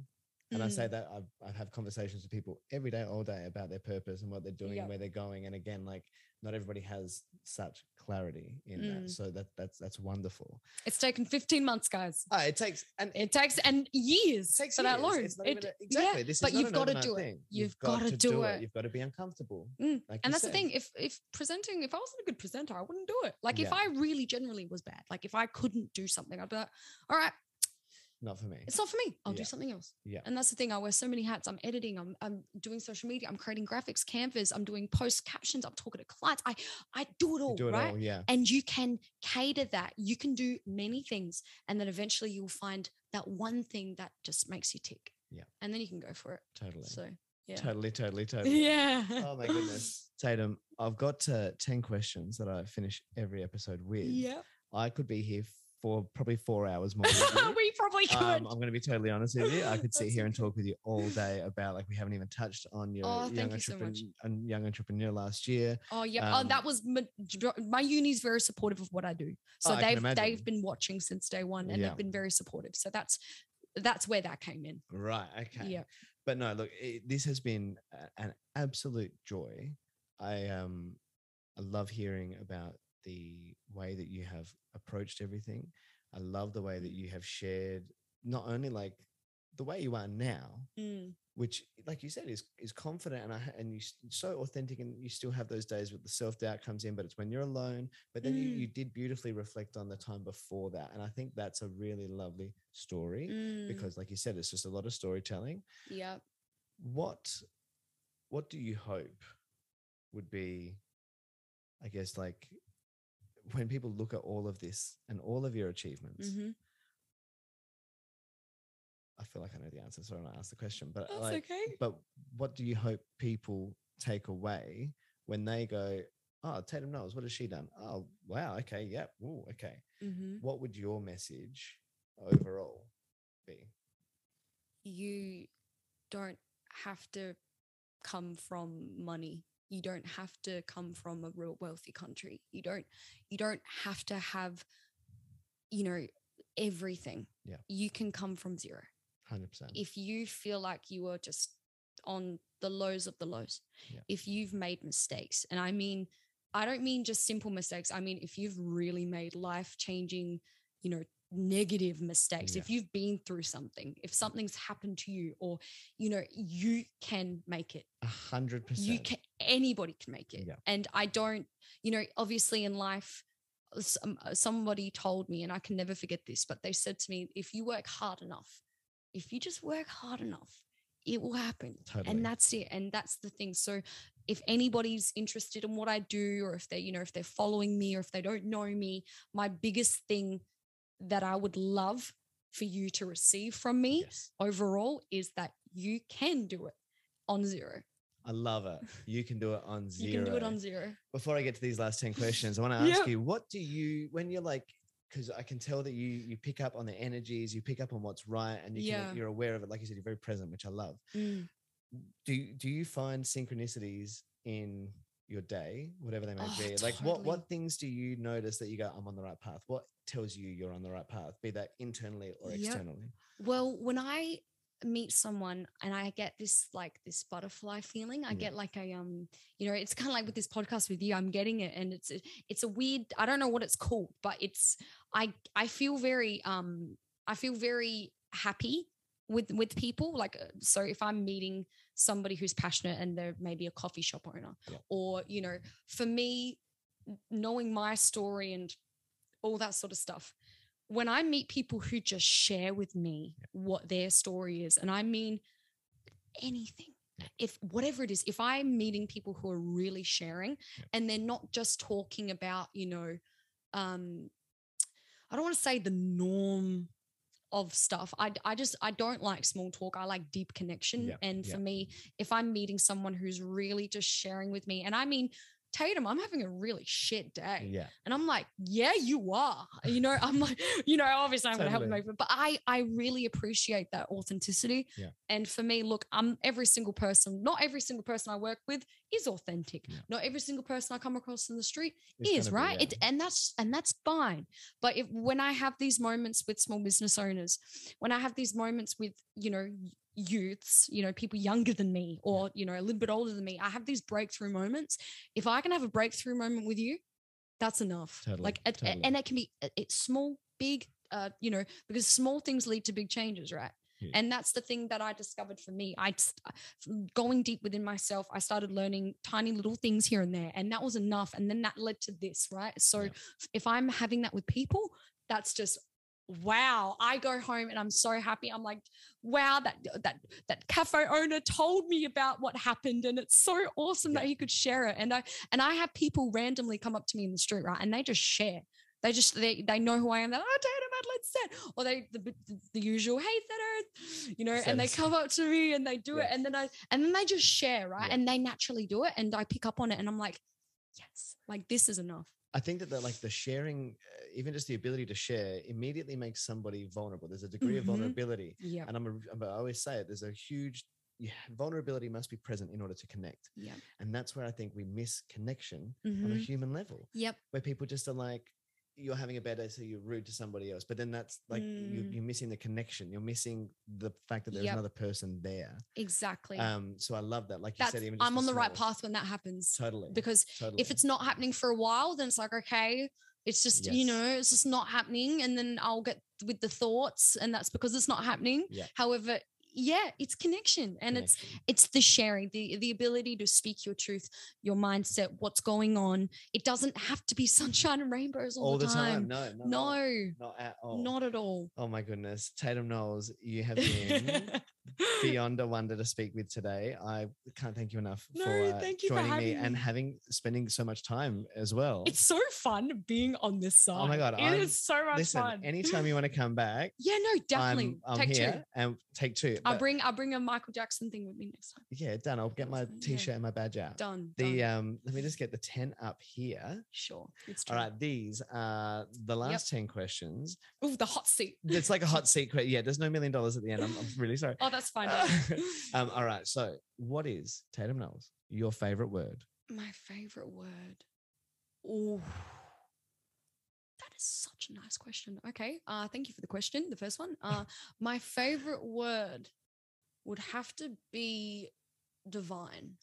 And I say that I've I have conversations with people every day, all day about their purpose and what they're doing Yep. and where they're going. And again, like not everybody has such clarity in Mm. that. So that that's that's wonderful. It's taken 15 months, guys. Ah, it takes and It takes and years it takes for that years. loan. It's It- a- exactly. yeah, this is but you've got to do it. thing. You've got gotta to do it. You've got to be uncomfortable. Mm, Like and that's the thing if if presenting if i wasn't a good presenter i wouldn't do it like if i really generally was bad like if i couldn't do something i'd be like all right Not for me. it's not for me i'll Yeah. do something else Yeah. and that's the thing i wear so many hats i'm editing i'm, I'm doing social media i'm creating graphics canvas i'm doing post captions i'm talking to clients i i do it all You do it right all. Yeah. and you can cater that you can do many things and then eventually you'll find that one thing that just makes you tick Yeah. and then you can go for it Totally. so yeah Totally, totally, *laughs* totally. yeah Oh my goodness. *laughs* Taydam, I've got uh, 10 questions that I finish every episode with. yeah I could be here for probably four hours more. *laughs* we probably could. Um, I'm going to be totally honest with you. I could *laughs* sit here and talk with you all day about like we haven't even touched on your Oh, young, you so entrepreneur, and young entrepreneur last year. Oh yeah, Um, oh, that was my, my uni's very supportive of what I do. So Oh, they've they've been watching since day one and Yeah. they've been very supportive. So that's that's where that came in. Right. Okay. Yeah. But no, look, it, this has been an absolute joy. I um, I love hearing about the way that you have approached everything. I love the way that you have shared not only like the way you are now, which, like you said, is is confident and I, and you so authentic, and you still have those days where the self doubt comes in, but it's when you're alone. But then you, Mm. you did beautifully reflect on the time before that, and I think that's a really lovely story Mm, because, like you said, it's just a lot of storytelling. yeah. What what do you hope would be, I guess, like when people look at all of this and all of your achievements? hmm I feel like I know the answer, so I want to ask the question. But That's like, okay. but what do you hope people take away when they go, "Oh, Taydam Knowles, what has she done? Oh, wow, okay, yeah, ooh, okay." hmm What would your message overall be? You don't have to come from money. You don't have to come from a real wealthy country. You don't you don't have to have you know everything. Yeah. You can come from zero. Hundred percent. if you feel like you are just on the lows of the lows, Yeah. if you've made mistakes, and I mean, I don't mean just simple mistakes, I mean, if you've really made life changing, you know, negative mistakes, if you've been through something, if something's happened to you, or, you know, you can make it. A hundred percent. You can, anybody can make it. Yeah. And I don't, you know, obviously in life, uh, somebody told me, and I can never forget this, but they said to me, if you work hard enough, if you just work hard enough, it will happen. Totally. And that's it. And that's the thing. So if anybody's interested in what I do, or if they, you know, if they're following me or if they don't know me, my biggest thing that I would love for you to receive from me Yes. overall is that you can do it on zero. I love it. *laughs* You can do it on zero. You can do it on zero. Before I get to these last 10 questions, I want to *laughs* ask you, what do you, when you're like, because I can tell that you you pick up on the energies, you pick up on what's right, and you Yeah. can, you're aware of it. Like you said, you're very present, which I love. Mm. Do do you find synchronicities in your day, whatever they may Oh, be? Like what totally. what things do you notice that you go, I'm on the right path? What tells you you're on the right path, be that internally or Yep. externally? Well, when I meet someone and I get this like this butterfly feeling, I get like a um, you know, it's kind of like with this podcast with you, I'm getting it, and it's a, it's a weird. I don't know what it's called, but it's I I feel very um, I feel very happy with with people. Like uh, so, if I'm meeting somebody who's passionate and they're maybe a coffee shop owner, Yeah. or you know, for me, knowing my story and all that sort of stuff when I meet people who just share with me what their story is, and I mean anything, if whatever it is, if I'm meeting people who are really sharing Yeah. and they're not just talking about, you know, um, I don't want to say the norm of stuff. I, I just I don't like small talk. I like deep connection. And for me, if I'm meeting someone who's really just sharing with me, and I mean Taydam, I'm having a really shit day. Yeah. And I'm like, yeah, you are. You know, I'm like, *laughs* you know, obviously I'm gonna help Totally. over, but I I really appreciate that authenticity. Yeah. And for me, look, I'm every single person, not every single person I work with is authentic. Yeah. Not every single person I come across in the street It's is gonna be, right. yeah. It, and that's and that's fine. But if when I have these moments with small business owners, when I have these moments with you know youths, you know people younger than me or you know a little bit older than me, I have these breakthrough moments. If I can have a breakthrough moment with you, that's enough. Totally, Like totally. and it can be it's small, big, uh, you know, because small things lead to big changes, right? And that's the thing that I discovered for me. I from going deep within myself, I started learning tiny little things here and there, and that was enough. And then that led to this, right? So Yeah. if I'm having that with people, that's just wow. I go home and I'm so happy. I'm like, wow, that that that cafe owner told me about what happened, and it's so awesome that Yeah. he could share it. And I and I have people randomly come up to me in the street, right, and they just share. They just they they know who I am. They're like, oh, Taydam Adelaide set, or they the, the, the usual, hey Theta, you know, and they come up to me and they do it, and then I and then they just share, right, Yeah. and they naturally do it, and I pick up on it, and I'm like, yes, like this is enough. I think that the, like the sharing, uh, even just the ability to share, immediately makes somebody vulnerable. There's a degree of Mhm. vulnerability, Yeah. and I'm, a, I always say it. There's a huge yeah, vulnerability must be present in order to connect, Yeah. and that's where I think we miss connection on a Mhm. human level, Yep. where people just are like, you're having a bad day, so you're rude to somebody else. But then that's like you, Mm. you're missing the connection. You're missing the fact that there's Yep. another person there. Exactly. Um, so I love that. Like you said, even just I'm on the right path when that happens. Totally. Because totally. if it's not happening for a while, then it's like, okay, it's just, you know, it's just not happening. And then I'll get with the thoughts, and that's because it's not happening. Yeah. However, yeah, it's connection and it's connection. it's the sharing, the the ability to speak your truth, your mindset, what's going on. It doesn't have to be *laughs* sunshine and rainbows all, all the time. No, no, No, not at all. not at all. Oh my goodness, Taydam Knowles, you have been *laughs* *laughs* beyond a wonder to speak with today. I can't thank you enough No, for uh, you for joining me having and having spending so much time as well. It's so fun being on this side. Oh my God, it I'm- is so much Listen, fun. anytime you want to come back, *gasps* yeah, no, definitely. I'm, I'm Take here two. and take two. I'll bring I'll bring a Michael Jackson thing with me next time. yeah, done. I'll get my t-shirt and my badge out. Done. The done. um, let me just get the ten up here. sure. It's All right, these are the last ten questions. Oh, the hot seat. It's like a hot *laughs* seat. Yeah, there's no million dollars at the end. I'm, I'm really sorry. Oh, that's fine. Uh, *laughs* um, all right. So, what is Taydam Knowles your favorite word? My favorite word. Oh, that is such a nice question. Okay. Uh, thank you for the question. The first one. *laughs* Uh, my favorite word would have to be divine.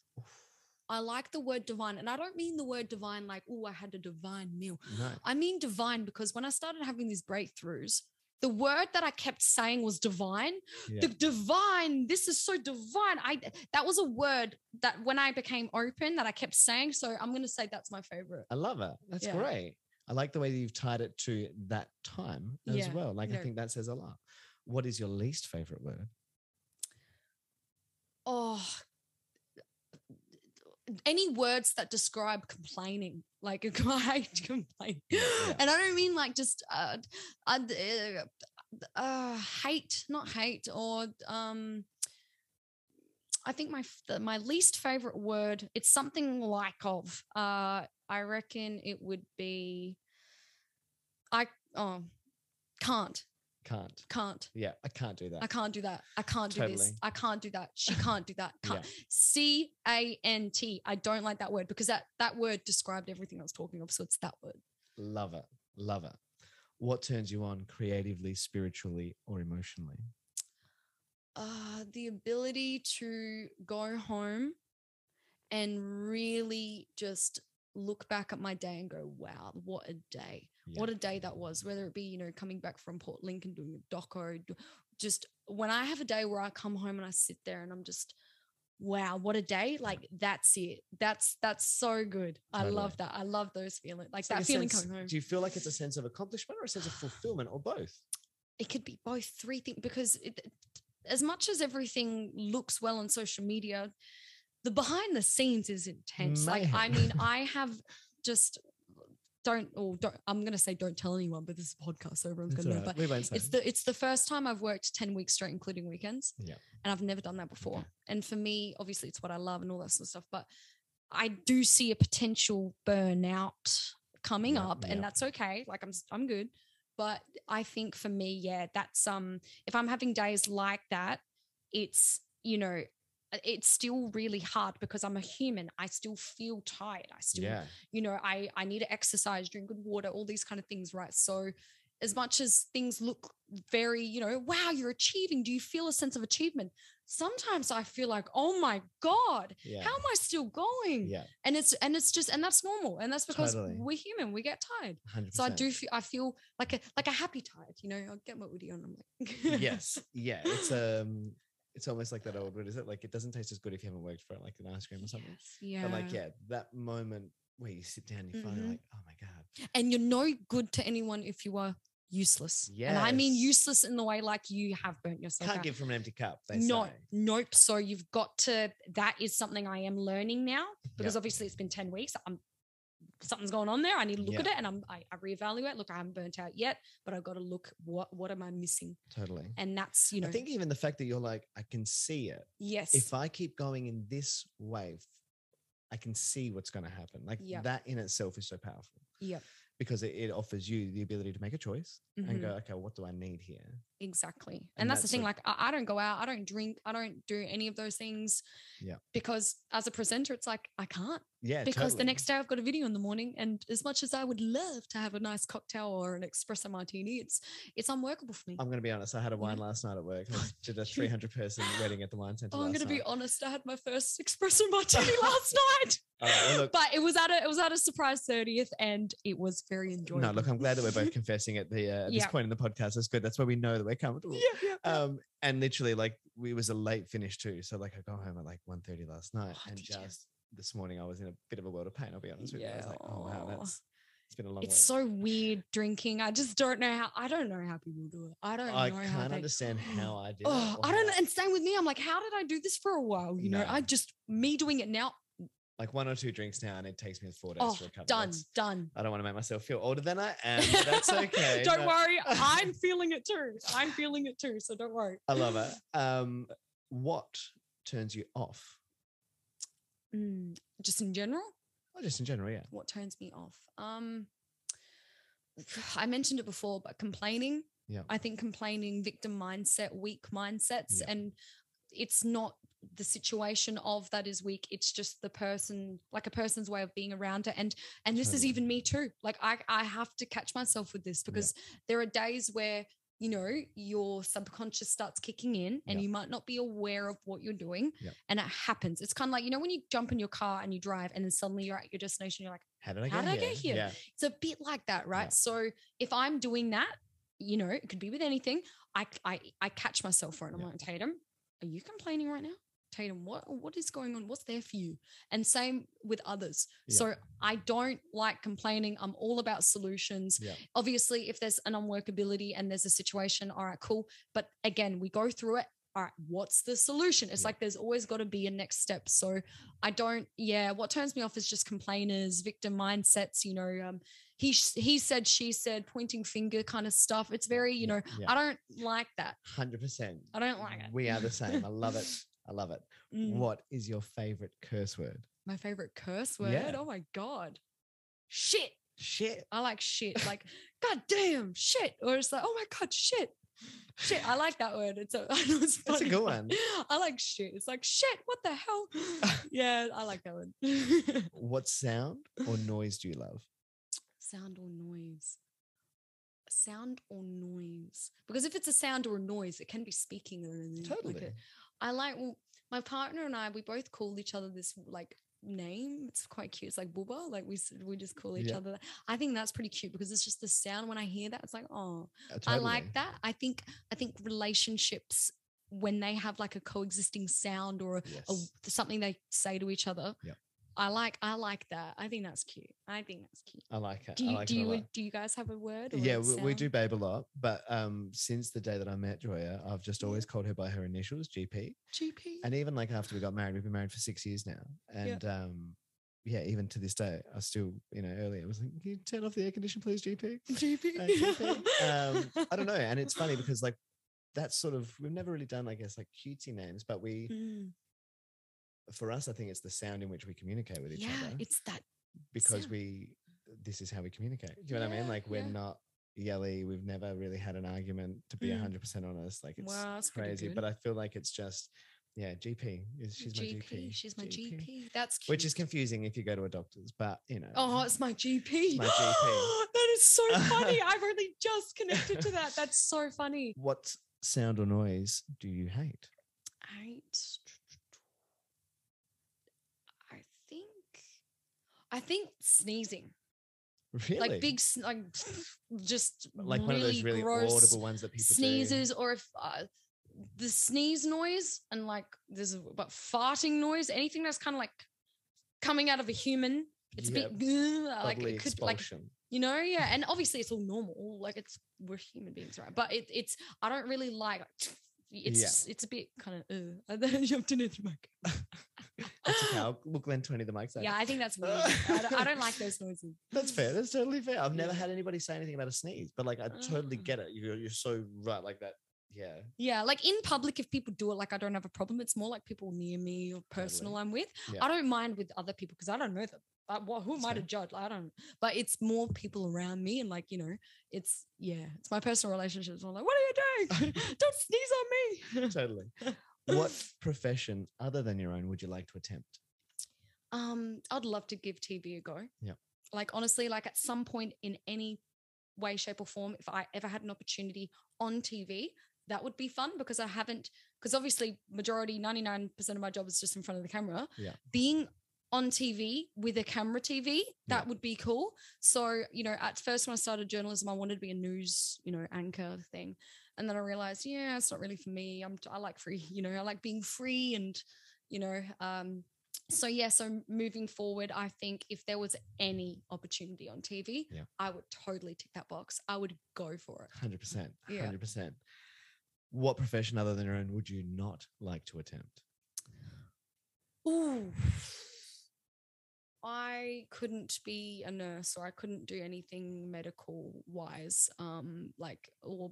I like the word divine, and I don't mean the word divine like, oh, I had a divine meal. No. I mean divine because when I started having these breakthroughs, the word that I kept saying was divine. Yeah. The divine, this is so divine. I that was a word that when I became open that I kept saying. So I'm gonna say that's my favorite. I love it. That's Yeah. great. I like the way that you've tied it to that time as Yeah, well. Like, I think that says a lot. What is your least favorite word? Oh, any words that describe complaining, like *laughs* I hate complaining, Yeah, yeah. and I don't mean like just uh, uh, uh, hate, not hate, or um. I think my the- my least favorite word. It's something like of. Uh, I reckon it would be. I oh, can't Can't. can't. Yeah, I can't do that. I can't do that. I can't do this. I can't do that. She can't do that. *laughs* Can't. C A N T. I don't like that word because that that word described everything I was talking of. So it's that word. Love it. Love it. What turns you on creatively, spiritually, or emotionally? Uh, the ability to go home and really just look back at my day and go, wow, what a day. Yeah. What a day that was, whether it be, you know, coming back from Port Lincoln doing a doco, just when I have a day where I come home and I sit there and I'm just, wow, what a day. Like that's it. That's that's so good. I love that. I love those feelings. Like It's that feeling sense- coming home. Do you feel like it's a sense of accomplishment or a sense of fulfillment or both? it could be both three things because it, as much as everything looks well on social media the behind the scenes is intense like i mean *laughs* i have just don't or don't i'm going to say don't tell anyone but this is a podcast so everyone's It's to all know right. but we won't say. it's the it's the first time i've worked 10 weeks straight including weekends Yeah. and i've never done that before and for me obviously it's what i love and all that sort of stuff but i do see a potential burnout coming Yeah, up yeah. and that's okay like i'm i'm good but i think for me yeah that's um if i'm having days like that it's you know it's still really hard because i'm a human i still feel tired i still yeah. you know i i need to exercise drink good water all these kind of things right so as much as things look very you know wow you're achieving do you feel a sense of achievement sometimes i feel like oh my god Yeah. how am i still going yeah. and it's and it's just and that's normal and that's because Totally. we're human we get tired 100%. so i do feel i feel like a like a happy tired you know I'll get my woody on i'm like yes. *laughs* Yeah. It's um it's almost like that old word, is it? Like it doesn't taste as good if you haven't worked for it, like an ice cream or something. Yes, yeah But like, yeah, that moment where you sit down, you finally Mhm. like, oh my God. and you're no good to anyone if you are useless Yeah. and i mean useless in the way like you have burnt yourself Can't out. give from an empty cup. No say. nope so you've got to that is something i am learning now because Yeah. obviously it's been 10 weeks i'm something's going on there i need to look at it and i'm I, I reevaluate look i haven't burnt out yet but i've got to look what what am i missing Totally. and that's you know I think even the fact that you're like, I can see it. yes If I keep going in this way, I can see what's going to happen. Like Yeah. that in itself is so powerful. Yeah. because it, it offers you the ability to make a choice and Mhm. go, okay, what do I need here? Exactly. And, And that's, the thing. what- Like, I, I don't go out, I don't drink, I don't do any of those things. Yeah. Because as a presenter, it's like, I can't. Yeah, because the next day I've got a video in the morning. And as much as I would love to have a nice cocktail or an espresso martini, it's it's unworkable for me. I'm going to be honest. I had a wine last night at work. I did a 300 person *laughs* wedding at the wine center. Oh, I'm going to be honest. I had my first espresso *laughs* martini last night, right, look, but it was at a it was at a surprise thirtieth, and it was very enjoyable. no, look, I'm glad that we're both *laughs* confessing at the uh, at this point in the podcast. That's good. That's where we know that we're comfortable. yeah, yeah. yeah. Um, and literally, like, we was a late finish too. So, like, I got home at like 1.30 last night, Oh, and did you? just this morning, I was in a bit of a world of pain. I'll be honest with you. I was like, oh wow, that's it's been a long it's so weird drinking. I just don't know how. I don't know how people do it. I don't I know how can't they. understand how I *gasps* did. it Oh, I don't how- And same with me. I'm like, how did I do this for a while? You know, I just me doing it now. Like one or two drinks now, and it takes me four days Oh, to recover. done, That's- done. I don't want to make myself feel older than I am. That's *laughs* okay. don't but- worry, *laughs* I'm feeling it too. I'm feeling it too. So don't worry. I love it. Um, what turns you off? Mm, just in general, Well, just in general, yeah. what turns me off? Um, I mentioned it before, but complaining. Yeah. I think complaining, victim mindset, weak mindsets, Yeah. and it's not the situation of that is weak. It's just the person, like a person's way of being around it. And and this is even me too. Like I I have to catch myself with this because there are days where you know your subconscious starts kicking in and Yeah. you might not be aware of what you're doing Yeah. and it happens it's kind of like you know when you jump in your car and you drive and then suddenly you're at your destination you're like How did I How get did I here? get here? Yeah. it's a bit like that, right? So if I'm doing that, you know, it could be with anything. I I I catch myself for it. I'm Yeah. like, Taydam, are you complaining right now? Taydam, what what is going on? What's there for you? And same with others. Yeah. So I don't like complaining. I'm all about solutions. Yeah. Obviously, if there's an unworkability and there's a situation, all right, cool. But again, we go through it. All right, what's the solution? It's Yeah. like there's always got to be a next step. So I don't, yeah, what turns me off is just complainers, victim mindsets, you know, um, he he said, she said, pointing finger kind of stuff. It's very, you know, Yeah. I don't like that. Hundred percent. I don't like it. We are the *laughs* same. I love it. I love it. Mm, What is your favorite curse word? My favorite curse word. Yeah. Oh my god, shit. Shit. I like shit. Like, *laughs* god damn, shit. Or it's like, oh my god, shit. Shit. I like that word. It's a, *laughs* it's That's a good one. I like shit. It's like shit. What the hell? *laughs* yeah, I like that one. What sound or noise do you love? sound or noise. Sound or noise. Because if it's a sound or a noise, it can be speaking or like Totally. I like well, my partner and I, we both call each other this like name. It's quite cute. It's like booba. Like we we just call each Yeah. other that. I think that's pretty cute because it's just the sound when I hear that. It's like, oh, Uh, I like that. I think I think relationships when they have like a coexisting sound or a, Yes. a- something they say to each other. Yep. I like I like that. I think that's cute. I think that's cute. I like it. Do I you like do you do you guys have a word? Or Yeah, we, we do babe a lot, but um, since the day that I met Joya, I've just always called her by her initials, GP. GP. And even like after we got married, we've been married for six years now, and um, yeah, even to this day, I still, you know, earlier I was like, "Can you turn off the air condition, please, GP?" GP. Uh, GP. um, *laughs* I don't know, and it's funny because like that's sort of we've never really done, I guess, like cutesy names, but we, Mm, for us, I think it's the sound in which we communicate with each yeah, other it's that. because sound. we, this is how we communicate. Do you know what I mean? Like we're yeah. not yelly. We've never really had an argument. To be Mm. hundred percent honest, like it's Wow, crazy. But I feel like it's just, yeah, GP. is She's my GP. She's my GP. That's cute. Which is confusing if you go to a doctor's, but you know. Oh, it's my GP. my *gasps* GP. that is so funny. *laughs* I've only just connected to that. That's so funny. What sound or noise do you hate? I, I think, I think sneezing, Really? like big, *laughs* like just like really one of those really audible ones that people do. sneezes, or if uh, the sneeze noise and like there's a but farting noise, anything that's kind of like coming out of a human. It's a bit *laughs* like it could like you know yeah *laughs* and obviously it's all normal like it's we're human beings right but it, it's i don't really like it's Yeah. it's a bit kind of uh, then you have to know the mic That's okay. I'll, we'll Glen 20 the mic. yeah i think that's weird I, don't, I don't like those noises *laughs* That's fair. That's totally fair. I've never had anybody say anything about a sneeze, but like I totally Ah. get it. You're, you're so right. Like that. Yeah. yeah like in public if people do it like i don't have a problem it's more like people near me or personal i'm with Yeah. i don't mind with other people because i don't know them Like, what? Who am I to judge? Like, I don't. But it's more people around me, and like you know, it's yeah, it's my personal relationships. I'm like, what are you doing? *laughs* don't sneeze on me. totally. *laughs* What *laughs* profession other than your own would you like to attempt? Um, I'd love to give TV a go. Yeah. Like honestly, like at some point in any way, shape, or form, if I ever had an opportunity on TV, that would be fun because I haven't, because obviously majority, 99% of my job is just in front of the camera. Yeah. Being on TV with a camera TV, that Yeah. would be cool. So, you know, at first when I started journalism, I wanted to be a news, you know, anchor thing. And then I realized, yeah, it's not really for me. I'm I like free, *laughs* you know, I like being free and, you know, um, so yeah, so moving forward, I think if there was any opportunity on TV, Yeah. I would totally tick that box. I would go for it. 100%. Yeah. 100%. What profession other than your own would you not like to attempt? Ooh. I couldn't be a nurse or I couldn't do anything medical wise, um, like or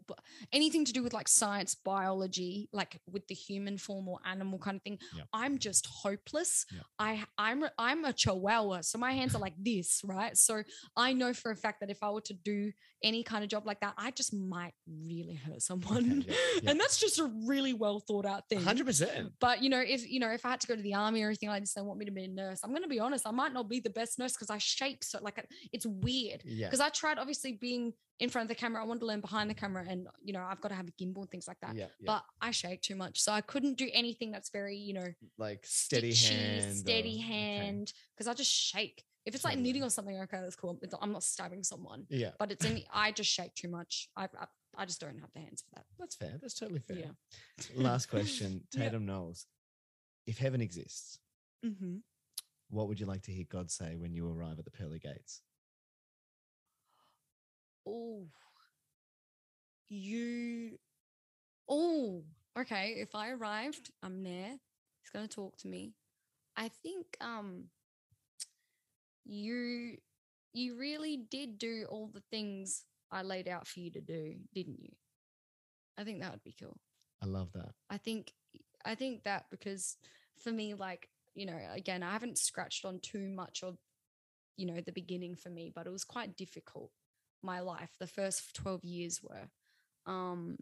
anything to do with like science, biology, like with the human form or animal kind of thing. Yep. I'm just hopeless. Yep. I I'm a- I'm a chihuahua, so my hands are like this, right? So I know for a fact that if I were to do any kind of job like that, I just might really hurt someone, yeah, *laughs* yeah. and that's just a really well thought out thing. 100%. But you know, if you know, if I had to go to the army or anything like this, they want me to be a nurse. I'm going to be honest. I might not be the best nurse because I shake so like it's weird. Yeah. Because I tried obviously being in front of the camera. I wanted to learn behind the camera, and you know, I've got to have a gimbal and things like that. Yeah, yeah. But I shake too much, so I couldn't do anything that's very you know like steady stitchy, hand. steady okay. hand. Because I just shake. If it's like Totally. knitting or something, okay, that's cool. I'm not stabbing someone, Yeah. but it's in. the, *laughs* I just shake too much. I, I I just don't have the hands for that. That's fair. That's totally fair. Yeah. Last question, *laughs* Yeah. Taydam Knowles. If heaven exists, Mm-hmm. What would you like to hear God say when you arrive at the pearly gates? Oh, you. Oh, okay. If I arrived, I'm there. He's gonna talk to me. I think um. You, you really did do all the things I laid out for you to do, didn't you? I think that would be cool. I love that. I think I think that because for me, like, you know, again, I haven't scratched on too much of, you know, the beginning for me, but it was quite difficult. My life, the first 12 years were. Um,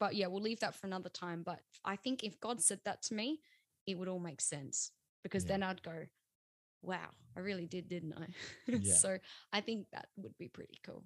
but yeah, we'll leave that for another time. But I think if God said that to me, it would all make sense because Yeah. then I'd go, wow, I really did, didn't I? *laughs* Yeah. so I think that would be pretty cool.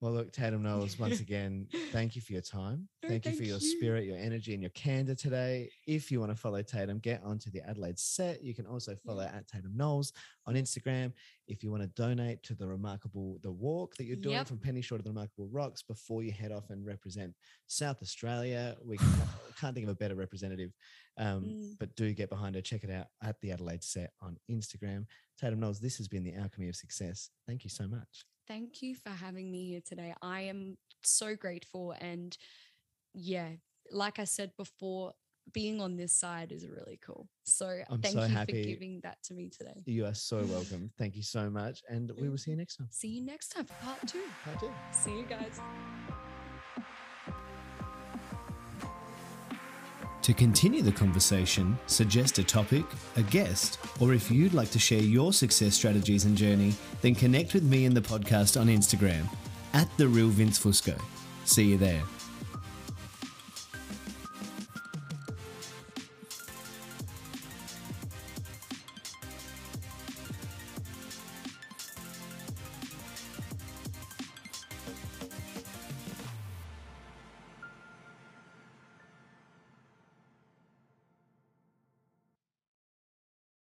Well, look, Taydam *laughs* Knowles, once again, thank you for your time. No, Thank you for your you. spirit, your energy, and your candor today. If you want to follow Taydam, get onto the Adelaide set. You can also follow at Taydam Knowles on Instagram. If you want to donate to the remarkable the walk that you're doing Yep. from Penneshaw to the Remarkable Rocks before you head off and represent South Australia, we can't, *laughs* can't think of a better representative. Um, Mm. But do get behind her. Check it out at the Adelaide set on Instagram. Taydam Knowles, this has been the Alchemy of Success. Thank you so much. Thank you for having me here today. I am so grateful. And yeah, like I said before, being on this side is really cool. So I'm thank so you happy- for giving that to me today. You are so welcome. Thank you so much. And we will see you mm-hmm. next time. See you next time for part two. Part two. See you guys. To continue the conversation, suggest a topic, a guest, or if you'd like to share your success strategies and journey, then connect with me in the podcast on Instagram at The Real Vince Fusco. See you there.